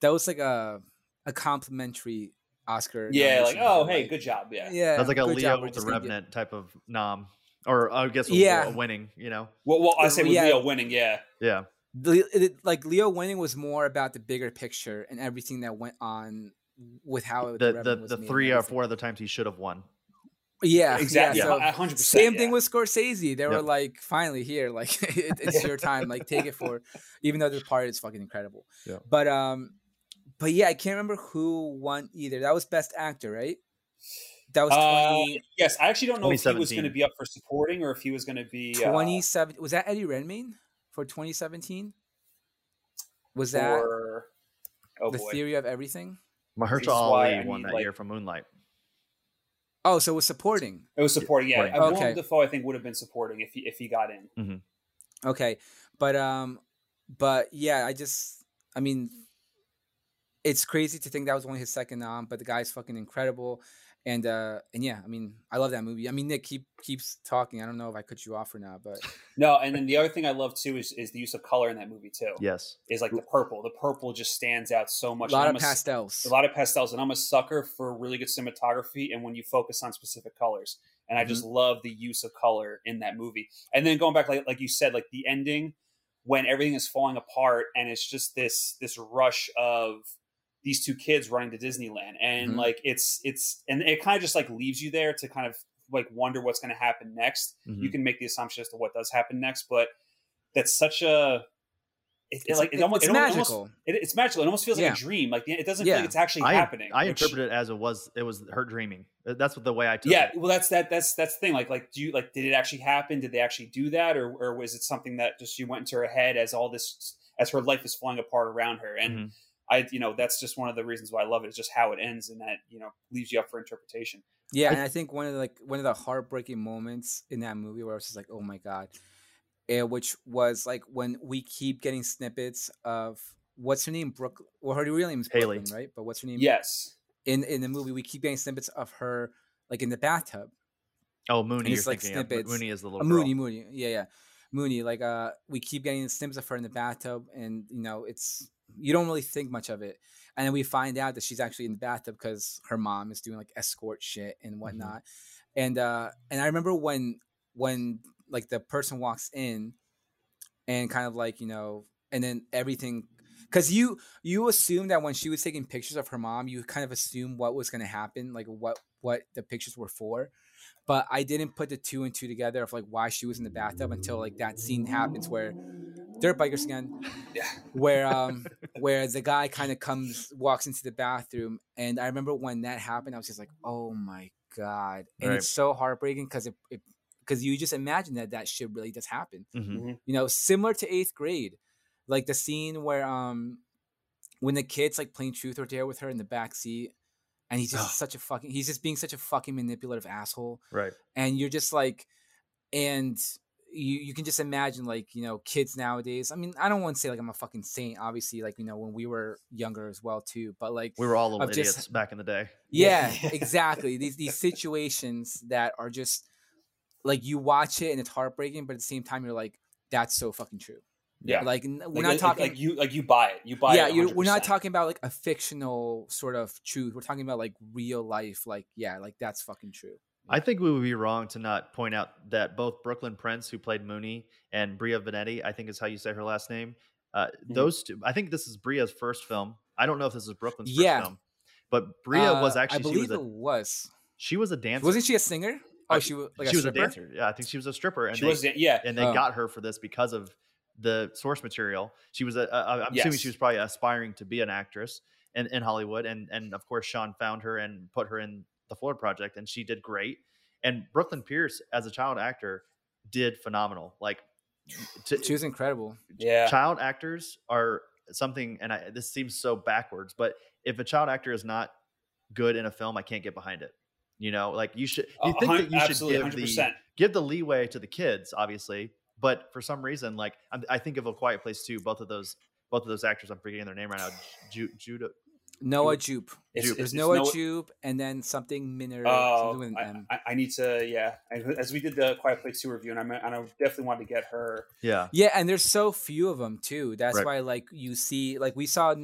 that was like a a complimentary Oscar. Yeah, like, oh, but, hey, like, good job. Yeah. Yeah, That's like a Leo job, with the just gonna get- Revenant type of nom, or I guess a, Yeah. a winning. You know. Well, well I say with Yeah. Leo winning, yeah. Yeah. the, it, like Leo winning was more about the bigger picture and everything that went on with how The the, Revenant was the three or four other times he should have won. Yeah, Exactly. Yeah, so 100%. same thing yeah. with Scorsese. They were like, finally here, like it, it's your time, like take it for. Even though the part is fucking incredible. Yeah. But um, but yeah, I can't remember who won either. That was best actor, right? That was Uh, 20, yes, I actually don't know if he was going to be up for supporting or if he was going to be uh, 27 Was that Eddie Redmayne for 2017? Was that for- oh the boy. theory of everything? Mahershala is why Ali I won that like- year for Moonlight. Oh, so it was supporting. It was supporting. Yeah, supporting. Uh, Willem Okay. Dafoe, I think, would have been supporting if he if he got in. Okay, but um, but yeah, I just, I mean, it's crazy to think that was only his second nom, but the guy's fucking incredible, and uh, and yeah, I mean, I love that movie. I mean, Nick keep keeps talking. I don't know if I cut you off or not, but No, and then the other thing I love too is is the use of color in that movie too. Yes. Is like the purple. The purple just stands out so much. a lot And of I'm a- pastels. a lot of pastels and i'm a sucker for really good cinematography and when you focus on specific colors and i Mm-hmm. just love the use of color in that movie and then going back like, like you said like the ending when everything is falling apart and it's just this this rush of these two kids running to disneyland and Mhm. like it's it's and it kind of just like leaves you there to kind of like wonder what's going to happen next Mhm. you can make the assumption as to what does happen next but that's such a it, it It's, like it almost, it's it almost- magical. it, it's magical. It almost feels Yeah. like a dream. Like it doesn't Yeah. feel like it's actually I, happening. I which- interpreted it as it was it was her dreaming. That's what the way I took Yeah, it. well, that's that. That's that's the thing. Like, like, do you like? Did it actually happen? Did they actually do that, or or was it something that just she went into her head as all this as her life is falling apart around her? And Mhm. I you know that's just one of the reasons why I love it. Is just how it ends and that you know leaves you up for interpretation. Yeah, and I think one of the, like one of the heartbreaking moments in that movie where I was just like, oh my god, and which was like when we keep getting snippets of what's her name, Brooke. Well, her real name is Haley. Brooklyn, right? But what's her name? Yes. In in the movie, we keep getting snippets of her like in the bathtub. Oh, Mooney. it's You're like thinking of. Mooney is the Uh, little girl. Mooney, Mooney, yeah, yeah, Mooney. Like, uh, we keep getting the snippets of her in the bathtub, and you know, it's you don't really think much of it, and then we find out that she's actually in the bathtub because her mom is doing like escort shit and whatnot, and uh, and I remember when when like the person walks in, and kind of like you know, and then everything. Because you you assume that when she was taking pictures of her mom, you kind of assume what was going to happen, like what what the pictures were for but I didn't put the two and two together of like why she was in the bathtub until like that scene happens where dirt bikers again, Yeah. where um where the guy kind of comes walks into the bathroom, and I remember when that happened, I was just like, oh my god, and Right. it's so heartbreaking because it. it because you just imagine that that shit really does happen, Mhm. you know, similar to eighth grade, like the scene where um when the kid's like playing truth or dare with her in the back seat, and he's just Ugh. such a fucking he's just being such a fucking manipulative asshole Right. and you're just like and you you can just imagine like you know kids nowadays i mean i don't want to say like i'm a fucking saint obviously like you know when we were younger as well too but like We were all little Of just- idiots back in the day. yeah Yeah. exactly these these situations that are just like you watch it and it's heartbreaking but at the same time you're like that's so fucking true Yeah. like we're Like- not talking like you like you buy it. You buy yeah it. you're, we're not talking about like a fictional sort of truth we're talking about like real life like yeah like that's fucking true I think we would be wrong to not point out that both Brooklyn Prince, who played Mooney, and Bria Vanetti, I think is how you say her last name. Uh, Mm-hmm. Those two, I think this is Bria's first film. I don't know if this is Brooklyn's Yeah. first film, but Bria was Uh, actually i she believe was it a, was she was a dancer. wasn't she a singer oh she was like she a was a dancer. Yeah, I think she was a stripper, and She they, was yeah. and they Oh. got her for this because of the source material. She was a, a I'm assuming she was probably aspiring to be an actress in, in Hollywood, and and of course Sean found her and put her in the Florida Project, and she did great. And Brooklyn Pierce, as a child actor, did phenomenal. Like, to, She was incredible. Yeah. child actors are something, and I, this seems so backwards, but if a child actor is not good in a film, I can't get behind it. You know, like you should. You think that you should give hundred the give the leeway to the kids, obviously. But for some reason, like I'm, I think of a Quiet Place too. Both of those, both of those actors, I'm forgetting their name right now. Ju- Judah. Noah Jupe. It's, Jupe. There's it's Noah Noah- Jupe, and then something Minner. Oh, something with an I, M. I, I need to. Yeah, as we did the Quiet Place Two review, and I, meant- and I definitely wanted to get her. Yeah, Yeah, and there's so few of them too. That's Right. why, like, you see, like, we saw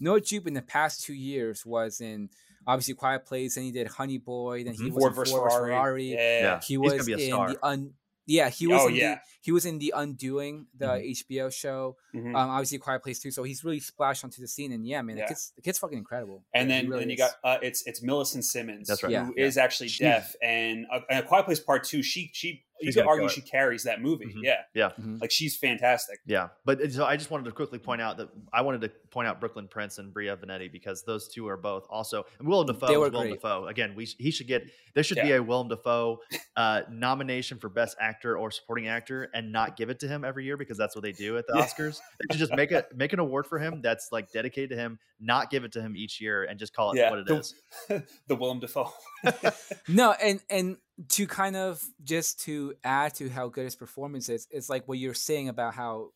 Noah Jupe in the past two years was in obviously Quiet Place, and he did Honey Boy, then he Mhm. was Ford in versus Ferrari. Ferrari. Yeah. Yeah. He He's was gonna be a in star. the un. Yeah, he was Oh, in yeah. the he was in the Undoing, the Mhm. HBO show. Mhm. Um, obviously Quiet Place too. So he's really splashed onto the scene, and yeah, man, Yeah. the kid's the kid's fucking incredible. and Yeah, he then, really then you got uh, it's it's Millicent Simmonds, That's right. Yeah. who is actually She- deaf, and uh, and a Quiet Place Part Two. She she you could gonna argue she carries that movie. Mhm. Yeah, Yeah. Mhm. like she's fantastic. yeah. But so I just wanted to quickly point out that I wanted to point out Brooklyn Prince and Bria Vanetti because those two are both also and Willem Dafoe. They is were Willem great. Dafoe again. We he should get there should be Yeah. a Willem Dafoe uh, nomination for Best Actor or Supporting Actor and not give it to him every year because that's what they do at the Yeah. Oscars. They should just make a make an award for him that's like dedicated to him, not give it to him each year, and just call it Yeah, what it the- is. the Willem Dafoe. No, and and to kind of just to add to how good his performance is, it's like what you're saying about how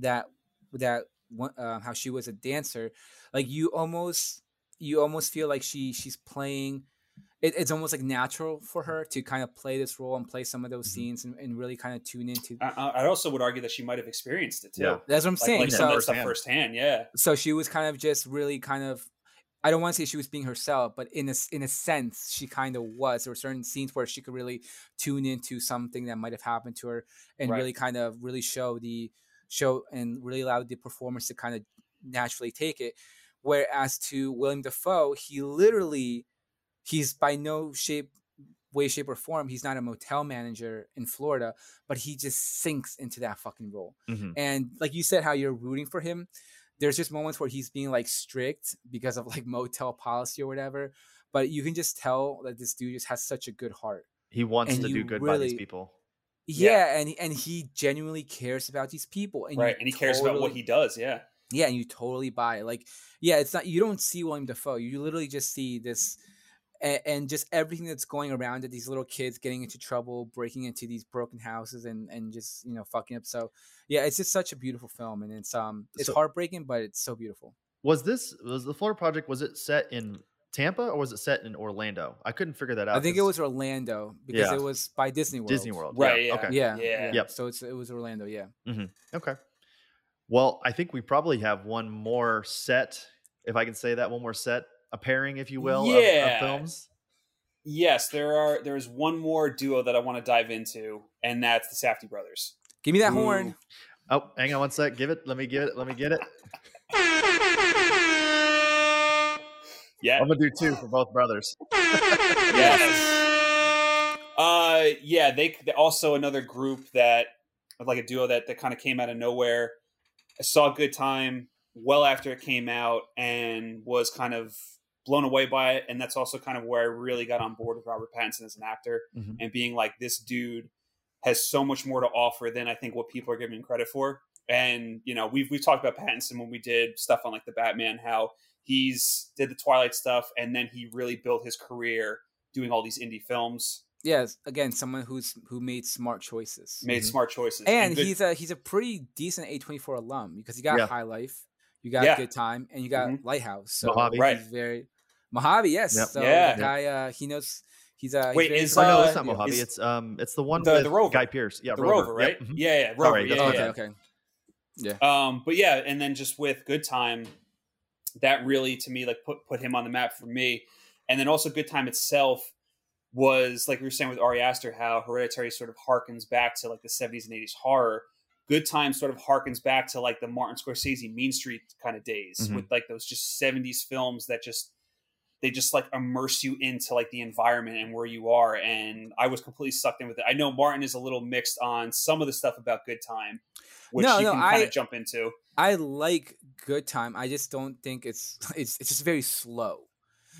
that that uh, how she was a dancer, like you almost you almost feel like she she's playing. It, it's almost like natural for her to kind of play this role and play some of those Mhm. scenes and, and really kind of tune into. I, I I also would argue that she might have experienced it too. Yeah. That's what I'm Like, saying. like Yeah, so that stuff firsthand. firsthand. Yeah, so she was kind of just really kind of I don't want to say she was being herself, but in a in a sense, she kind of was. There were certain scenes where she could really tune into something that might have happened to her, and Right. really kind of really show the show and really allow the performance to kind of naturally take it. Whereas to Willem Dafoe, he literally he's by no shape way shape or form he's not a motel manager in florida but he just sinks into that fucking role Mhm. and like you said how you're rooting for him there's just moments where he's being like strict because of like motel policy or whatever but you can just tell that this dude just has such a good heart He wants And to do you good by these people. yeah, Yeah. and and he genuinely cares about these people and right. And he cares about what he does. Yeah, Yeah, and you totally buy it. Like, yeah, it's not you don't see Willem Dafoe. You literally just see this and, and just everything that's going around it. These little kids getting into trouble, breaking into these broken houses, and and just you know fucking up. So yeah, it's just such a beautiful film, and it's um it's So- heartbreaking, but it's so beautiful. Was this was the Florida Project? Was it set in Tampa or was it set in Orlando? I couldn't figure that out. I think it was Orlando because Yeah. it was by Disney World. Disney World. Right, Yeah. yeah. Okay. Yeah, Yeah. yeah. Yep. So it's it was Orlando. Yeah. Okay. Well, I think we probably have one more set, if I can say that, one more set, a pairing, if you will, of- of, Yeah. films. Yes, there are. There's one more duo that I want to dive into, and that's the Safdie brothers. Give me that Ooh. horn. Oh, hang on one sec. Give it. Let me get it. Let me get it. Yeah, I'm gonna do two for both brothers. yes. Uh, yeah. They they also another group that like a duo that that kind of came out of nowhere. I saw a Good Time well after it came out and was kind of blown away by it, and that's also kind of where I really got on board with Robert Pattinson as an actor Mhm. and being like this dude has so much more to offer than I think what people are giving him credit for. And you know, we've we've talked about Pattinson when we did stuff on like the Batman, how he's did the Twilight stuff, and then he really built his career doing all these indie films, Yes, again, someone who's who made smart choices. made Mhm. smart choices, and good- he's a he's a pretty decent A24 alum because you got Yeah. High Life, you got Yeah. Good Time, and you got Mhm. Lighthouse. So Mojave. Right. he's very Mojave, yes. Yep. So Yeah. the guy uh he knows he's uh he's Wait, very is, Oh, no, uh, it's not Mojave. is- it's um, it's the one The- with the Rover. Guy Pearce. Yeah, the Rover, Yep. right? Mhm. Yeah, yeah, Rover. Sorry, that's yeah, yeah. okay, okay. Yeah. Um, but yeah, and then just with Good Time, that really to me like put put him on the map for me. And then also Good Time itself was like we were saying with Ari Aster, how Hereditary sort of harkens back to like the seventies and eighties horror. Good Time sort of harkens back to like the Martin Scorsese Mean Street kind of days Mhm. with like those just seventies films that just they just like immerse you into like the environment and where you are. And I was completely sucked in with it. I know Martin is a little mixed on some of the stuff about Good Time, which No, you no, can kind of jump into. I like Good Time. I just don't think it's it's it's just very slow.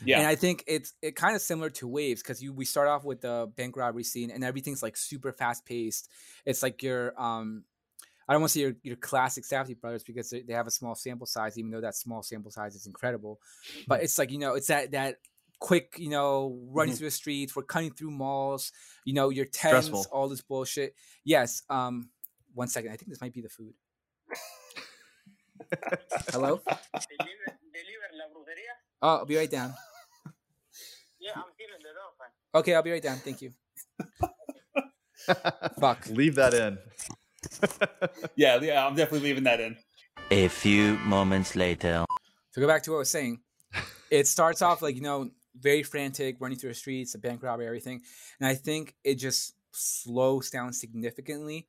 Yeah. And I think it's it kind of similar to Waves because you we start off with the bank robbery scene and everything's like super fast paced. It's like your um I don't want to say your, your classic Safdie brothers because they, they have a small sample size, even though that small sample size is incredible. But it's like, you know, it's that that quick, you know, running Mhm. through the streets, we're cutting through malls, you know, your tens, Stressful. all this bullshit. Yes. Um one second. I think this might be the food. Hello? deliver, deliver. Oh, I'll be right down. Yeah, I'm here in the dog. Okay, I'll be right down. Thank you. Fuck. Leave that in. Yeah, yeah, I'm definitely leaving that in. A few moments later. To go back to what I was saying, it starts off like, you know, very frantic, running through the streets, a bank robbery, everything. And I think it just slows down significantly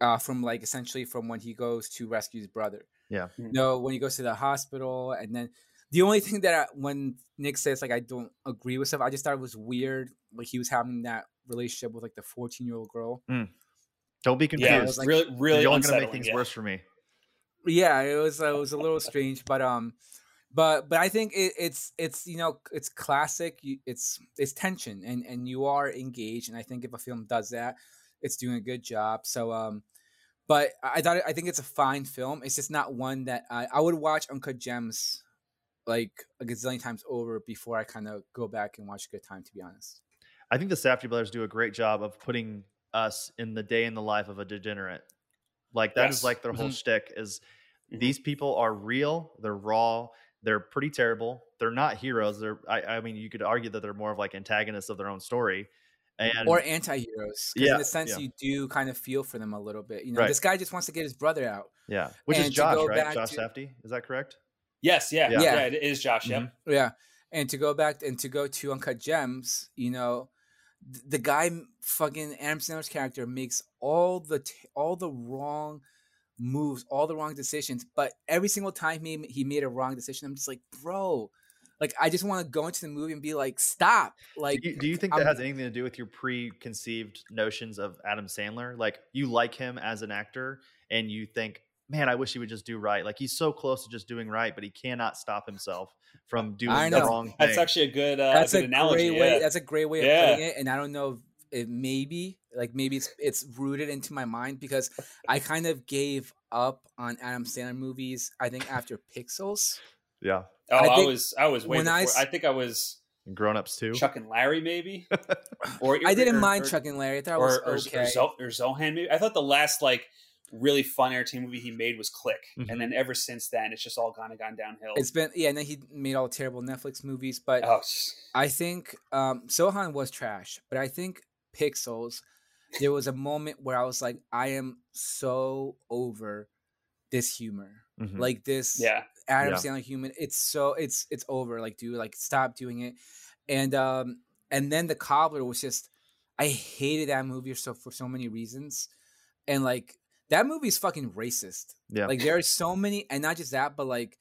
uh, from like essentially from when he goes to rescue his brother. Yeah. You know, when he goes to the hospital and then the only thing that I, when Nick says like I don't agree with stuff, I just thought it was weird. Like he was having that relationship with like the 14 year old girl. Don't be Yeah, confused. it's like- really, really You're only gonna make things yeah. worse for me. yeah it was uh, it was a little strange but um but but i think it, it's it's you know it's classic it's it's tension and and you are engaged and i think if a film does that it's doing a good job so um but i thought i think it's a fine film it's just not one that i i would watch uncut gems like a gazillion times over before i kind of go back and watch good time to be honest I think the Safdie brothers do a great job of putting us in the day in the life of a degenerate. Like that is Yes. like their whole Mhm. shtick is Mhm. these people are real, they're raw, they're pretty terrible. They're not heroes. They're I, I mean, you could argue that they're more of like antagonists of their own story. And or anti-heroes Yeah, in the sense yeah. you do kind of feel for them a little bit you know Right. this guy just wants to get his brother out yeah, which is and to Josh, right? Josh to- Safdie, is that correct? Yes, yeah, Yeah. yeah, Yeah. it is Josh. Yep. Mhm. Yeah, and to go back and to go to Uncut Gems, you know, the guy, fucking Adam Sandler's character, makes all the t- all the wrong moves, all the wrong decisions. But every single time he he made a wrong decision, I'm just like, bro, like I just want to go into the movie and be like, stop. Like, do, you, do you think that I'm- has anything to do with your preconceived notions of Adam Sandler? Like you like him as an actor, and you think, man, I wish he would just do right. Like he's so close to just doing right, but he cannot stop himself from doing the know. wrong thing. That's actually a good, uh, that's good a analogy. great way. yeah. That's a great way of Yeah. putting it. And I don't know if it maybe like maybe it's it's rooted into my mind because I kind of gave up on Adam Sandler movies. I think after Pixels. Yeah. Oh, I I, was I was way when before. I I, s- think I was And grown ups too. Chuck and Larry maybe. Or I didn't or- mind or- Chuck and Larry. I thought it or, was or, okay. or, Zo- or Zohan maybe. I thought the last like really fun entertainment movie he made was Click, Mhm. and then ever since then it's just all kind of gone downhill. it's been yeah, and then he made all the terrible Netflix movies. But oh, I think um Zohan was trash, but I think Pixels. There was a moment where I was like, I am so over this humor, Mhm. like this yeah, Adam Yeah. Sandler human. It's so it's it's over. Like, dude, like stop doing it. And um and then the cobbler was just I hated that movie so for so many reasons. And like that movie is fucking racist. yeah. Like there are so many, and not just that, but like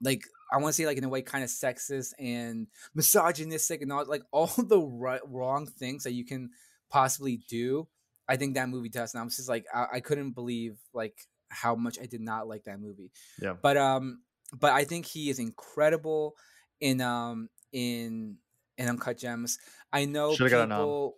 like I want to say like in a way kind of sexist and misogynistic and all like all the right, wrong things that you can possibly do. I think that movie does. And I was just like I, I couldn't believe like how much I did not like that movie. Yeah. But um but I think he is incredible in um in in Uncut Gems. I know a people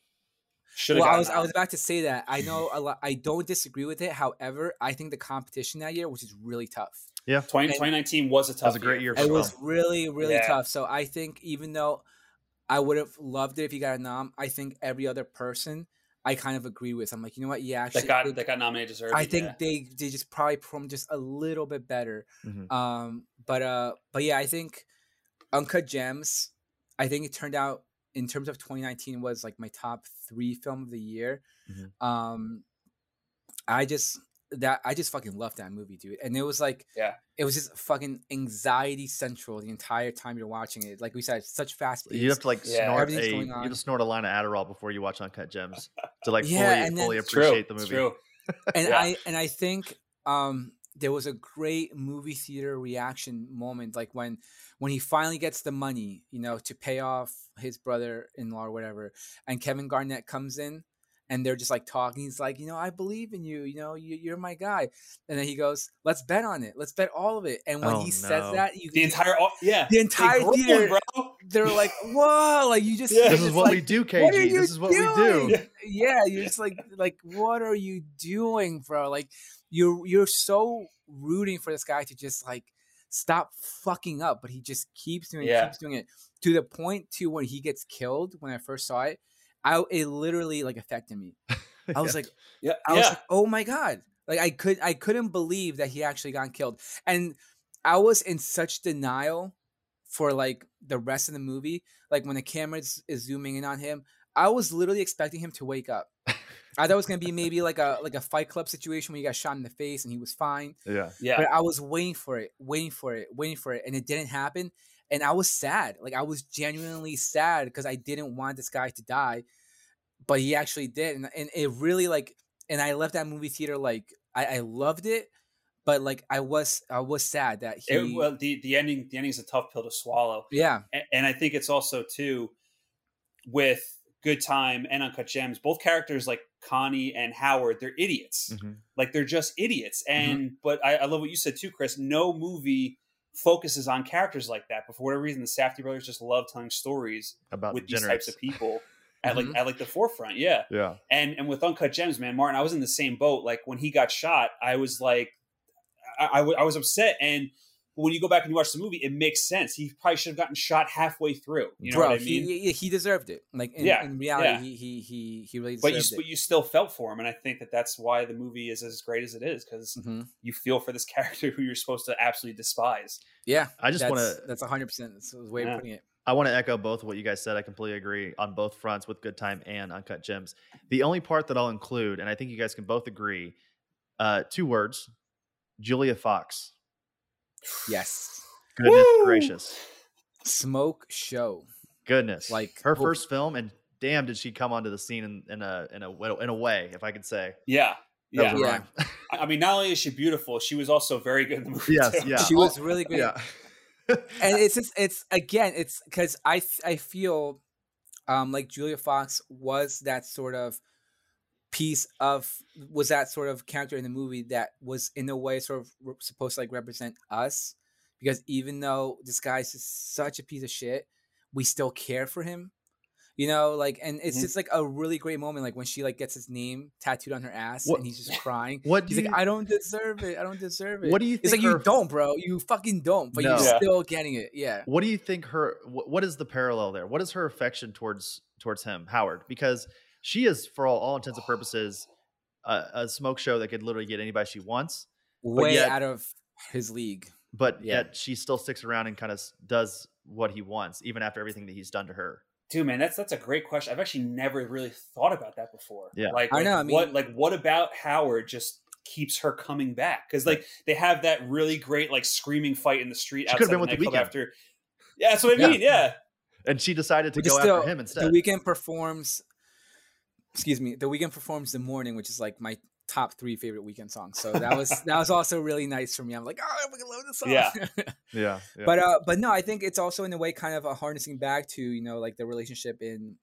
should well. I was I was about to say that. I know a lot. I don't disagree with it. However, I think the competition that year was just really tough. 20, and- 2019 was a tough. was a great year It was Well. really really Yeah. tough. So I think even though I would have loved it if he got a nom, I think every other person I kind of agree with. I'm like, you know what? Yeah, actually, that got they- that got nominated deserved. I think yeah. they they just probably performed just a little bit better. Mhm. Um, but uh, but yeah, I think Uncut Gems. I think it turned out in terms of 2019 was like my top three film of the year. Mhm. Um, I just that I just fucking loved that movie, dude. And it was like, Yeah. it was just fucking anxiety central the entire time you're watching it. Like we said, it's such fast. You have to like Yeah. snort a going you have to snort a line of Adderall before you watch Uncut Gems to like Yeah, fully and then- fully It's true. appreciate the movie. true. and Yeah. I and I think um there was a great movie theater reaction moment like when when he finally gets the money you know to pay off his brother-in-law or whatever and Kevin Garnett comes in and they're just like talking he's like you know I believe in you you know you, you're my guy and then he goes let's bet on it let's bet all of it and when Oh, he says that you The entire yeah, the entire groaned, theater bro. they're like whoa like you just Yeah. you're This is what like, we do, what are KG. you This is what we do. Yeah. Yeah, you're just like like what are you doing, bro? Like you're you're so rooting for this guy to just like stop fucking up, but he just keeps doing it, Yeah. keeps doing it to the point to when he gets killed. When I first saw it, I it literally like affected me. I was like, Yeah, I was yeah. like, oh my god! Like I could I couldn't believe that he actually got killed, and I was in such denial for like the rest of the movie. Like when the camera is, is zooming in on him, I was literally expecting him to wake up. I thought it was gonna be maybe like a like a Fight Club situation where he got shot in the face and he was fine. Yeah. yeah. But I was waiting for it, waiting for it, waiting for it, and it didn't happen. And I was sad. Like I was genuinely sad because I didn't want this guy to die, but he actually did, and and it really like. And I left that movie theater like I, I loved it, but like I was I was sad that he. It, well, the the ending the ending is a tough pill to swallow. yeah, and, and I think it's also too with Good Time and Uncut Gems. Both characters like Connie and Howard, they're idiots. Mhm. Like they're just idiots. Mm-hmm. And but I, I love what you said too, Chris. No movie focuses on characters like that. But for whatever reason, the Safdie brothers just love telling stories About with these types of people at like Mhm. at like the forefront. Yeah. Yeah. And and with Uncut Gems, man, Martin, I was in the same boat. Like when he got shot, I was like, I, I, w- I was upset. And when you go back and you watch the movie, it makes sense. He probably should have gotten shot halfway through. You know bro, what I mean? he, he he deserved it. Like in, Yeah, in reality, yeah. he he he he really but you deserved but you still felt for him, and I think that that's why the movie is as great as it is because Mhm. you feel for this character who you're supposed to absolutely despise. Yeah, I just want to That's hundred percent. That's the way Yeah. of putting it. I want to echo both what you guys said. I completely agree on both fronts with Good Time and Uncut Gems. The only part that I'll include, and I think you guys can both agree, uh, two words: Julia Fox. Yes, Goodness Woo! gracious, smoke show. goodness! Like, her oof. first film, and damn, did she come onto the scene in, in a in a in a way, if I could say. Yeah, That yeah. Yeah. I I mean, not only is she beautiful, she was also very good in the movie. Yes, too. yeah. She was really good. yeah. and it's just it's again it's because I I feel um like Julia Fox was that sort of piece of was that sort of character in the movie that was in a way sort of re- supposed to like represent us because even though this guy's just such a piece of shit we still care for him You know, like, and it's Mm-hmm. Mhm. just like a really great moment, like when she like gets his name tattooed on her ass, What- and he's just crying. What do He's you, like, I don't deserve it. I don't deserve it. What do you It's like think you don't, bro. You fucking don't, but No. you're Yeah. still getting it. Yeah. what do you think her wh- what is the parallel there what is her affection towards towards him howard because she is for all, all intents and purposes a, a smoke show that could literally get anybody she wants Way yet- out of his league. but Yeah. yet she still sticks around and kind of does what he wants even after everything that he's done to her Dude, man, that's that's a great question. I've actually never really thought about that before. Yeah. like, I know, I what like what about Howard just keeps her coming back? Because like they have that really great like screaming fight in the street She could've outside been with The nightclub Weeknd. after. Yeah, that's what I mean. Yeah, and she decided to Which go still- after him instead The Weeknd performs. Excuse me. The Weeknd performs "The Morning," which is like my top three favorite Weeknd songs. So that was that was also really nice for me. I'm like, oh, I fucking love this song. Yeah. yeah, yeah. but uh, but no, I think it's also in a way kind of a harnessing back to you know like the relationship in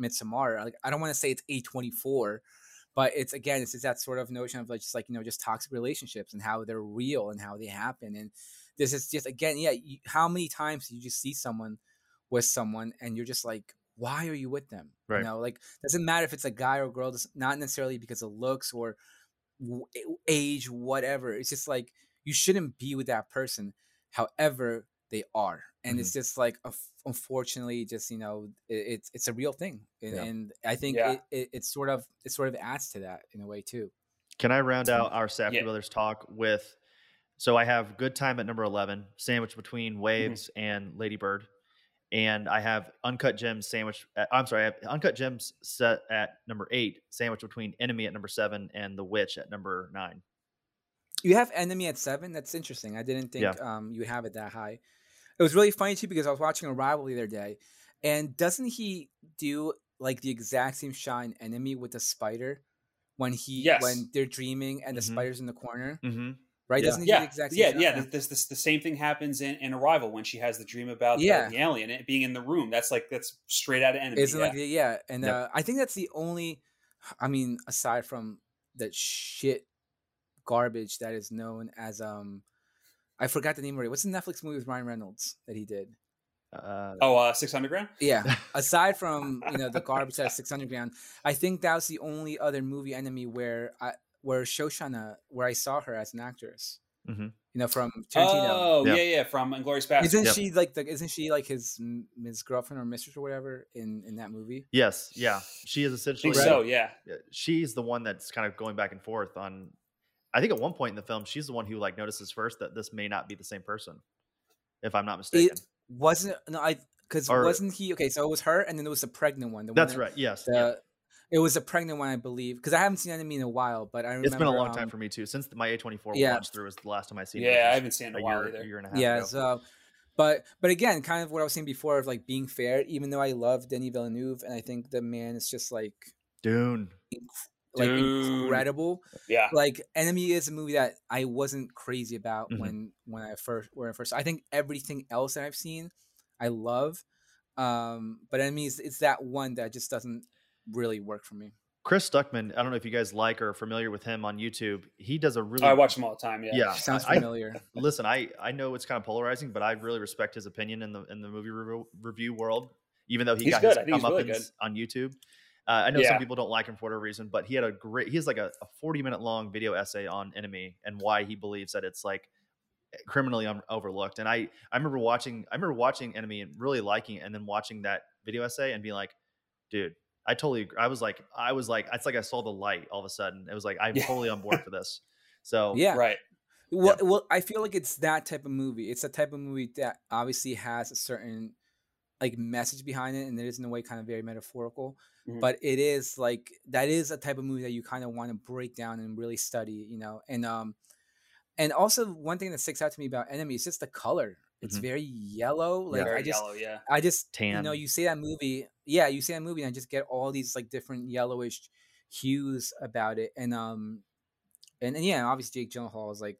Midsommar. Like I don't want to say it's a twenty four, but it's again it's, it's that sort of notion of like just like you know just toxic relationships and how they're real and how they happen. And this is just again, yeah. You, how many times do you just see someone with someone and you're just like, why are you with them? Right. You know, like doesn't matter if it's a guy or girl. Does not necessarily because of looks or age, whatever. It's just like you shouldn't be with that person. However, they are, and it's just like unfortunately, just you know, it's it's a real thing, and, Yeah. and I think Yeah. it, it it sort of it sort of adds to that in a way too. Can I round out our Safdie Yeah. Brothers talk with? So I have Good Time at number eleven, sandwiched between Mm-hmm. Waves and Lady Bird, and I have Uncut Gems sandwich. At, I'm sorry, I have Uncut Gems set at number eight, sandwiched between Enemy at number seven and The Witch at number nine. You have Enemy at seven. That's interesting. I didn't think Yeah. um you have it that high. It was really funny too because I was watching Arrival the other day, and doesn't he do like the exact same shot in Enemy with the spider when he Yes. when they're dreaming and the Mhm. spider's in the corner, Mm-hmm. Right? Yeah. Doesn't he do yeah, the exact same yeah, shot? yeah. This, this, the same thing happens in, in Arrival when she has the dream about the- Yeah. the, alien it being in the room. That's like that's straight out of enemy. Isn't yeah. like the- yeah, and Yep. uh, I think that's the only. I mean, aside from that shit garbage that is known as um, I forgot the name already. What's the Netflix movie with Ryan Reynolds that he did? Uh, oh, uh, Six Underground. Yeah. Aside from you know the garbage that Six Underground, I think that was the only other movie enemy where I where Shosanna where I saw her as an actress. Mhm. You know from Tarantino. Oh, Yeah. yeah, yeah, from Inglourious Basterds. Isn't Yep. she like the? Isn't she like his m- his girlfriend or mistress or whatever in in that movie? yes, yeah, she is essentially. think so. Yeah. yeah, she's the one that's kind of going back and forth on. I think at one point in the film, she's the one who like notices first that this may not be the same person, if I'm not mistaken. It wasn't no I because wasn't he okay? So it was her, and then it was the pregnant one. The one That's that- right. Yes, The, yeah. It was a pregnant one, I believe, because I haven't seen Enemy in a while. But I remember it's been a long time um, for me too. Since my A24 yeah. launch through was the last time I seen it. Yeah, which I haven't seen it in a while year, either. year and a half yeah ago. so but but again kind of what i was saying before of like being fair even though i love denis villeneuve and i think the man is just like Dune. like Dude. incredible Yeah. like enemy is a movie that i wasn't crazy about Mhm. when when i first when i first i think everything else that i've seen i love um but enemy is it's that one that just doesn't really work for me Chris Stuckman. I don't know if you guys like or are familiar with him on YouTube. He does a really. I watch him all the time. Yeah. Yeah, sounds I- familiar listen, I I know it's kind of polarizing, but I really respect his opinion in the in the movie review, review world. Even though he He's got good. his I think he's really comeuppance on YouTube, uh, I know Yeah. some people don't like him for whatever reason, but he had a great. He has like a, a forty minute long video essay on Enemy and why he believes that it's like criminally un- overlooked. And I I remember watching I remember watching Enemy and really liking it, and then watching that video essay and being like, dude. I totally agree. I was like, I was like, it's like I saw the light all of a sudden. It was like, I'm Yeah. totally on board for this. So yeah Right. Well, well, I feel like it's that type of movie. It's a type of movie that obviously has a certain like message behind it, and it is in a way kind of very metaphorical. Mhm. But it is like that is a type of movie that you kind of want to break down and really study, you know. And um, and also one thing that sticks out to me about Enemy is just the color. It's Mhm. very yellow. Like Very I just, yellow. Yeah. I just, tan. you know, you see that movie, yeah, you see that movie, and I just get all these like different yellowish hues about it, and um, and, and yeah, obviously Jake Gyllenhaal is like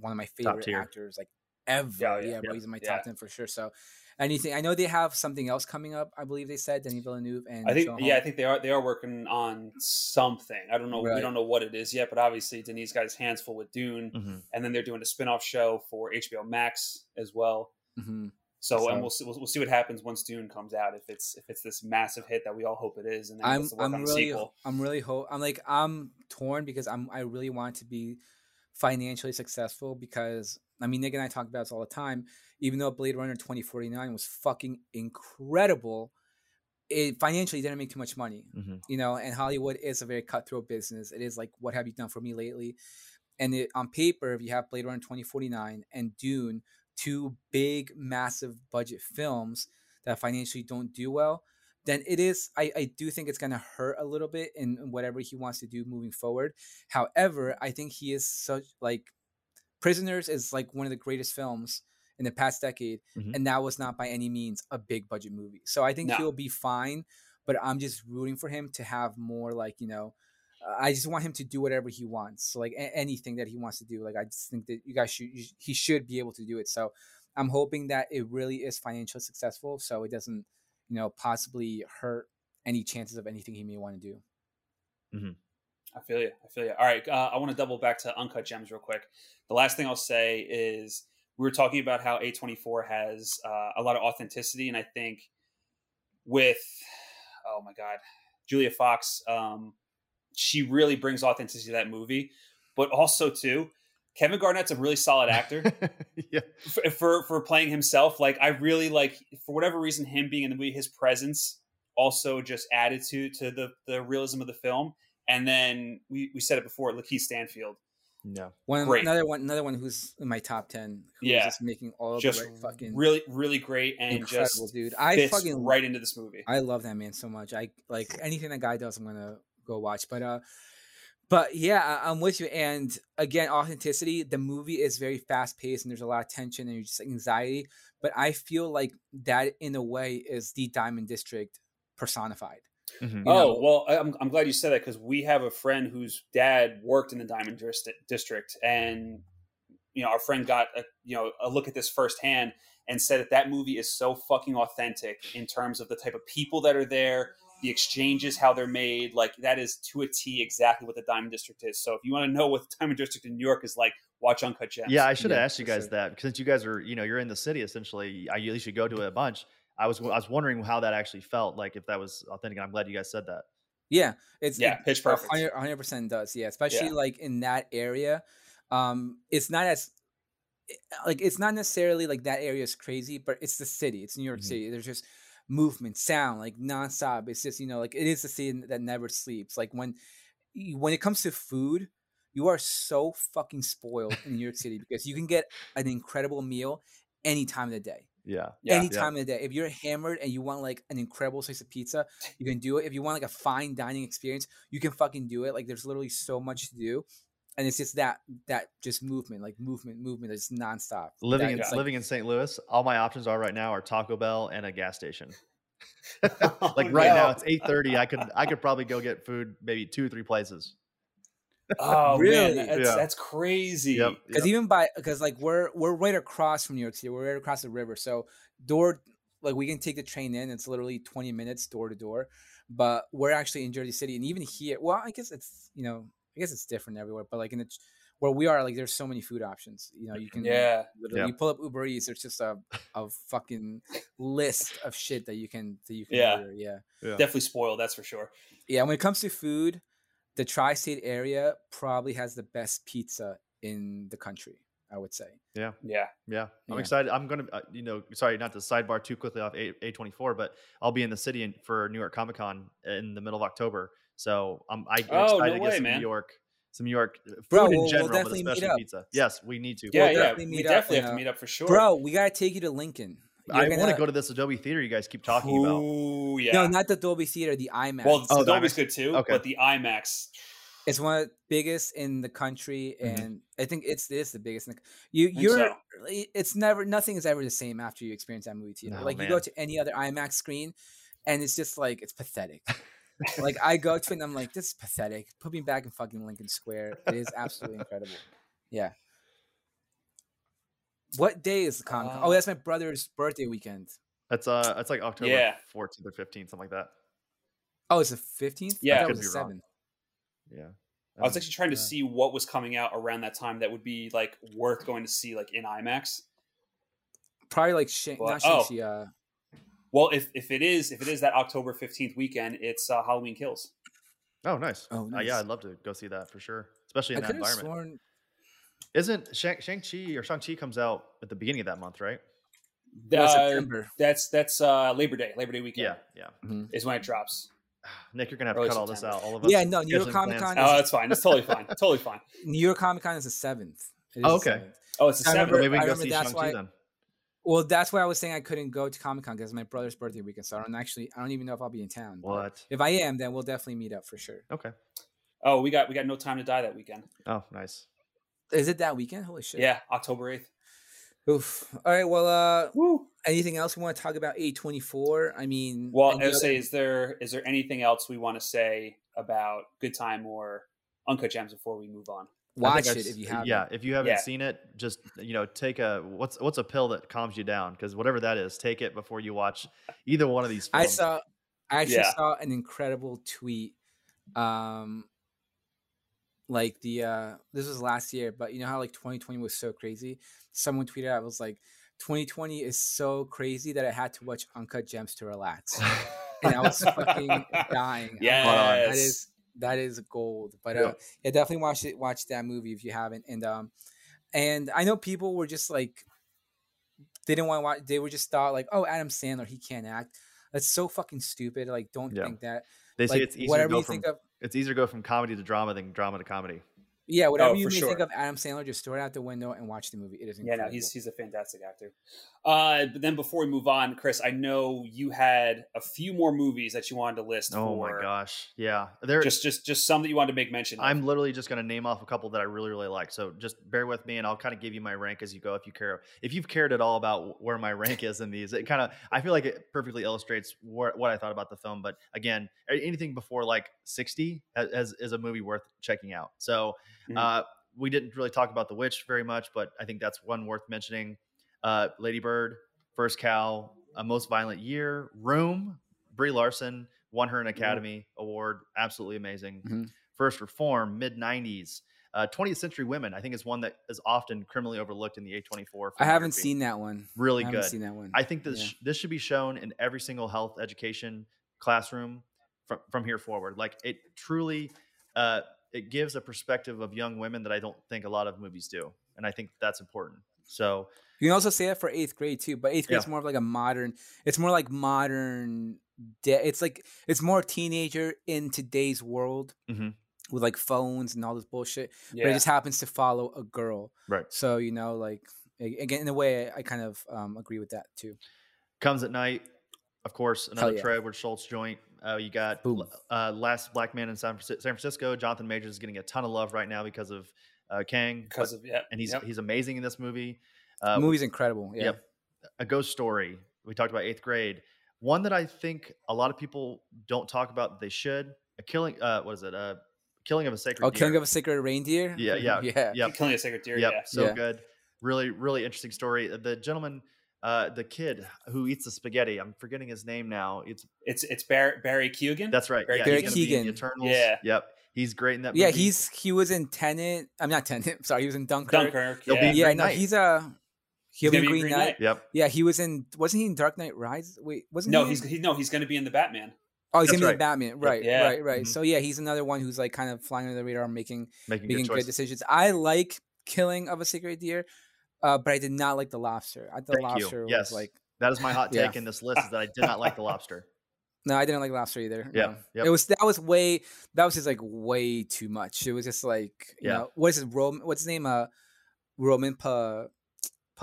one of my favorite actors like ever. Yeah, Yeah, yeah, yeah, he's in my top ten for sure. So anything, I know they have something else coming up. I believe they said Denis Villeneuve and I think Gyllenhaal. yeah, I think they are they are working on something. I don't know we don't know what it is yet, but obviously Denise got his hands full with Dune, mhm. and then they're doing a spin-off show for HBO Max as well. Mhm. So, So- and we'll see, we'll, we'll see what happens once Dune comes out. If it's if it's this massive hit that we all hope it is, and then he I'm to work I'm on a really sequel. I'm really hope I'm like I'm torn because I'm I really want to be financially successful because I mean Nick and I talk about this all the time. Even though Blade Runner 2049 was fucking incredible, it financially didn't make too much money. Mhm. You know, and Hollywood is a very cutthroat business. It is like what have you done for me lately? And it, on paper, if you have Blade Runner 2049 and Dune, two big, massive budget films that financially don't do well, then it is. I, I do think it's going to hurt a little bit in whatever he wants to do moving forward. However, I think he is such like Prisoners is like one of the greatest films in the past decade, Mhm. and that was not by any means a big budget movie. So I think No. he'll be fine. But I'm just rooting for him to have more like you know. uh, I just want him to do whatever he wants. So like a- anything that he wants to do, like I just think that you guys should you sh- he should be able to do it. So I'm hoping that it really is financially successful, so it doesn't you know possibly hurt any chances of anything he may want to do. I feel you. I feel you. All right. Uh, I want to double back to Uncut Gems real quick. The last thing I'll say is we were talking about how A24 has uh, a lot of authenticity. And I think with, oh my God, Julia Fox, um, she really brings authenticity to that movie. But also, too, Kevin Garnett's a really solid actor yeah. for, for for playing himself. Like I really like for whatever reason, him being in the movie, his presence also just added to to the the realism of the film. And then we we said it before, LaKeith Stanfield, Yeah. One Great. another one another one who's in my top ten. Who's Yeah. just making all just the right fucking really really great and incredible just dude. I fucking right into this movie. I love that man so much. I like anything that guy does. I'm gonna go watch. But uh, but yeah, I'm with you. And again, authenticity. The movie is very fast paced, and there's a lot of tension and just anxiety. But I feel like that, in a way, is the Diamond District personified. Mhm. Oh know- well, I- I'm I'm glad you said that because we have a friend whose dad worked in the Diamond District, and you know our friend got a you know a look at this firsthand and said that that movie is so fucking authentic in terms of the type of people that are there, the exchanges, how they're made. Like that is to a T exactly what the Diamond District is. So if you want to know what the Diamond District in New York is like, watch Uncut Gems. Yeah, I should have Yeah, asked you guys sure. that because since you guys are, you know, you're in the city essentially. I usually should go to it a bunch. I was, I was wondering how that actually felt, like if that was authentic. And I'm glad you guys said that. Yeah, it's Yeah, it pitch perfect. 100 percent does. Yeah, especially Yeah. like in that area. Um, it's not as eh, like it's not necessarily like that area is crazy, but it's the city. It's New York Mhm. City. There's just movement, sound, like nonstop. It's just you know like it is the city that never sleeps. Like when when it comes to food, you are so fucking spoiled in New York City because you can get an incredible meal any time of the day Yeah. Yeah. any time of the day. If you're hammered and you want like an incredible slice of pizza, you can do it. If you want like a fine dining experience, you can fucking do it. Like there's literally so much to do, and it's just that that just movement, like movement, movement, that's nonstop. Living That- in like- living in St. Louis, all my options are right now are Taco Bell and a gas station. Oh, like right now, it's eight thirty. I could I could probably go get food maybe two or three places. Oh Really? man, that's, Yeah. that's crazy. Yep. because even by because like we're we're right across from New York City, we're right across the river, so door like we can take the train in. It's literally twenty minutes door to door, but we're actually in Jersey City, and even here, well, I guess it's you know I guess it's different everywhere, but like in the where we are, like there's so many food options. You know, you can Yeah. literally Yeah. you pull up Uber Eats, there's just a a fucking list of shit that you can that you can Yeah. order. Yeah. Definitely spoiled, that's for sure. Yeah, when it comes to food, the tri-state area probably has the best pizza in the country. I would say. Yeah. Yeah, Yeah. I'm Yeah. excited. I'm gonna, uh, you know, sorry, not to sidebar too quickly off A twenty four, but I'll be in the city in, for New York Comic Con in the middle of October. So I'm, I, I'm Oh, excited no to get way, some man. New York, some New York uh, food Bro, in we'll- we'll general, but definitely meet especially pizza. Yes, we need to. Yeah, We'll yeah. definitely We meet up, definitely you have to meet up for sure. Bro, we gotta take you to Lincoln. I You're want to gonna- go to this Adobe Theater you guys keep talking about. Ooh, yeah. No, not the Dolby Theater, the IMAX. well, Oh, the the Dolby's IMAX. good too, Okay. but the IMAX. it's one of the biggest in the country, Mhm. and I think it's it is the biggest. In the, you you're so. it's never nothing is ever the same after you experience that movie theater. No, like you go to any other IMAX screen, and it's just like it's pathetic. like I go to it and I'm like, this is pathetic. Put me back in fucking Lincoln Square. It is absolutely incredible. Yeah. What day is the Comic Con? oh, Uh, that's my brother's birthday weekend. That's uh, it's like October Yeah. 14th or 15th, something like that. Oh, it's the fifteenth. Yeah. that Could was the be wrong. seventh. Yeah. I was actually trying to uh, see what was coming out around that time that would be like worth going to see like in IMAX. probably like Shang, Well, not oh. Shang-Chi, uh, Well, if if it is if it is that October fifteenth weekend, it's uh, Halloween Kills. Oh, nice. Oh, Uh, yeah. I'd love to go see that for sure, especially I in that environment. sworn. Isn't Shang Chi or Shang Chi comes out at the beginning of that month, right? No, Uh, September. that's that's uh, Labor Day. Labor Day weekend Yeah, yeah. is when it drops. Nick, you're gonna have to Early cut all this out. All of us. Yeah, no, New York scheduling Comic. Con Oh, that's fine. That's totally fine. Totally fine. New York Comic Con is the seventh. It is Oh, the okay. 7th. Oh, it's the seventh. Remember- maybe we can go see that's Shang Chi why- then. Well, that's why I was saying I couldn't go to Comic Con because it's my brother's birthday weekend. So I don't actually, I don't even know if I'll be in town. but What? If I am, then we'll definitely meet up for sure. Okay. Oh, we got we got no time to die that weekend. Oh, nice. Is it that weekend? Holy shit. Yeah, October eighth. Oof. All right. Well, uh, Woo. anything else we want to talk about A twenty four? I mean, Well, any I would say, is there is there anything else we want to say about Good Time or Uncut Gems before we move on? Watch it if you s- have. Yeah, if you haven't Yeah. seen it, just you know, take a what's what's a pill that calms you down because whatever that is, take it before you watch either one of these. I saw. I actually Yeah. saw an incredible tweet. Um, like the uh, this was last year, but you know how like 2020 was so crazy. Someone tweeted, "I was like, 2020 is so crazy that I had to watch Uncut Gems to relax." and I was fucking dying. Like, that is that is gold. But Yeah. uh, yeah, definitely watch it. Watch that movie if you haven't. And um, and I know people were just like, they didn't want to watch. They were just thought like, oh, Adam Sandler, he can't act. That's so fucking stupid. Like, don't Yeah. think that. they say Like, it's easier to whatever go you from think of. It's easier to go from comedy to drama than drama to comedy. Yeah, whatever Oh, you may sure. think of Adam Sandler, just throw it out the window and watch the movie. It is incredible. Yeah, no, he's he's a fantastic actor. Uh, but then before we move on, Chris, I know you had a few more movies that you wanted to list. Oh my gosh, yeah. There, Just just just some that you wanted to make mention. Of. I'm literally just going to name off a couple that I really, really like. So just bear with me, and I'll kind of give you my rank as you go. If you care, if you've cared at all about where my rank is in these, it kind of I feel like it perfectly illustrates what, what I thought about the film. But again, anything before like 60 as is a movie worth checking out. So Mhm. uh, we didn't really talk about The Witch very much, but I think that's one worth mentioning. Uh, Lady Bird, First Cow, A Most Violent Year, Room, Brie Larson won her an Academy Award, absolutely amazing. Mhm. First Reform, mid 90s. Uh, 20th Century Women, I think, is one that is often criminally overlooked in the A24. I haven't seen that one. Really I haven't good. seen that one. I think this Yeah. sh- this should be shown in every single health education classroom from from here forward. Like it truly, uh, it gives a perspective of young women that I don't think a lot of movies do, and I think that's important. So You can also say that for eighth grade too, but eighth grade is Yeah. more of like a modern. It's more like modern. De- it's like it's more teenager in today's world Mhm. with like phones and all this bullshit. yeah. But it just happens to follow a girl. Right. So you know, like again, in a way, I kind of um, agree with that too. comes at night, of course, another yeah. Trey Edward Shults joint. Uh, you got uh, Last Black Man in San, San Francisco. Jonathan Majors is getting a ton of love right now because of uh, Kang, because of yeah, and he's yep. he's amazing in this movie. The Uh, movie's incredible. Yeah. Yep. A ghost story. We talked about eighth grade. One that I think a lot of people don't talk about. that They should. A killing. Uh, what is it? A killing of a sacred. Oh, Deer. Killing of a Sacred Reindeer. Yeah, yeah, yeah. Yep. killing a sacred deer. Yep. Yeah, So Yeah. good. Really, really interesting story. The gentleman, uh, the kid who eats the spaghetti. I'm forgetting his name now. It's it's it's Barry, Barry Keoghan. that's right. Barry yeah, Barry he's gonna be in the Keoghan. Eternals. Yeah. Yep. He's great in that. Yeah, he's he was in Tenet. I'm not Tenet. Sorry, he was in Dunkirk. Dunkirk. He'll be Yeah. Yeah, no, Knight. he's uh he'll be gonna Green, Knight. Yep. Yeah, he was in. Wasn't he in Dark Knight Rise? Wait, wasn't no, he? he's he, no, he's going to be in the Batman. Oh, he's That's gonna be right. in Batman. Right, Yeah. right, right. Mhm. So yeah, he's another one who's like kind of flying under the radar, making Making, making good great choices. decisions. I like Killing of a Sacred Deer, uh, but I did not like the Lobster. I thought the Thank you. Lobster Yes. was like That is my hot Yeah. take in this list. Is that I did not like the lobster. no, I didn't like Lobster either. Yeah, no. yep. It was that was way that was just like way too much. It was just like you Yeah. know what is it? Roman? What's his name? Uh, Roman Pa.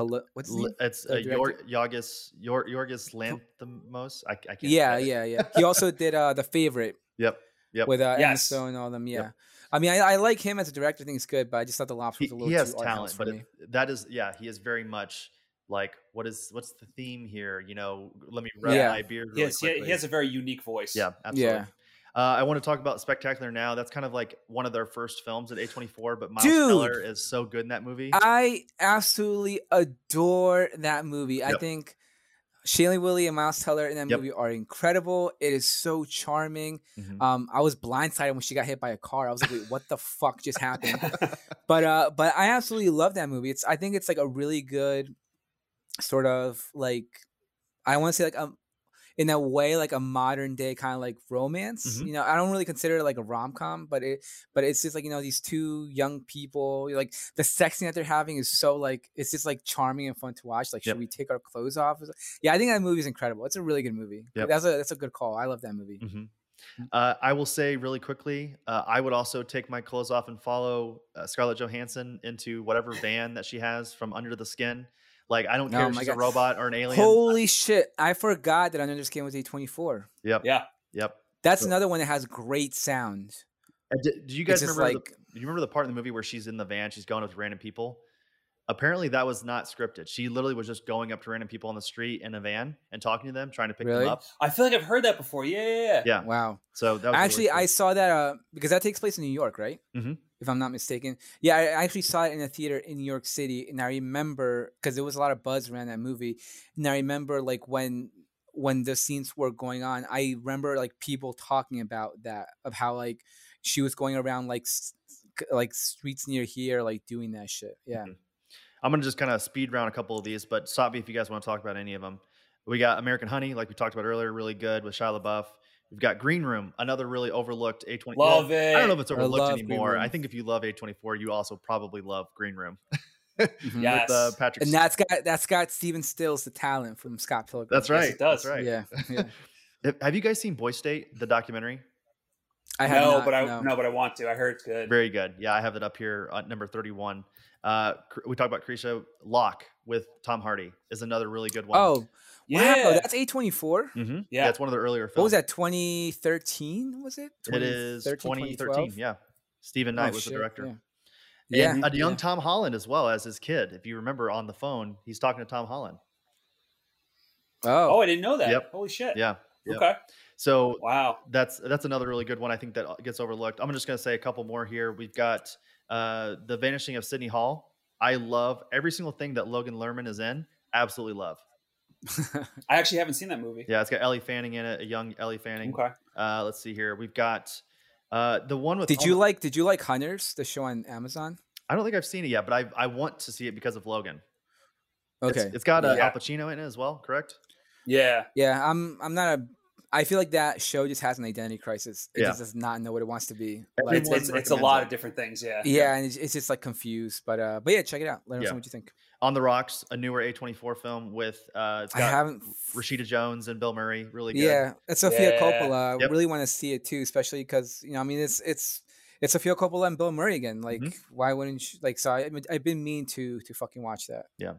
Pal- what's his L- It's The uh, Yor- director? Yorgis Yor- Yorgos Lanthimos. I, I can't. Yeah, yeah, yeah. He also did uh the favorite Yep. Yep. with uh, Emma Yes. Stone and all them. Yeah. Yep. I mean, I, I like him as a director. I think he's good, but I just thought the Lobster He, was a little he has too art talent, house for but it, that is yeah, he is very much like what is what's the theme here? You know, let me wrap Yeah. my beard. He Really has, he, he has a very unique voice. yeah, absolutely. Yeah. Uh, I want to talk about Spectacular now. That's kind of like one of their first films at A24, but Miles Dude! Teller is so good in that movie. I absolutely adore that movie. I think Shailene Woodley and Miles Teller in that Yep. movie are incredible. It is so charming. Mhm. Um, I was blindsided when she got hit by a car. I was like, "Wait, what the fuck just happened?" but uh, but I absolutely love that movie. It's I think it's like a really good sort of like I want to say like um in a way like a modern day kind of like romance. Mhm. You know, I don't really consider it like a rom com, but it but it's just like you know these two young people like the sex scene that they're having is so like it's just like charming and fun to watch. Like, Yep. should we take our clothes off? Yeah, I think that movie is incredible. It's a really good movie. Yep. That's a that's a good call. I love that movie. hmm Uh, I will say really quickly, uh, I would also take my clothes off and follow uh, Scarlett Johansson into whatever van that she has from Under the Skin. Like, I don't care Oh if my she's a robot or an alien. Holy shit! I forgot that Under the Skin was A twenty four. Yep. Yeah. Yep. That's So- another one that has great sound. Do, do you guys just remember? like- the, do you remember the part in the movie where she's in the van? She's going with random people. Apparently, that was not scripted. She literally was just going up to random people on the street in a van and talking to them, trying to pick Really? them up. I feel like I've heard that before. Yeah, yeah, yeah. Yeah. Wow. So that was Actually, really I saw that uh, because that takes place in New York, right? Mhm. If I'm not mistaken. Yeah, I actually saw it in a theater in New York City, and I remember because there was a lot of buzz around that movie, and I remember like when when the scenes were going on, I remember like people talking about that of how like she was going around like like streets near here, like doing that shit. Yeah. Mhm. I'm gonna just kind of speed round a couple of these, but stop me if you guys want to talk about any of them. We got American Honey, like we talked about earlier, really good with Shia LaBeouf. We've got Green Room, another really overlooked A20. Love well, it. I don't know if it's overlooked love Green anymore. I think if you love A24, you also probably love Green Room. Yes. with uh, Patrick. And that's got that's got Steven Stills, the talent from Scott Pilgrim. that's Yes, right. it does. That's right. Yeah. Yeah. Have- Have you guys seen Boy State, the documentary? I have no, not, but I no. no, but I want to. I heard it's good. Very good. Yeah, I have it up here at number 31. Uh, we talked about Cretia Locke with Tom Hardy is another really good one. Oh, yeah, wow, that's A twenty four. Mhm. Yeah. it's one of the earlier films. What was that? Twenty thirteen? Was it? It is 2013, 2013. Yeah, Steven Knight Oh, was shit, the director. Yeah. And Yeah, a young yeah. Tom Holland as well as his kid. If you remember on the phone, he's talking to Tom Holland. Oh, Oh, I didn't know that. Yep. Holy shit. Yeah. Yep. Okay. So Wow. that's that's another really good one. I think that gets overlooked. I'm just going to say a couple more here. We've got uh, the Vanishing of Sidney Hall. I love every single thing that Logan Lerman is in. Absolutely love. I actually haven't seen that movie. Yeah, it's got Ellie Fanning in it, a young Ellie Fanning. Okay. Uh, let's see here. We've got uh, the one with. did you like? Did you like Hunters, the show on Amazon? I don't think I've seen it yet, but I I want to see it because of Logan. It's- Okay. it's got uh, Yeah. Al Pacino in it as well. Correct. Yeah. yeah, I'm. I'm not a. I feel like that show just has an identity crisis. It Yeah. just does not know what it wants to be. Like, It's, it's, it's a lot it. of different things. Yeah. yeah, and it's, it's just like confused. But uh, but yeah, check it out. Let us Yeah. know what you think. On the Rocks, a newer A24 film with uh, it's I got haven't. Rashida Jones and Bill Murray. Really good. Yeah, it's Sophia Yeah. Coppola. I Yep. really want to see it too, especially because you know, I mean, it's it's it's Sofia Coppola and Bill Murray again. Like, Mhm. why wouldn't you, like? So I, I've been mean to to fucking watch that. Yeah,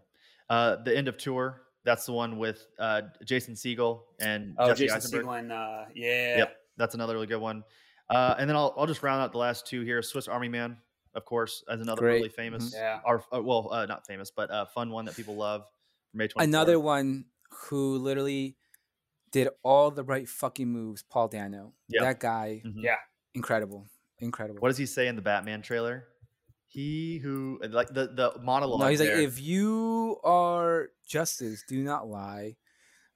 uh, the end of tour. That's the one with uh, Jason Segel and Oh, Jesse Jason Eisenberg. Segel and uh, yeah. Yep, that's another really good one. Uh, and then I'll I'll just round out the last two here. Swiss Army Man, of course, as another Great. really famous, Yeah. or uh, well, uh, not famous, but uh, fun one that people love. From A24. Another one who literally did all the right fucking moves. Paul Dano. Yeah. That guy, Mhm. Yeah. incredible, incredible. What does he say in the Batman trailer? He who like the the monologue. No, he's like, if you are justice, do not lie.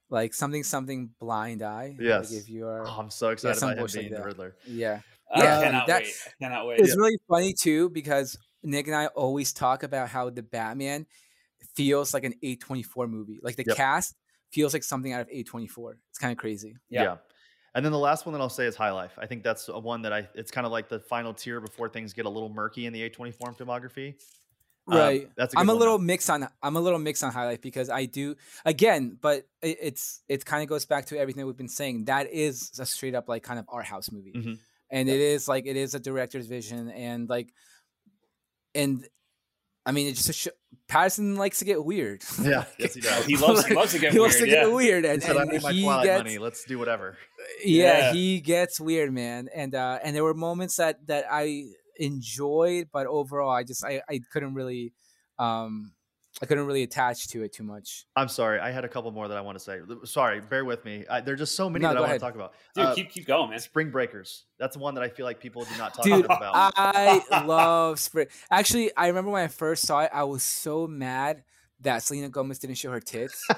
Like something, something blind eye. Yes. Like if you are, Oh, I'm so excited some about him bullshit being like the. Riddler. yeah. I Yeah, cannot that- wait. I cannot wait. It's really funny too because Nick and I always talk about how the Batman feels like an A24 movie. Like the Yep. cast feels like something out of A24. It's kind of crazy. Yeah. And then the last one that I'll say is High Life. I think that's a one that I. It's kind of like the final tier before things get a little murky in the A24 filmography. Um, Right. that's a good I'm a one, little though. mixed on I'm a little mixed on High Life because I do again, but it, it's it kind of goes back to everything we've been saying. That is a straight up like kind of art house movie, Mhm. And it is like it is a director's vision, and like, and I mean, it's just a sh- Pattinson likes to get weird. Yeah, yes, he does. He loves- he loves to get he loves weird, to get yeah. weird, He and, said, "I and my he gets money. Let's do whatever." yeah, Yeah. he gets weird, man. And uh and there were moments that that I enjoyed, but overall I just I I couldn't really um I couldn't really attach to it too much. I'm sorry. I had a couple more that I want to say. Sorry, bear with me. I, there are just so many No, that I go want to talk about. Dude, Uh, keep keep going, man. Spring Breakers. That's one that I feel like people do not talk Dude, about. I love Spring. Actually, I remember when I first saw it, I was so mad that Selena Gomez didn't show her tits.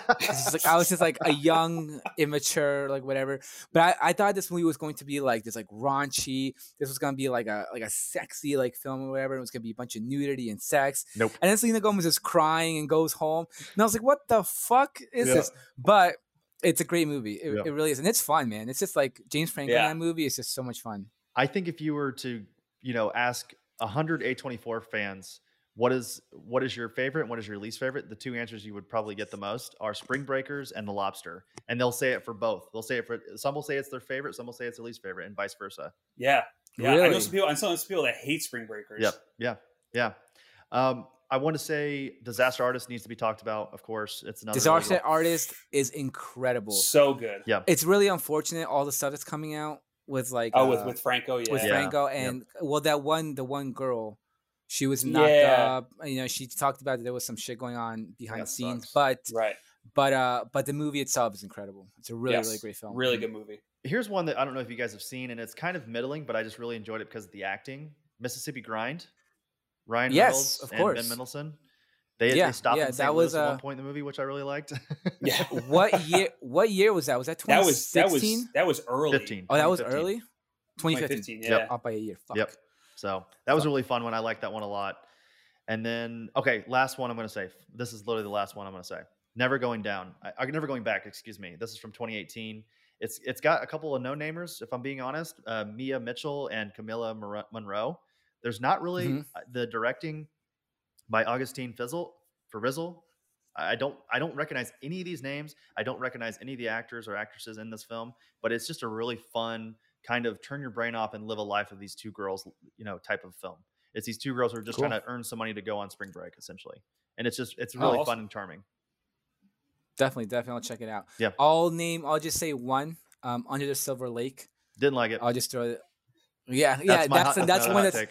Like I was just like a young, immature, like whatever. But I, I thought this movie was going to be like this, like raunchy. This was gonna be like a like a sexy like film or whatever. It was gonna be a bunch of nudity and sex. Nope. And then Selena Gomez is crying and goes home, and I was like, "What the fuck is Yeah. this?" But it's a great movie. It, Yeah. it really is, and it's fun, man. It's just like James Franco Yeah. movie. It's just so much fun. I think if you were to, you know, ask hundred A24 fans, what is what is your favorite what is your least favorite? The two answers you would probably get the most are Spring Breakers and The Lobster, and they'll say it for both. They'll say it for some will say it's their favorite, some will say it's their least favorite, and vice versa. Yeah, yeah. I know some people. I know some people that hate Spring Breakers. Yep. Yeah. Yeah. Um, I want to say Disaster Artist needs to be talked about. Of course, it's another. really Disaster Artist is incredible. So good. Yeah. It's really unfortunate all the stuff that's coming out with like Oh, with uh, with Franco. Yeah. with Yeah. Franco Yep. and well that one the one girl she was knocked Yeah. up you know she talked about that there was some shit going on behind That the scenes sucks. but Right. but uh but the movie itself is incredible it's a really really great film Really good movie. Here's one that I don't know if you guys have seen, and it's kind of middling, but I just really enjoyed it because of the acting. Mississippi Grind. Ryan Yes, Reynolds of and course. Ben Mendelsohn. They, Yeah, they stopped yeah, that Louis was, at uh, one point in the movie, which I really liked. Yeah. what year what year was that was that That was that was that was early. 15. oh that was early 2015 2015. Yeah. Yep. up by a year Fuck. Yep. So that was a really fun one. I like that one a lot. And then, okay, last one I'm going to say. This is literally the last one I'm going to say. Never going down. I, I never going back. Excuse me. This is from 2018. It's it's got a couple of no namers. If I'm being honest, uh, Mia Mitchell and Camilla Monroe. There's not really Mhm. uh, the directing by Augustine Fizzle for Rizzle. I don't I don't recognize any of these names. I don't recognize any of the actors or actresses in this film, but it's just a really fun kind of turn your brain off and live a life of these two girls, you know, type of film. It's these two girls who are just Cool. trying to earn some money to go on spring break, essentially. And it's just it's Oh, really awesome. fun and charming. definitely definitely I'll check it out Yeah. I'll name I'll just say one um Under the Silver Lake Didn't like it. I'll just throw it yeah yeah that's hot- that's my one that's take.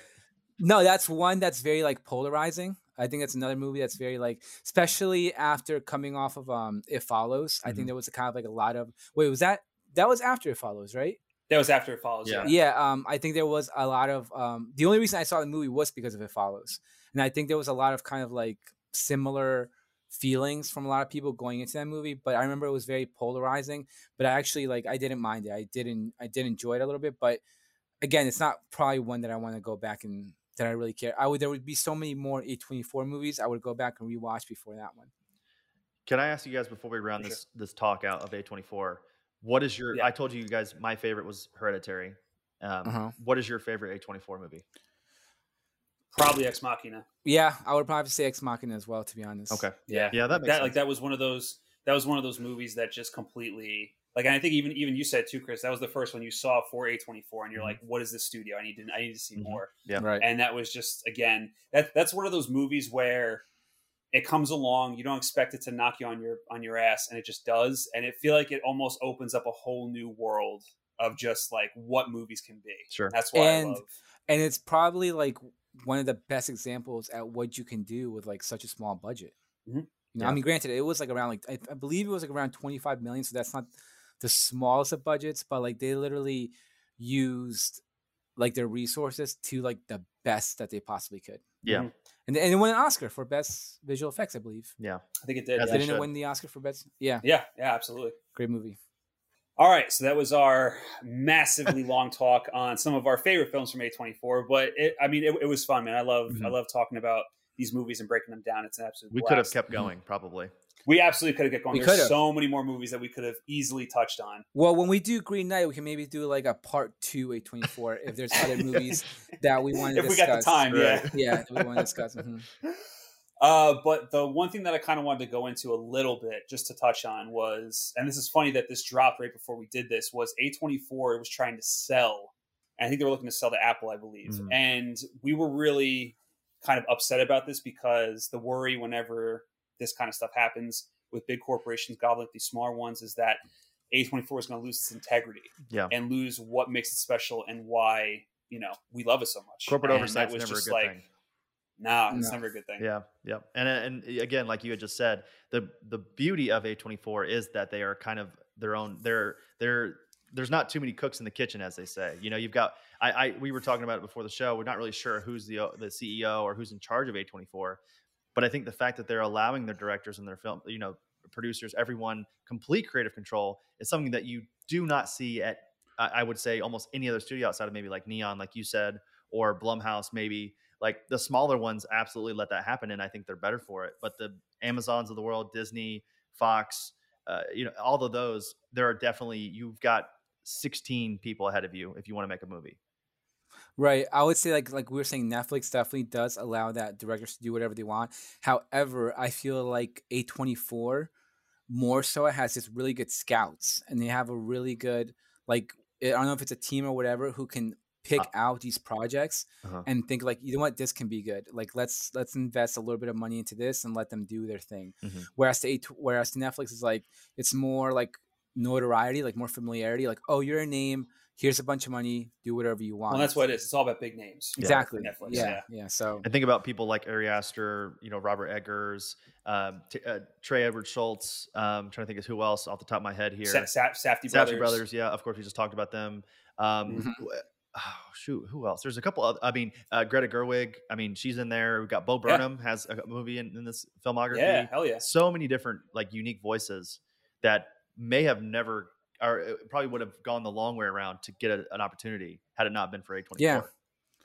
No, that's one that's very like polarizing. I think that's another movie that's very like, especially after coming off of um, It Follows. I Mhm. think there was a kind of like a lot of wait, was that that was after It Follows, right? That was after it follows. Yeah. Yeah. Yeah. Um, I think there was a lot of um. The only reason I saw the movie was because of It Follows, and I think there was a lot of kind of like similar feelings from a lot of people going into that movie. But I remember it was very polarizing. But I actually like I didn't mind it. I didn't I did enjoy it a little bit, but again, it's not probably one that I want to go back and that I really care. I would there would be so many more A24 movies I would go back and rewatch before that one. Can I ask you guys before we round For this this talk out of A24? What is your? Yeah. I told you guys my favorite was Hereditary. Um, Uh-huh. What is your favorite A24 movie? Probably Ex Machina. Yeah, I would probably say Ex Machina as well, to be honest. Okay, Yeah. yeah, that makes that sense. like that was one of those that was one of those movies that just completely like and I think even even you said too, Chris, that was the first one you saw for A twenty four and you're Mhm. like, what is this studio? I need to I need to see Mhm. more. Yeah. Right. And that was just again, that that's one of those movies where it comes along, you don't expect it to knock you on your on your ass, and it just does. And it feel like it almost opens up a whole new world of just like what movies can be. Sure. That's why And- I love and it's probably like one of the best examples at what you can do with like such a small budget. Mhm. You know, Yeah. I mean, granted, it was like around like I, I believe it was like around twenty five million, so that's not the smallest of budgets, but like they literally used like their resources to like the best that they possibly could, yeah, Mhm. and and it won an Oscar for best visual effects, I believe. yeah. I think it did. As yeah. they Didn't it win the Oscar for best? Yeah, yeah, yeah, absolutely. great movie. All right, so that was our massively long talk on some of our favorite films from A24. But it, I mean, it, it was fun, man. I love I Mhm. love talking about these movies and breaking them down. It's an absolute. We could have kept going, probably. We absolutely could have kept going. We There's could've. so many more movies that we could have easily touched on. Well, when we do Green Knight, we can maybe do like a part two A twenty four if there's other movies that we want to discuss. if we got the time, yeah. Right. yeah, that we want to discuss. mhm. Uh, but the one thing that I kind of wanted to go into a little bit, just to touch on, was, and this is funny that this dropped right before we did this, was A24 was trying to sell. And I think they were looking to sell to Apple, I believe. Mhm. And we were really kind of upset about this because the worry whenever this kind of stuff happens with big corporations gobbling up these smaller ones is that A24 is going to lose its integrity Yeah. and lose what makes it special and why, you know, we love it so much. Corporate oversight was never a just good like, thing. Nah, it's No. never a good thing. Yeah, yeah, and and again, like you had just said, the the beauty of A24 is that they are kind of their own. They're they're there's not too many cooks in the kitchen, as they say. You know, you've got I, I we were talking about it before the show. We're not really sure who's the the CEO or who's in charge of A24, But I think the fact that they're allowing their directors and their film, you know, producers, everyone complete creative control is something that you do not see at, I would say, almost any other studio outside of maybe like Neon, like you said, or Blumhouse, maybe. Like the smaller ones absolutely let that happen, and I think they're better for it. But the Amazons of the world, Disney, Fox, uh, you know, all of those, there are definitely you've got 16 people ahead of you if you want to make a movie. Right. I would say like like we were saying, Netflix definitely does allow that directors to do whatever they want. However, I feel like A twenty four more so has just really good scouts and they have a really good like I don't know if it's a team or whatever who can pick Uh, out these projects Uh-huh. and think like you know what this can be good like let's let's invest a little bit of money into this and let them do their thing Mhm. whereas to A- whereas to netflix is like it's more like notoriety like more familiarity like oh you're a name here's a bunch of money do whatever you want Well, that's what it is. It's all about big names. for exactly Netflix. yeah, Yeah. yeah so And think about people like Ari Aster, you know, Robert Eggers, um, T- uh, Trey Edward Shults. Um, trying to think of who else off the top of my head here. Sa- Sa- Safdie Safdie brothers. brothers. Yeah, of course, we just talked about them. Um, Mhm. oh, shoot, who else? There's a couple. Of, I mean, uh, Greta Gerwig. I mean, she's in there. We've got Bo Yeah. Burnham has a movie in, in this filmography. Yeah, hell yeah. So many different like unique voices that may have never or it probably would have gone the long way around to get a, an opportunity had it not been for A24. Yeah.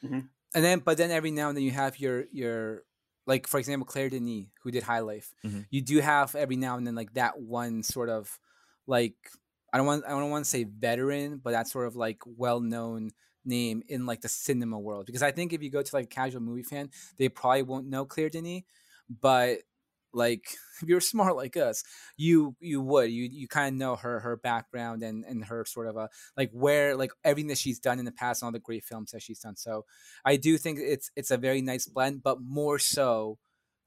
Mm-hmm. and then but then every now and then you have your your like for example claire denis who did high life Mhm. you do have every now and then like that one sort of like i don't want i don't want to say veteran but that sort of like well-known name in like the cinema world because i think if you go to like a casual movie fan they probably won't know claire denis but like if you're smart like us you you would you you kind of know her her background and and her sort of a like where like everything that she's done in the past and all the great films that she's done so i do think it's it's a very nice blend but more so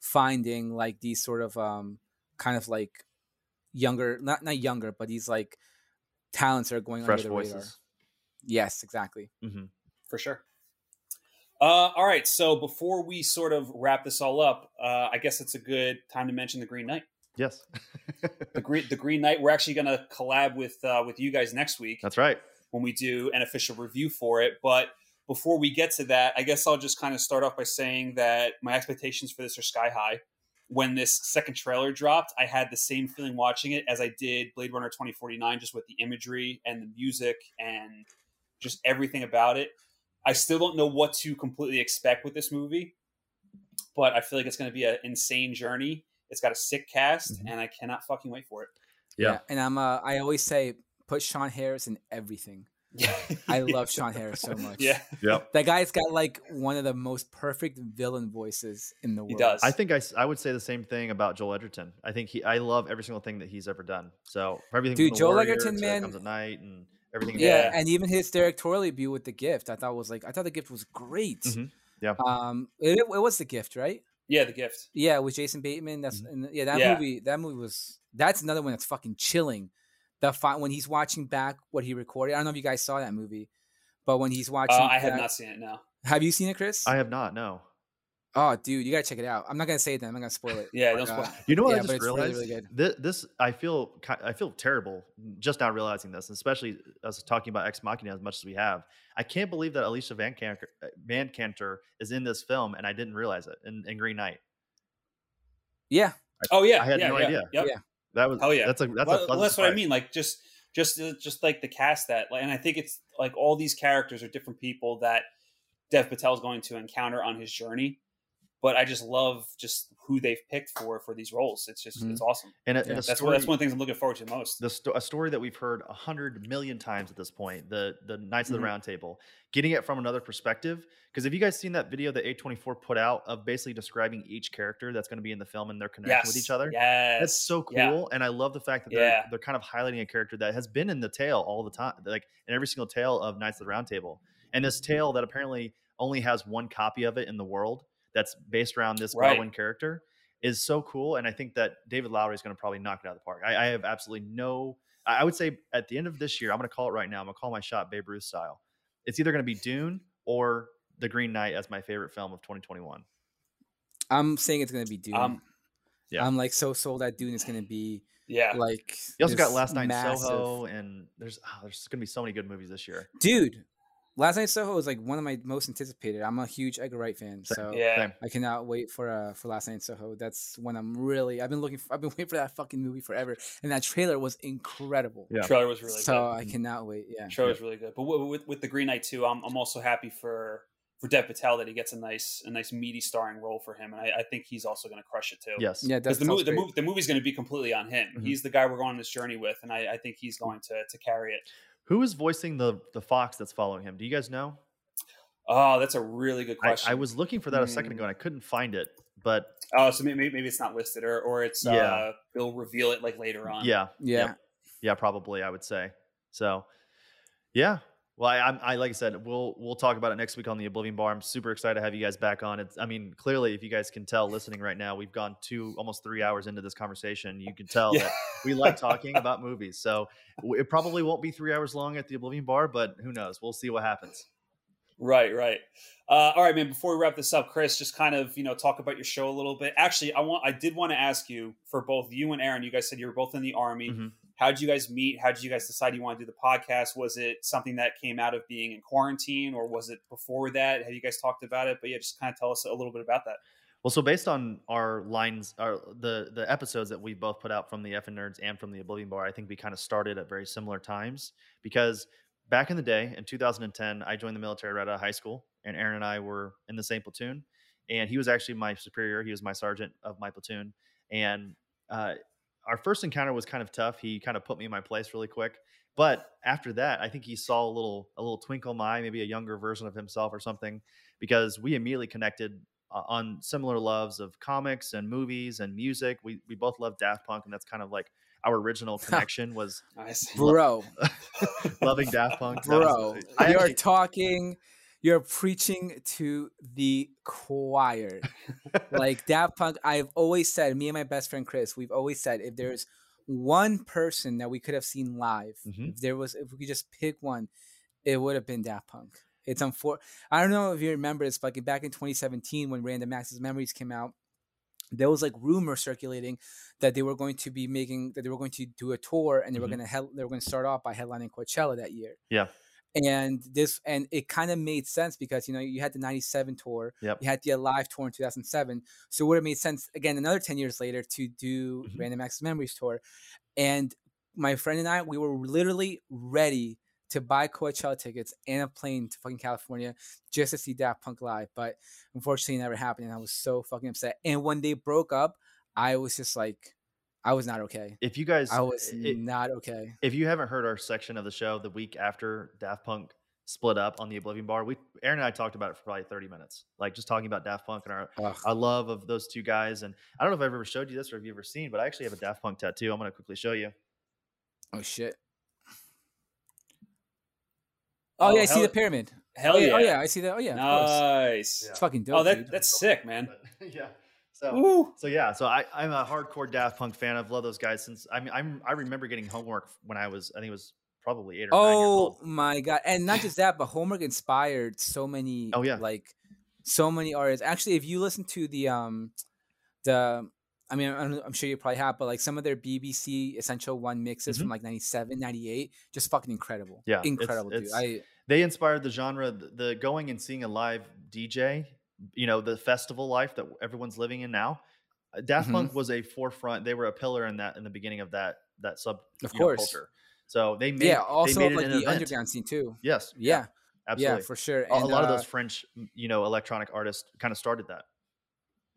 finding like these sort of um kind of like younger not not younger but these like talents are going Fresh under the radar yes exactly mm-hmm. for sure. Uh, all right, so before we sort of wrap this all up, uh, I guess it's a good time to mention the Green Knight. Yes, The Green, the Green Knight. We're actually going to collab with uh, with you guys next week that's right. when we do an official review for it. But before we get to that, I guess I'll just kind of start off by saying that my expectations for this are sky high. When this second trailer dropped, I had the same feeling watching it as I did Blade Runner 2049, just with the imagery and the music and just everything about it. I still don't know what to completely expect with this movie, but I feel like it's going to be an insane journey. It's got a sick cast, Mhm. and I cannot fucking wait for it. Yeah. and i'm uh i always say put sean harris in everything Yeah. i love sean harris so much Yeah, Yep. that guy's got like one of the most perfect villain voices in the world he does. I think I, I would say the same thing about Joel Edgerton. I think he I love every single thing that he's ever done. So from everything Dude, from The Joel Warrior Edgerton, to man- comes at night and everything. yeah, Yeah. and even his directorial debut with the gift i thought was like i thought the gift was great Mhm. Yeah. um it, it was the gift right yeah, the gift. yeah with jason bateman that's and yeah that Yeah. movie that movie was that's another one that's fucking chilling the fi- when he's watching back what he recorded i don't know if you guys saw that movie but when he's watching Uh, I have not seen it now. have you seen it chris I have not. No. Oh dude you gotta check it out i'm not gonna say it then i'm not gonna spoil it Yeah, don't uh, You know what Yeah, I just it's really, realized? really good. This, this I feel I feel terrible just now realizing this, especially us talking about Ex Machina as much as we have. I can't believe that Alicia Vikander, Van Canter is in this film, and I didn't realize it in, in Green Knight. yeah Oh yeah, I had yeah, no yeah, idea. Yep. Yeah. That was Hell yeah. That's a that's well, a well, pleasant that's what I mean. Like just, just, uh, just like the cast that, and I think it's like all these characters are different people that Dev Patel is going to encounter on his journey. But I just love just who they've picked for for these roles. It's just Mhm. it's awesome. And, a, Yeah. and That's story, one, that's one of the things I'm looking forward to most. the sto- a story that we've heard a hundred million times at this point. The the Knights Mhm. of the Round Table, getting it from another perspective. Because have you guys seen that video that A24 put out of basically describing each character that's going to be in the film and their connection yes, with each other? Yes, That's so cool, Yeah. and I love the fact that they're, Yeah. they're kind of highlighting a character that has been in the tale all the time, like in every single tale of Knights of the Round Table. And this tale that apparently only has one copy of it in the world that's based around this Right. Darwin character is so cool. And I think that David Lowery is going to probably knock it out of the park. I, I have absolutely no. I I would say at the end of this year, I'm going to call it right now. I'm going to call my shot Babe Ruth style. It's either going to be Dune or The Green Knight as my favorite film of 2021. i'm saying it's gonna be dune Um, Yeah. i'm like so sold that dune is gonna be yeah. like You also got Last Night in massive- Soho, and there's oh, there's going to be so many good movies this year. dude Last Night in Soho is like one of my most anticipated. I'm a huge Edgar Wright fan, so Yeah. I cannot wait for uh for Last Night in Soho. That's when I'm really. I've been looking. For, I've been waiting for that fucking movie forever, and that trailer was incredible. Yeah. Trailer was really so good. I cannot wait. Yeah. Trailer was really good. But with, with with the Green Knight too, I'm I'm also happy for for Dev Patel that he gets a nice a nice meaty starring role for him, and I, I think he's also going to crush it too. Yes. Yeah, Because the movie, the movie, the movie's going to be completely on him. Mhm. He's the guy we're going on this journey with, and I, I think he's going to to carry it. Who is voicing the the fox that's following him? Do you guys know? Oh, that's a really good question. I was looking for that a second ago and I couldn't find it. But Oh, so maybe maybe it's not listed, or or it's Yeah. uh, they'll reveal it like later on. yeah, Yeah. Yep. yeah, probably I would say. So, yeah. Well, I, I'm, I like I said, we'll we'll talk about it next week on the Oblivion Bar. I'm super excited to have you guys back on. It's, I mean, clearly, if you guys can tell, listening right now, we've gone two almost three hours into this conversation. You can tell Yeah. that we like talking about movies. So it probably won't be three hours long at the Oblivion Bar, but who knows? We'll see what happens. Right, right. Uh, all right, man. Before we wrap this up, Chris, just kind of you know talk about your show a little bit. Actually, I want I did want to ask you for both you and Aaron. You guys said you were both in the army. Mhm. How did you guys meet? How did you guys decide you want to do the podcast? Was it something that came out of being in quarantine, or was it before that? Have you guys talked about it? But yeah, just kind of tell us a little bit about that. Well, so based on our lines, our the the episodes that we both put out from the F and Nerds and from the Oblivion Bar, I think we kind of started at very similar times because back in the day, in 2010, I joined the military right out of high school, and Aaron and I were in the same platoon, and he was actually my superior. He was my sergeant of my platoon, and uh, our first encounter was kind of tough. He kind of put me in my place really quick. But after that, I think he saw a little a little twinkle in my eye, maybe a younger version of himself or something, because we immediately connected uh, on similar loves of comics and movies and music. We we both love Daft Punk, and that's kind of like our original connection was Nice. Bro, loving Daft Punk. That was- bro, I you're actually- talking. You're preaching to the choir. like Daft Punk, I've always said, me and my best friend Chris, we've always said, if there's one person that we could have seen live, Mhm. if there was, if we could just pick one, it would have been Daft Punk. It's unfor. I don't know if you remember this, but back in 2017 when Random Access Memories came out, there was like rumor circulating that they were going to be making that they were going to do a tour and they were Mhm. going to hel- they were going to start off by headlining Coachella that year Yeah. And this and it kind of made sense because you know you had the 97 tour Yep. you had the alive tour in 2007 so it would have made sense again another 10 years later to do Mhm. random access memories tour and my friend and i we were literally ready to buy Coachella tickets and a plane to fucking California just to see Daft Punk live, but unfortunately, it never happened, and I was so fucking upset. And when they broke up, I was just like, I was not okay. If you guys, I was it- not okay. if you haven't heard our section of the show the week after Daft Punk split up on the Oblivion Bar, we Aaron and I talked about it for probably 30 minutes, like just talking about Daft Punk and our Ugh. our love of those two guys. And I don't know if I've ever showed you this or if you've ever seen, but I actually have a Daft Punk tattoo. I'm going to quickly show you. Oh shit. Oh, oh yeah, I see the pyramid. Hell oh, yeah. Oh, yeah. Oh yeah, I see that. Oh yeah, of course. Nice. It's fucking dope. Oh, that dude. that's sick, man. But, yeah. So, Woo. so yeah, so I, I'm a hardcore Daft Punk fan. I've loved those guys since I mean I'm I remember getting homework when I was I think it was probably eight or nine years Oh my god! And not just that, but homework inspired so many. Oh, yeah. like so many artists. Actually, if you listen to the um, the I mean, I'm, I'm sure you probably have, but like some of their BBC Essential One mixes from like 97, 98, just fucking incredible. Mm-hmm. Yeah, it's- incredible, dude. it's- I They inspired the genre, the, the going and seeing a live DJ, you know, the festival life that everyone's living in now. Uh, Daft Mhm. Punk was a forefront. They were a pillar in that in the beginning of that that sub Of you know, culture. So they made yeah, they also made like the event. underground scene too. Yes, Yeah, absolutely. yeah, for sure. A- a And, lot of uh, those French, you know, electronic artists kind of started that.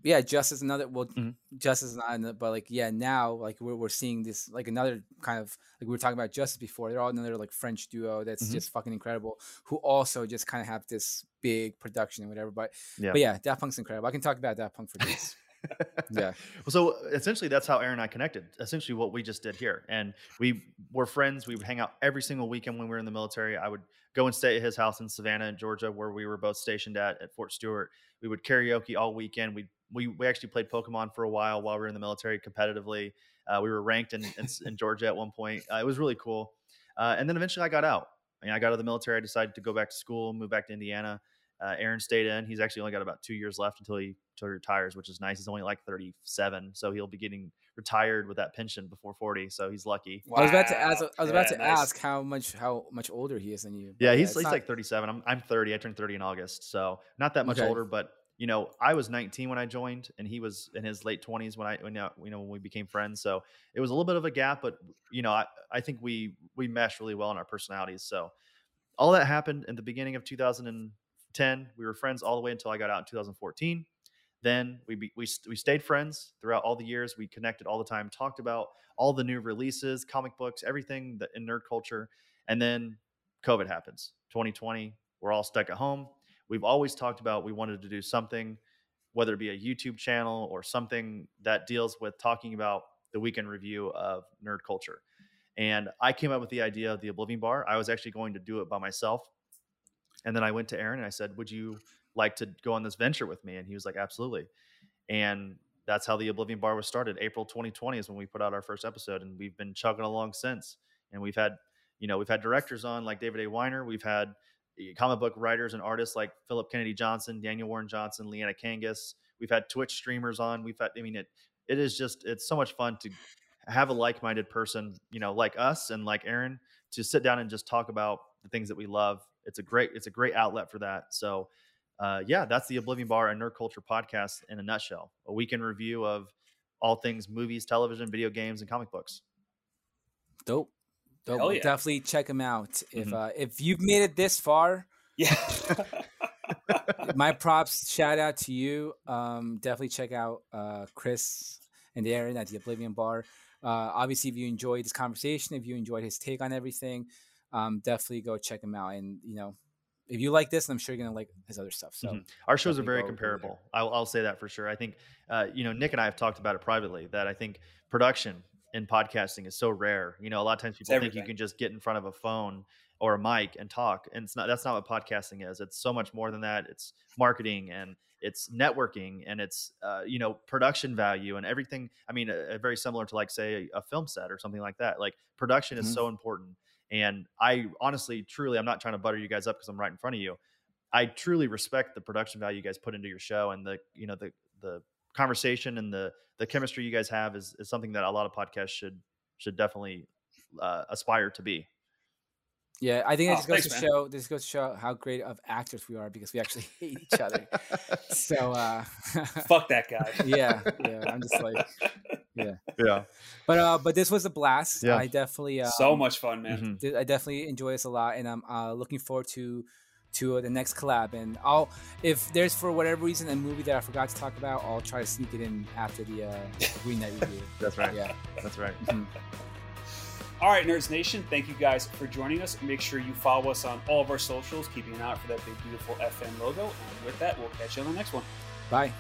Yeah just as another well Mhm. just as not another- but like yeah now like we're, we're seeing this like another kind of like we were talking about justice before they're all another like french duo that's Mhm. just fucking incredible who also just kind of have this big production and whatever but Yeah. but yeah Daft Punk's incredible i can talk about Daft Punk for days yeah Well, so essentially, that's how Aaron and I connected. Essentially, what we just did here, and we were friends. We would hang out every single weekend when we were in the military. I would go and stay at his house in Savannah, Georgia, where we were both stationed at at Fort Stewart. We would karaoke all weekend. We we we actually played Pokemon for a while while we were in the military competitively. Uh, we were ranked in, in, in Georgia at one point. Uh, it was really cool. Uh, and then eventually, I got out. I, mean, I got out of the military. I decided to go back to school, move back to Indiana, Uh, Aaron stayed in. He's actually only got about two years left until he until he retires, which is nice. He's only like 37, so he'll be getting retired with that pension before 40. So he's lucky. I was about to ask. I was about Yeah, to nice. ask how much how much older he is than you. Yeah, he's, it's he's not- like 37. I'm I'm 30. I turned 30 in August, so not that much Okay. older. But you know, I was 19 when I joined, and he was in his late 20s when I when uh, you know when we became friends. So it was a little bit of a gap, but you know, I I think we we meshed really well in our personalities. So all that happened in the beginning of 2010. We were friends all the way until I got out in 2014. Then we be, we we stayed friends throughout all the years. We connected all the time, talked about all the new releases, comic books, everything that in nerd culture. And then COVID happens. 2020, we're all stuck at home. We've always talked about we wanted to do something, whether it be a YouTube channel or something that deals with talking about the weekend review of nerd culture. And I came up with the idea of the Oblivion Bar. I was actually going to do it by myself. And then I went to Aaron and I said, Would you like to go on this venture with me? And he was like, Absolutely. And that's how the Oblivion Bar was started. April 2020 is when we put out our first episode, and we've been chugging along since. And we've had, you know, we've had directors on like David A. Weiner. We've had comic book writers and artists like Philip Kennedy Johnson, Daniel Warren Johnson, Leanna Kangas. We've had Twitch streamers on. We've had, I mean, it it is just it's so much fun to have a like-minded person, you know, like us and like Aaron, to sit down and just talk about the things that we love. It's a great it's a great outlet for that. So uh, yeah, that's the Oblivion Bar and Nerd Culture podcast in a nutshell. A weekend review of all things movies, television, video games, and comic books. dope. Hell yeah. Definitely check him out. If Mhm. uh, if you've made it this far, Yeah. my props. Shout out to you. Um, definitely check out uh, Chris and Aaron at the Oblivion Bar. Uh, obviously, if you enjoyed this conversation, if you enjoyed his take on everything, um, definitely go check him out. And you know, if you like this, I'm sure you're gonna like his other stuff. So Mhm. Our shows are very go over there. comparable. I'll, I'll say that for sure. I think, uh, you know, Nick and I have talked about it privately that I think production in podcasting is so rare. You know, a lot of times people think you can just get in front of a phone or a mic and talk, and it's not. That's not what podcasting is. It's so much more than that. It's marketing and it's networking and it's uh, you know production value and everything. I mean, uh, very similar to like say a, film set or something like that. Like production is Mhm. so important. And I honestly, truly, I'm not trying to butter you guys up because I'm right in front of you. I truly respect the production value you guys put into your show and the you know the the conversation and the the chemistry you guys have is, is something that a lot of podcasts should should definitely uh, aspire to be. yeah, I think it Oh, just goes thanks, to man. show this goes to show how great of actors we are because we actually hate each other. so uh, Fuck that guy. yeah, yeah, I'm just like, Yeah. Yeah. But uh, but this was a blast. Yeah. I definitely uh, so much fun, man. Mhm. I definitely enjoy this a lot, and I'm uh, looking forward to to uh, the next collab. And I'll if there's for whatever reason a movie that I forgot to talk about, I'll try to sneak it in after the, uh, the Green Knight review. That's right. Yeah, That's right. Mhm. All right, Nerds Nation, thank you guys for joining us. Make sure you follow us on all of our socials, keeping an eye out for that big, beautiful FN logo. And with that, we'll catch you on the next one. bye.